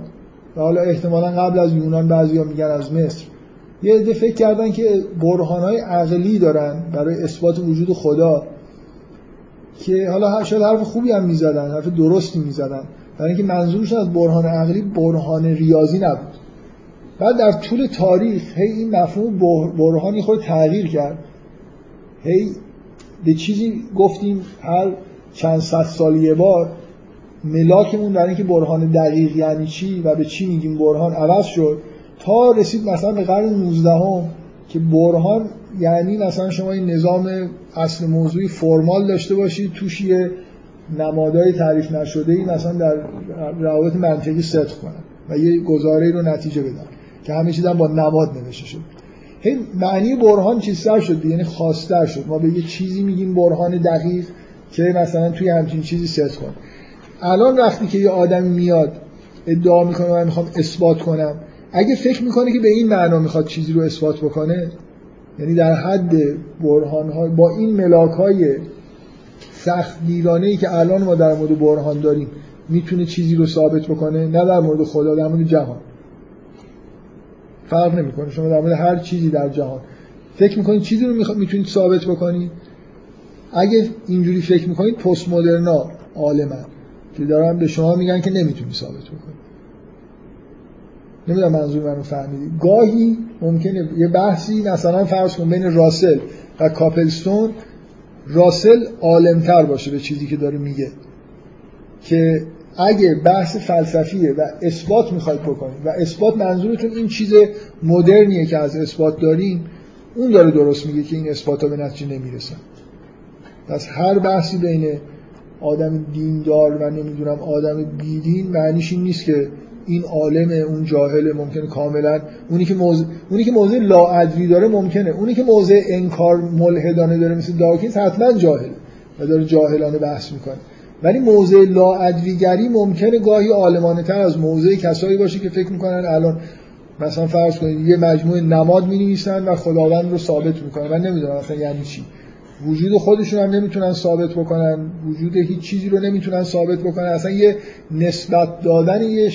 Speaker 1: و حالا احتمالا قبل از یونان بعضیا میگن از مصر. یه عده فکر کردن که برهانهای عقلی دارن برای اثبات وجود خدا که حالا شاید حرف خوبی هم می‌زدن حرف درستی می‌زدن. برای اینکه منظورشون از برهان عقلی برهان ریاضی نبود. بعد در طول تاریخ هی این مفهوم برهانی خود تغییر کرد. هی به چیزی گفتیم هر چند صد سال یه بار ملاکمون در اینکه برهان دقیق یعنی چی و به چی میگیم برهان عوض شد. تا رسید مثلا به قرن 19 هم که برهان یعنی مثلا شما این نظام اصل موضوعی فرمال داشته باشید توش یه نمادهای تعریف نشده ای مثلا در روابط منطقی صدق کنن و یه گزاره رو نتیجه بدن. که همه چیز با نماد نوشته شد. هی معنی برهان چیزتر شد یعنی خواستر شد. ما به یه چیزی میگیم برهان دقیق که مثلا توی همچین چیزی صدق کن الان وقتی که یه آدم میاد ادعا می‌کنه من می‌خوام اثبات کنم اگه فکر می‌کنه که به این معنا می‌خواد چیزی رو اثبات بکنه یعنی در حد برهان های با این ملاک های سخت دیرانه ای که الان ما در مورد برهان داریم می‌تونه چیزی رو ثابت بکنه نه در مورد خدا در مورد جهان. فرق نمی‌کنه. شما در مورد هر چیزی در جهان فکر می‌کنید چیزی رو می‌تونید ثابت بکنید. اگه اینجوری فکر می‌کنید پست مدرنا عالمن که دارن به شما میگن که نمی‌تونی ثابت بکنی. نمی‌دونم منظور منو فهمیدی گاهی ممکنه یه بحثی مثلا فرض کن بین راسل و کاپلستون راسل عالمتر باشه به چیزی که داره میگه که اگه بحث فلسفیه و اثبات می‌خواید بکنید و اثبات منظورتون این چیز مدرنیه که از اثبات داریم اون داره درست میگه که این اثبات ها به نتیجه نمی‌رسن. پس هر بحثی بین آدم دیندار و نمی‌دونم آدم بیدین معنیش این نیست که این عالم اون جاهل ممکنه کاملا اونی که موضع اونی که موضع لاعدری داره ممکنه. اونی که موضع انکار ملحدانه داره مثل داکینز حتما جاهله و داره جاهلانه بحث می‌کنه. ولی موضع لاعدریگری ممکنه گاهی عالمانه تر از موضع کسایی باشه که فکر می‌کنن الان مثلا فرض کنید یه مجموعه نماد می نویسن و خداوند رو ثابت می‌کنن. من نمی‌دونم مثلا یعنی چی. وجود خودشون هم نمی‌تونن ثابت بکنن. وجود هیچ چیزی رو نمی‌تونن ثابت بکنن. اصلا یه نسبت دادن یه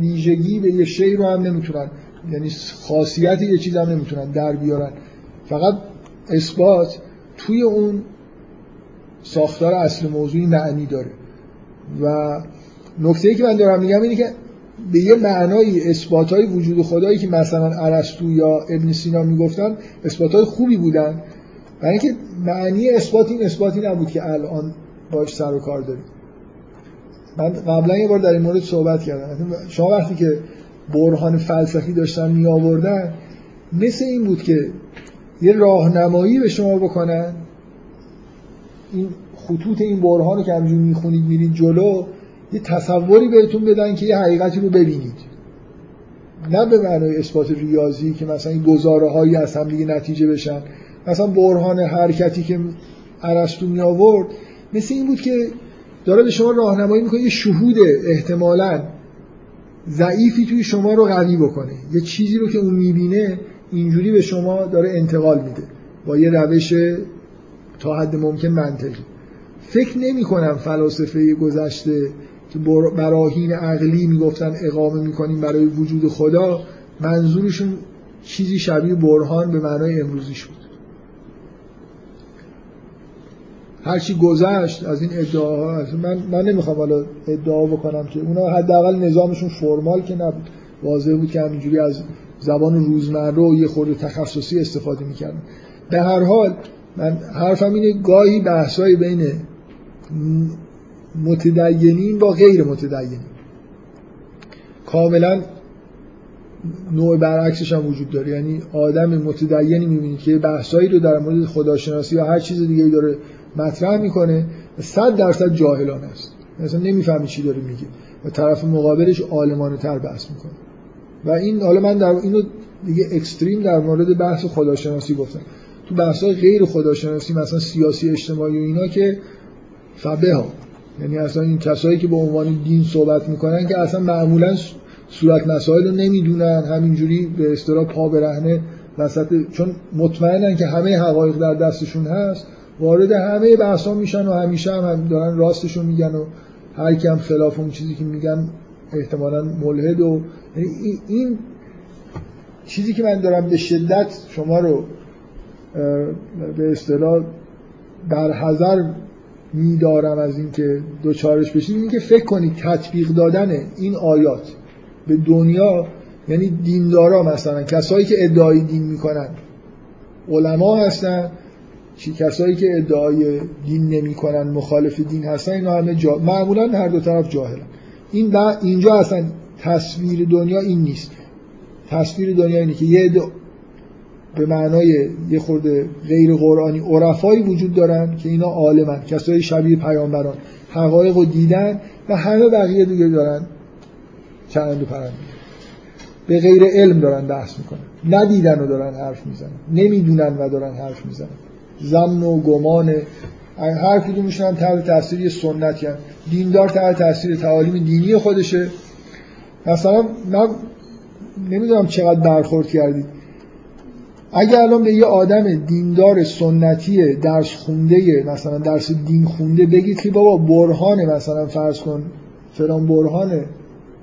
Speaker 1: ویژگی به یه شی رو هم نمی‌تونن. یعنی خاصیت یه چیز هم نمی‌تونن در بیارن. فقط اثبات توی اون ساختار اصل موضوعی معنی داره. و نکته که من دارم میگم اینه که به یه معنای اثبات های وجود خدایی که مثلا ارسطو یا ابن سینا می‌گفتن اثبات های خوبی بودن. برای اینکه معنی اثبات این اثباتی نبود که الان باش سر و کار داریم. من قبلا یه بار در این مورد صحبت کردم. شما وقتی که برهان فلسفی داشتن می آوردن مثل این بود که یه راهنمایی به شما بکنن این خطوط این برهان رو که همجور می‌خونید میرید جلو یه تصوری بهتون بدن که یه حقیقتی رو ببینید. نه به معنای اثبات ریاضی که مثلا این گزاره هایی از هم دیگه نتیجه بشن. مثلا برهان حرکتی که ارسطو می آورد مثل این بود که داره به شما راهنمایی می‌کنه یه شهود احتمالا ضعیفی توی شما رو قوی بکنه. یه چیزی رو که اون می‌بینه اینجوری به شما داره انتقال میده. با یه روش تا حد ممکن منطقی. فکر نمی کنم فلاسفه گذشته که براهین عقلی می‌گفتن اقامه می‌کنیم برای وجود خدا منظورشون چیزی شبیه برهان به معنای امروزیش بود هرچی گذشت از این ادعاها من من نمی‌خوام حالا ادعا بکنم که اونا حداقل نظامشون فرمال که نبود. واضح بود که همینجوری از زبان روزمره و یه خورده تخصصی استفاده می‌کردن. به هر حال من حرفم اینه گاهی بحثای بین متدینین با غیر متدینین. کاملا نوع برعکسش هم وجود داره. یعنی آدم متدینی می‌بینید که بحثایی رو در مورد خداشناسی یا هر چیز دیگه داره مطرح می‌کنه صد درصد جاهلانه است. مثلا نمی‌فهمی چی داره میگه. و طرف مقابلش عالمانه تر بحث می‌کنه. و این حالا من در اینو دیگه اکستریم در مورد بحث خداشناسی گفتم. تو بحث غیر خداشناسی مثلا سیاسی اجتماعی و اینا که فبه ها. یعنی اصلا این کسایی که به عنوان دین صحبت می‌کنن که اصلا معمولا صورت مسائل رو نمی‌دونن همینجوری به اصطلاح پا برهنه وسط چون مطمئنن که همه حقایق در دستشون هست وارد همه بحثا میشن و همیشه هم, دارن راستشون میگن و هر کم خلاف اون چیزی که میگن احتمالا ملحد و یعنی این چیزی که من دارم به شدت شما رو به اصطلاح در حذر میدارم از اینکه دوچارش بشید این که فکر کنید تطبیق دادن این آیات به دنیا یعنی دیندارا مثلا کسایی که ادعای دین می‌کنن علما هستن چی کسایی که ادعای دین نمی‌کنن مخالف دین هستن اینا همه جا... معمولا هر دو طرف جاهلن. این اینجا اصلا تصویر دنیا این نیست. تصویر دنیا اینه که یه به معنای یه خورده غیر قرآنی عرفایی وجود دارن که اینا عالمن کسایی شبیه پیامبران حقایق رو دیدن و همه بقیه دیگه دارن چند و پرند به غیر علم دارن بحث می‌کنن. ندیدن و دارن حرف می‌زنن. نمی‌دونن و دارن حرف می‌زنن. زمن و گمان هر کدومشون هم تحت تاثیر سنتی هم دیندار تحت تاثیر تعالیم دینی خودشه. مثلا من نمی‌دونم چقدر برخورد کردید. اگر الان به یه آدم دیندار سنتی درس خونده مثلا درس دین خونده بگید که بابا برهان مثلا فرض کن فلان برهان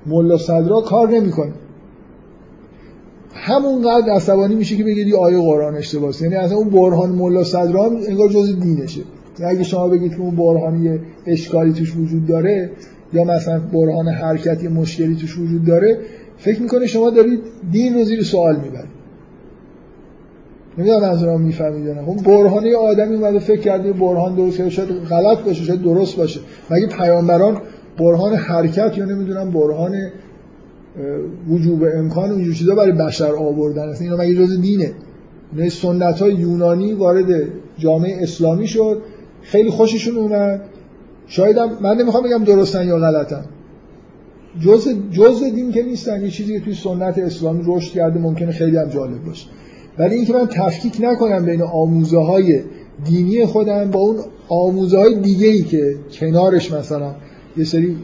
Speaker 1: ملا صدرا کار نمی‌کنه. همونقدر عصبانی میشه که بگید یه آیه قرآن اشتباهه یعنی اصلا اون برهان ملا صدرا هم انگار جز دینشه. اگه شما بگید که اون برهان یه اشکالی توش وجود داره یا مثلا برهان حرکتی مشکلی توش وجود داره فکر می‌کنه شما دارید دین رو زیر سوال می‌برید. نمی‌دونم منظورم می‌فهمید نه. اون برهان یه آدمی اومده فکر کرده برهان درست شاید غلط باشه شاید درست باشه. مگه پیامبران برهان حرکت یا نمی‌دونم برهان وجوب امکان اونجور چیزا برای بشر آوردن؟ اصلا اینا مگه جز دینه؟ نه سنت های یونانی وارد جامعه اسلامی شد خیلی خوششون اومد. شاید من نمی‌خوام بگم درستن یا غلطن. جز جز دین که نیستن یه چیزی که توی سنت اسلامی رشد کرده ممکنه خیلی هم جالب باشه. ولی اینکه من تفکیک نکنم بین آموزه های دینی خودم با اون آموزه های دیگه ای که کنارش مثلا یه سری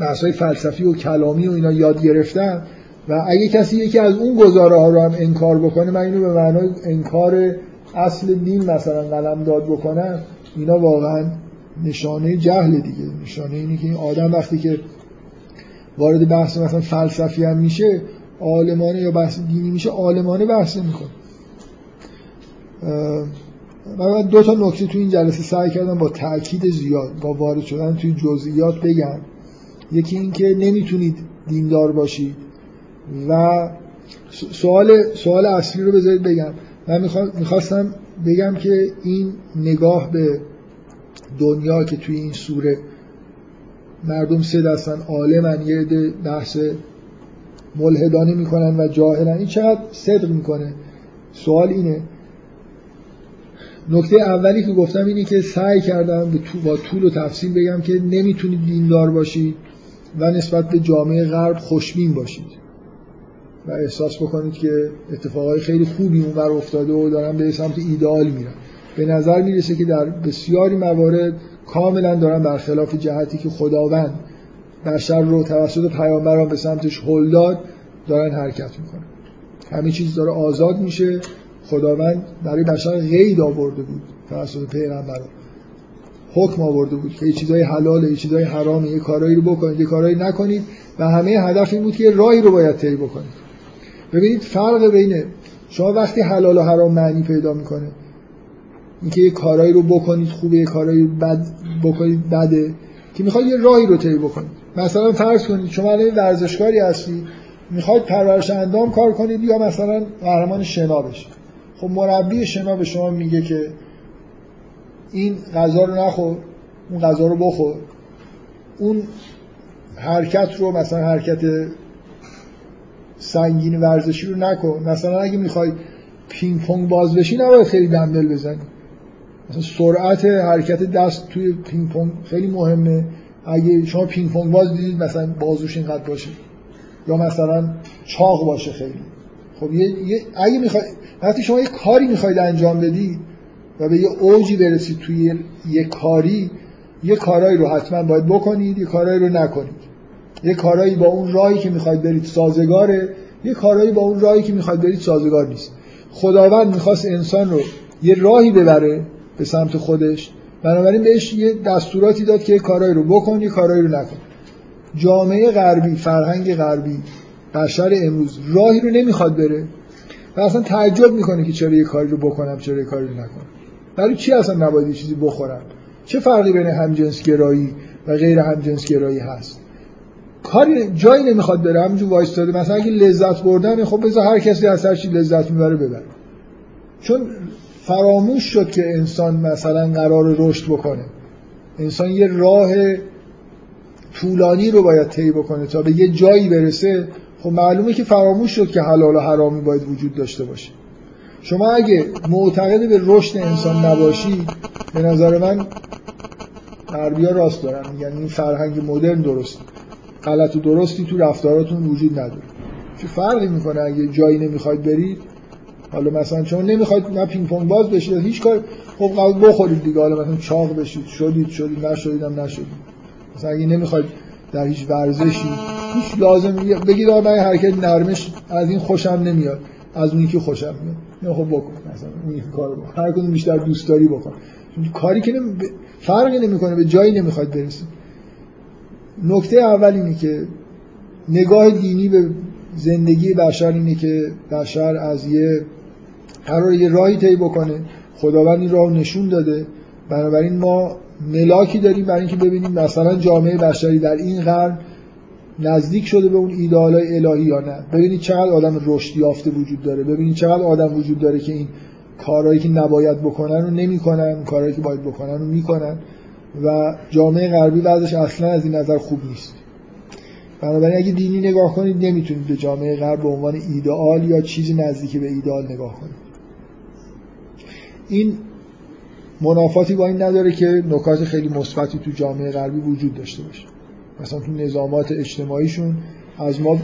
Speaker 1: بحث فلسفی و کلامی و اینا یاد گرفتم و اگه کسی یکی از اون گزاره ها رو هم انکار بکنه من اینو به معنای انکار اصل دین مثلا قلم داد بکنن اینا واقعا نشانه جهل دیگه. نشانه اینه که این آدم وقتی که وارد بحث مثلا فلسفی هم میشه عالمانه یا بحث دینی میشه عالمانه بحث می‌کنه من دو تا نکته تو این جلسه سعی کردم با تاکید زیاد با وارد شدن توی جزئیات بگم. یکی این که نمی‌تونید دیندار باشید و سوال سوال اصلی رو بذارید بگم. من می‌خواستم بگم که این نگاه به دنیا که توی این سوره مردم سه دستن عالمن یه بحث ملحدانه می‌کنن و جاهلن این چقدر صدق می‌کنه؟ سوال اینه. نکته اولی که گفتم اینه که سعی کردم با طول و تفصیل بگم که نمی‌تونید دیندار باشید و نسبت به جامعه غرب خوشبین باشید. و احساس بکنید که اتفاقای خیلی خوبی اون بر افتاده و دارن به سمت ایدئال میرن. به نظر می‌رسه که در بسیاری موارد کاملا دارن برخلاف جهتی که خداوند بشر رو توسط پیامبران به سمتش هل داد دارن حرکت می‌کنن. همه چیز داره آزاد میشه. خداوند برای بشر غید آورده بود توسط پیغمبران. حکم آورده بود که یه چیزای حلاله یه چیزای حرامه یه کارایی رو بکنید یه کارایی نکنید و همه هدف این بود که راهی رو باید طی بکنید. ببینید فرق بین شما وقتی حلال و حرام معنی پیدا می‌کنه اینکه یه کارایی رو بکنید خوبه یه کارایی بد بکنید بده که می‌خواید یه راهی رو طی بکنید. مثلا فرض کنید شما الان ورزشکاری هستی می‌خواید پرورش اندام کار کنید یا مثلا قهرمان شنا بشید. خب مربی شنا به شما میگه که این غذا رو نخور اون غذا رو بخور. اون حرکت رو مثلا حرکت سنگین ورزشی رو نکن. مثلا اگه می‌خوای پینگ پونگ باز بشی نباید خیلی دنبل بزنی. سرعت حرکت دست توی پینگ پونگ خیلی مهمه. اگه شما پینگ پونگ باز دیدید مثلا بازوش اینقدر باشه. یا مثلا چاق باشه خیلی. خب یه, اگه می‌خوای وقتی شما یه کاری می‌خواید انجام بدی و به یه اوجی برسید توی یه کاری یه کارایی رو حتما باید بکنید یه کارایی رو نکنید. یه کارایی با اون راهی که می‌خواید برید سازگاره یه کارایی با اون راهی که می‌خواید برید سازگار نیست. خداوند می‌خواست انسان رو یه راهی ببره به سمت خودش. بنابراین بهش یه دستوراتی داد که کارایی رو بکن یه کارایی رو نکن. جامعه غربی فرهنگ غربی بشر امروز راهی رو نمی‌خواد بره و اصلا تعجب می‌کنه که چرا یه کاری رو بکنم چرا یه کاری رو نکنم. برای چی اصلا نباید یه چیزی بخورم؟ چه فرقی بین همجنسگرایی و غیر همجنسگرایی هست؟ کاری جایی نمی‌خواد بره. همونجور وایستاده. مثلا اگه لذت بردن خب بذار هر کسی از هر چی لذت می‌بره ببره. چون فراموش شد که انسان مثلا قرار رشد بکنه. انسان یه راه طولانی رو باید طی بکنه تا به یه جایی برسه. خب معلومه که فراموش شد که حلال و حرامی باید وجود داشته باشه. شما اگه معتقد به رشد انسان نباشی به نظر من غربیا راست دارن. یعنی این فرهنگ مدرن درست. غلط و درستی تو رفتاراتون وجود نداره. چه فرقی می‌کنه اگه جایی نمی‌خواید برید؟ حالا مثلا شما نمی‌خواید نه پینگ پونگ باز بشید هیچ کار خب قبل بخورید دیگه. حالا مثلا چاق بشید شدید شدید نشدید هم نشدید. مثلا اگه نمی‌خواید در هیچ ورزشی هیچ لازم بگید آقا من حرکت نرمش از این خوشم نمیاد از اون که خوشم میاد. نه خب بکن مثلا اون کارو بکن. هر کدوم بیشتر دوست داری بکن کاری که نمی... فرقی نمی‌کنه به جایی نمی‌خواد برسید. نکته اول اینه که نگاه دینی به زندگی بشر اینه که بشر از یه قرار یه راهی طی بکنه. خداوند این راه نشون داده. بنابراین ما ملاکی داریم برای اینکه ببینیم مثلا جامعه بشری در این قرن نزدیک شده به اون ایدئالای الهی یا نه. ببینید چقدر آدم رشد یافته وجود داره. ببینید چقدر آدم وجود داره که این کارهایی که نباید بکنن رو نمی‌کنن کارهایی که باید بکنن رو می‌کنن. و جامعه غربی بعدش اصلا از این نظر خوب نیست. بنابراین اگه دینی نگاه کنید نمی‌تونید به جامعه غرب به عنوان ایدئال یا چیزی نزدیکی به ایدئال نگاه کنید. این منافاتی با این نداره که نکات خیلی مثبتی تو جامعه غربی وجود داشته باشه. مثلا تو نظامات اجتماعیشون از ما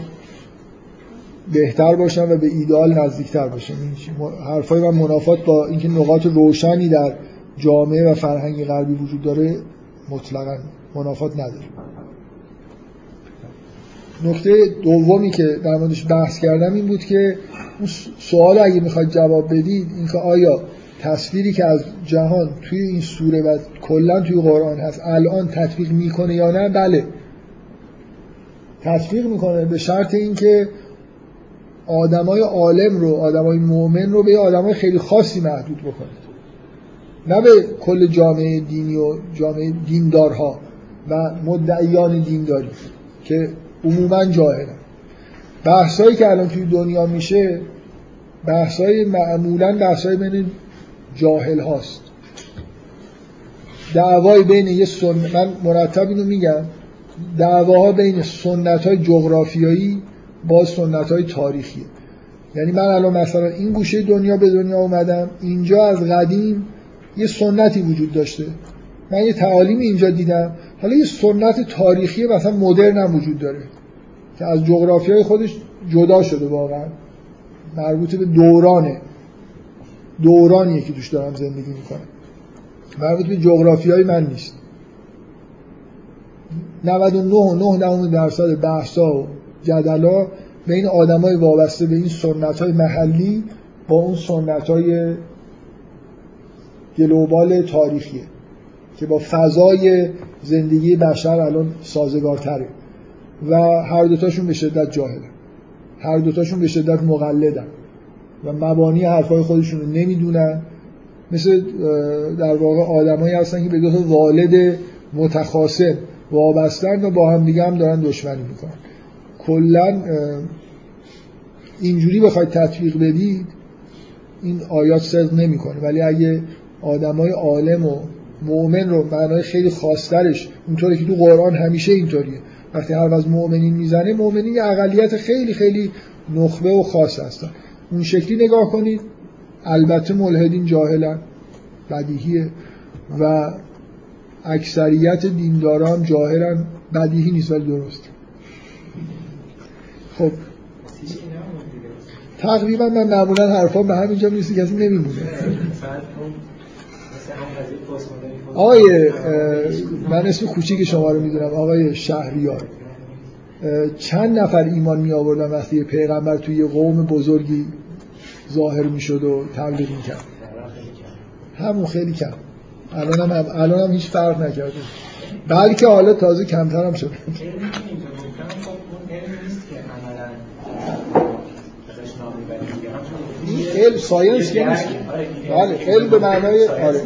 Speaker 1: بهتر باشن و به ایدئال نزدیکتر باشن. حرفای من منافات با اینکه نقاط روشنی در جامعه و فرهنگ غربی وجود داره مطلقا منافات نداره. نکته دومی که در موردش بحث کردم این بود که اون سوال اگه می‌خواید جواب بدید اینکه آیا تصویری که از جهان توی این سوره و کلا توی قرآن هست الان تطبیق می‌کنه یا نه؟ بله. تطبیق می‌کنه به شرط اینکه آدمای عالم رو آدمای مؤمن رو به آدمای خیلی خاصی محدود بکنه. نه به کل جامعه دینی و جامعه دیندارها و مدعیان دینداری که عموما جاهلن. بحثایی که الان توی دنیا میشه بحثای معمولا بحثای بین جاهل هاست. دعوای بین یه سن... من مرتب اینو میگم. دعواها بین سنت های جغرافیایی با سنت های تاریخی یعنی من الان مثلا این گوشه دنیا به دنیا اومدم اینجا از قدیم یه سنتی وجود داشته. من یه تعالیم اینجا دیدم. حالا یه سنت تاریخی مثلا مدرن هم وجود داره. که از جغرافی های خودش جدا شده واقعا. مربوط به دورانه. دورانیه که توش دارم زندگی می‌کنم. مربوط به جغرافی های من نیست. 99 و درصد بحثا و جدلا بین آدمای وابسته به این سنت های محلی با اون سنت های گلوبال تاریخیه که با فضای زندگی بشر الان سازگارتره و هر دوتاشون به شدت جاهلن. هر دوتاشون به شدت مقلدن. و مبانی حرفای خودشون رو نمی‌دونن. مثل در واقع آدمایی هستن که به دو تا والد متخاصم وابستن و با هم دیگه هم دارن دشمنی می‌کنن. کلا اینجوری بخواید تطبیق بدید این آیات صدق نمی‌کنه. ولی اگه آدمای عالم و مؤمن رو معنای خیلی خاصترش اونطوری که تو قرآن همیشه اینطوریه وقتی حرف از مؤمنین می‌زنه مؤمنین یه اقلیت خیلی خیلی نخبه و خاص هستن. اون شکلی نگاه کنید. البته ملحدین جاهلن بدیهیه. و اکثریت دینداران جاهلن بدیهی نیست ولی درست. خب. تقریبا من معمولا حرفا به همینجا می‌رسی کسی نمیمونه. آقای من اسم کوچیک شما رو می‌دونم آقای شهریار. چند نفر ایمان می آوردن وقتی پیغمبر توی قوم بزرگی ظاهر می‌شد و تبلیغ می‌کرد. همون خیلی کم. الان هم, الان هم هیچ فرق نکرده. بلکه حالا تازه کمتر هم شده. علم ساینس که نیست. بله علم به معنای آره.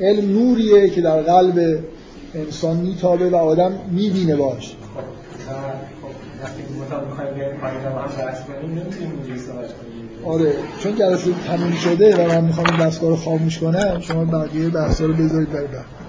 Speaker 1: علم نوریه که در قلب انسان میتابه و آدم می‌بینه باش. آره چون جلسه تموم شده و من می‌خوام این دستگاه رو خاموش کنم شما بقیه بحثا رو بذارید برای بعد.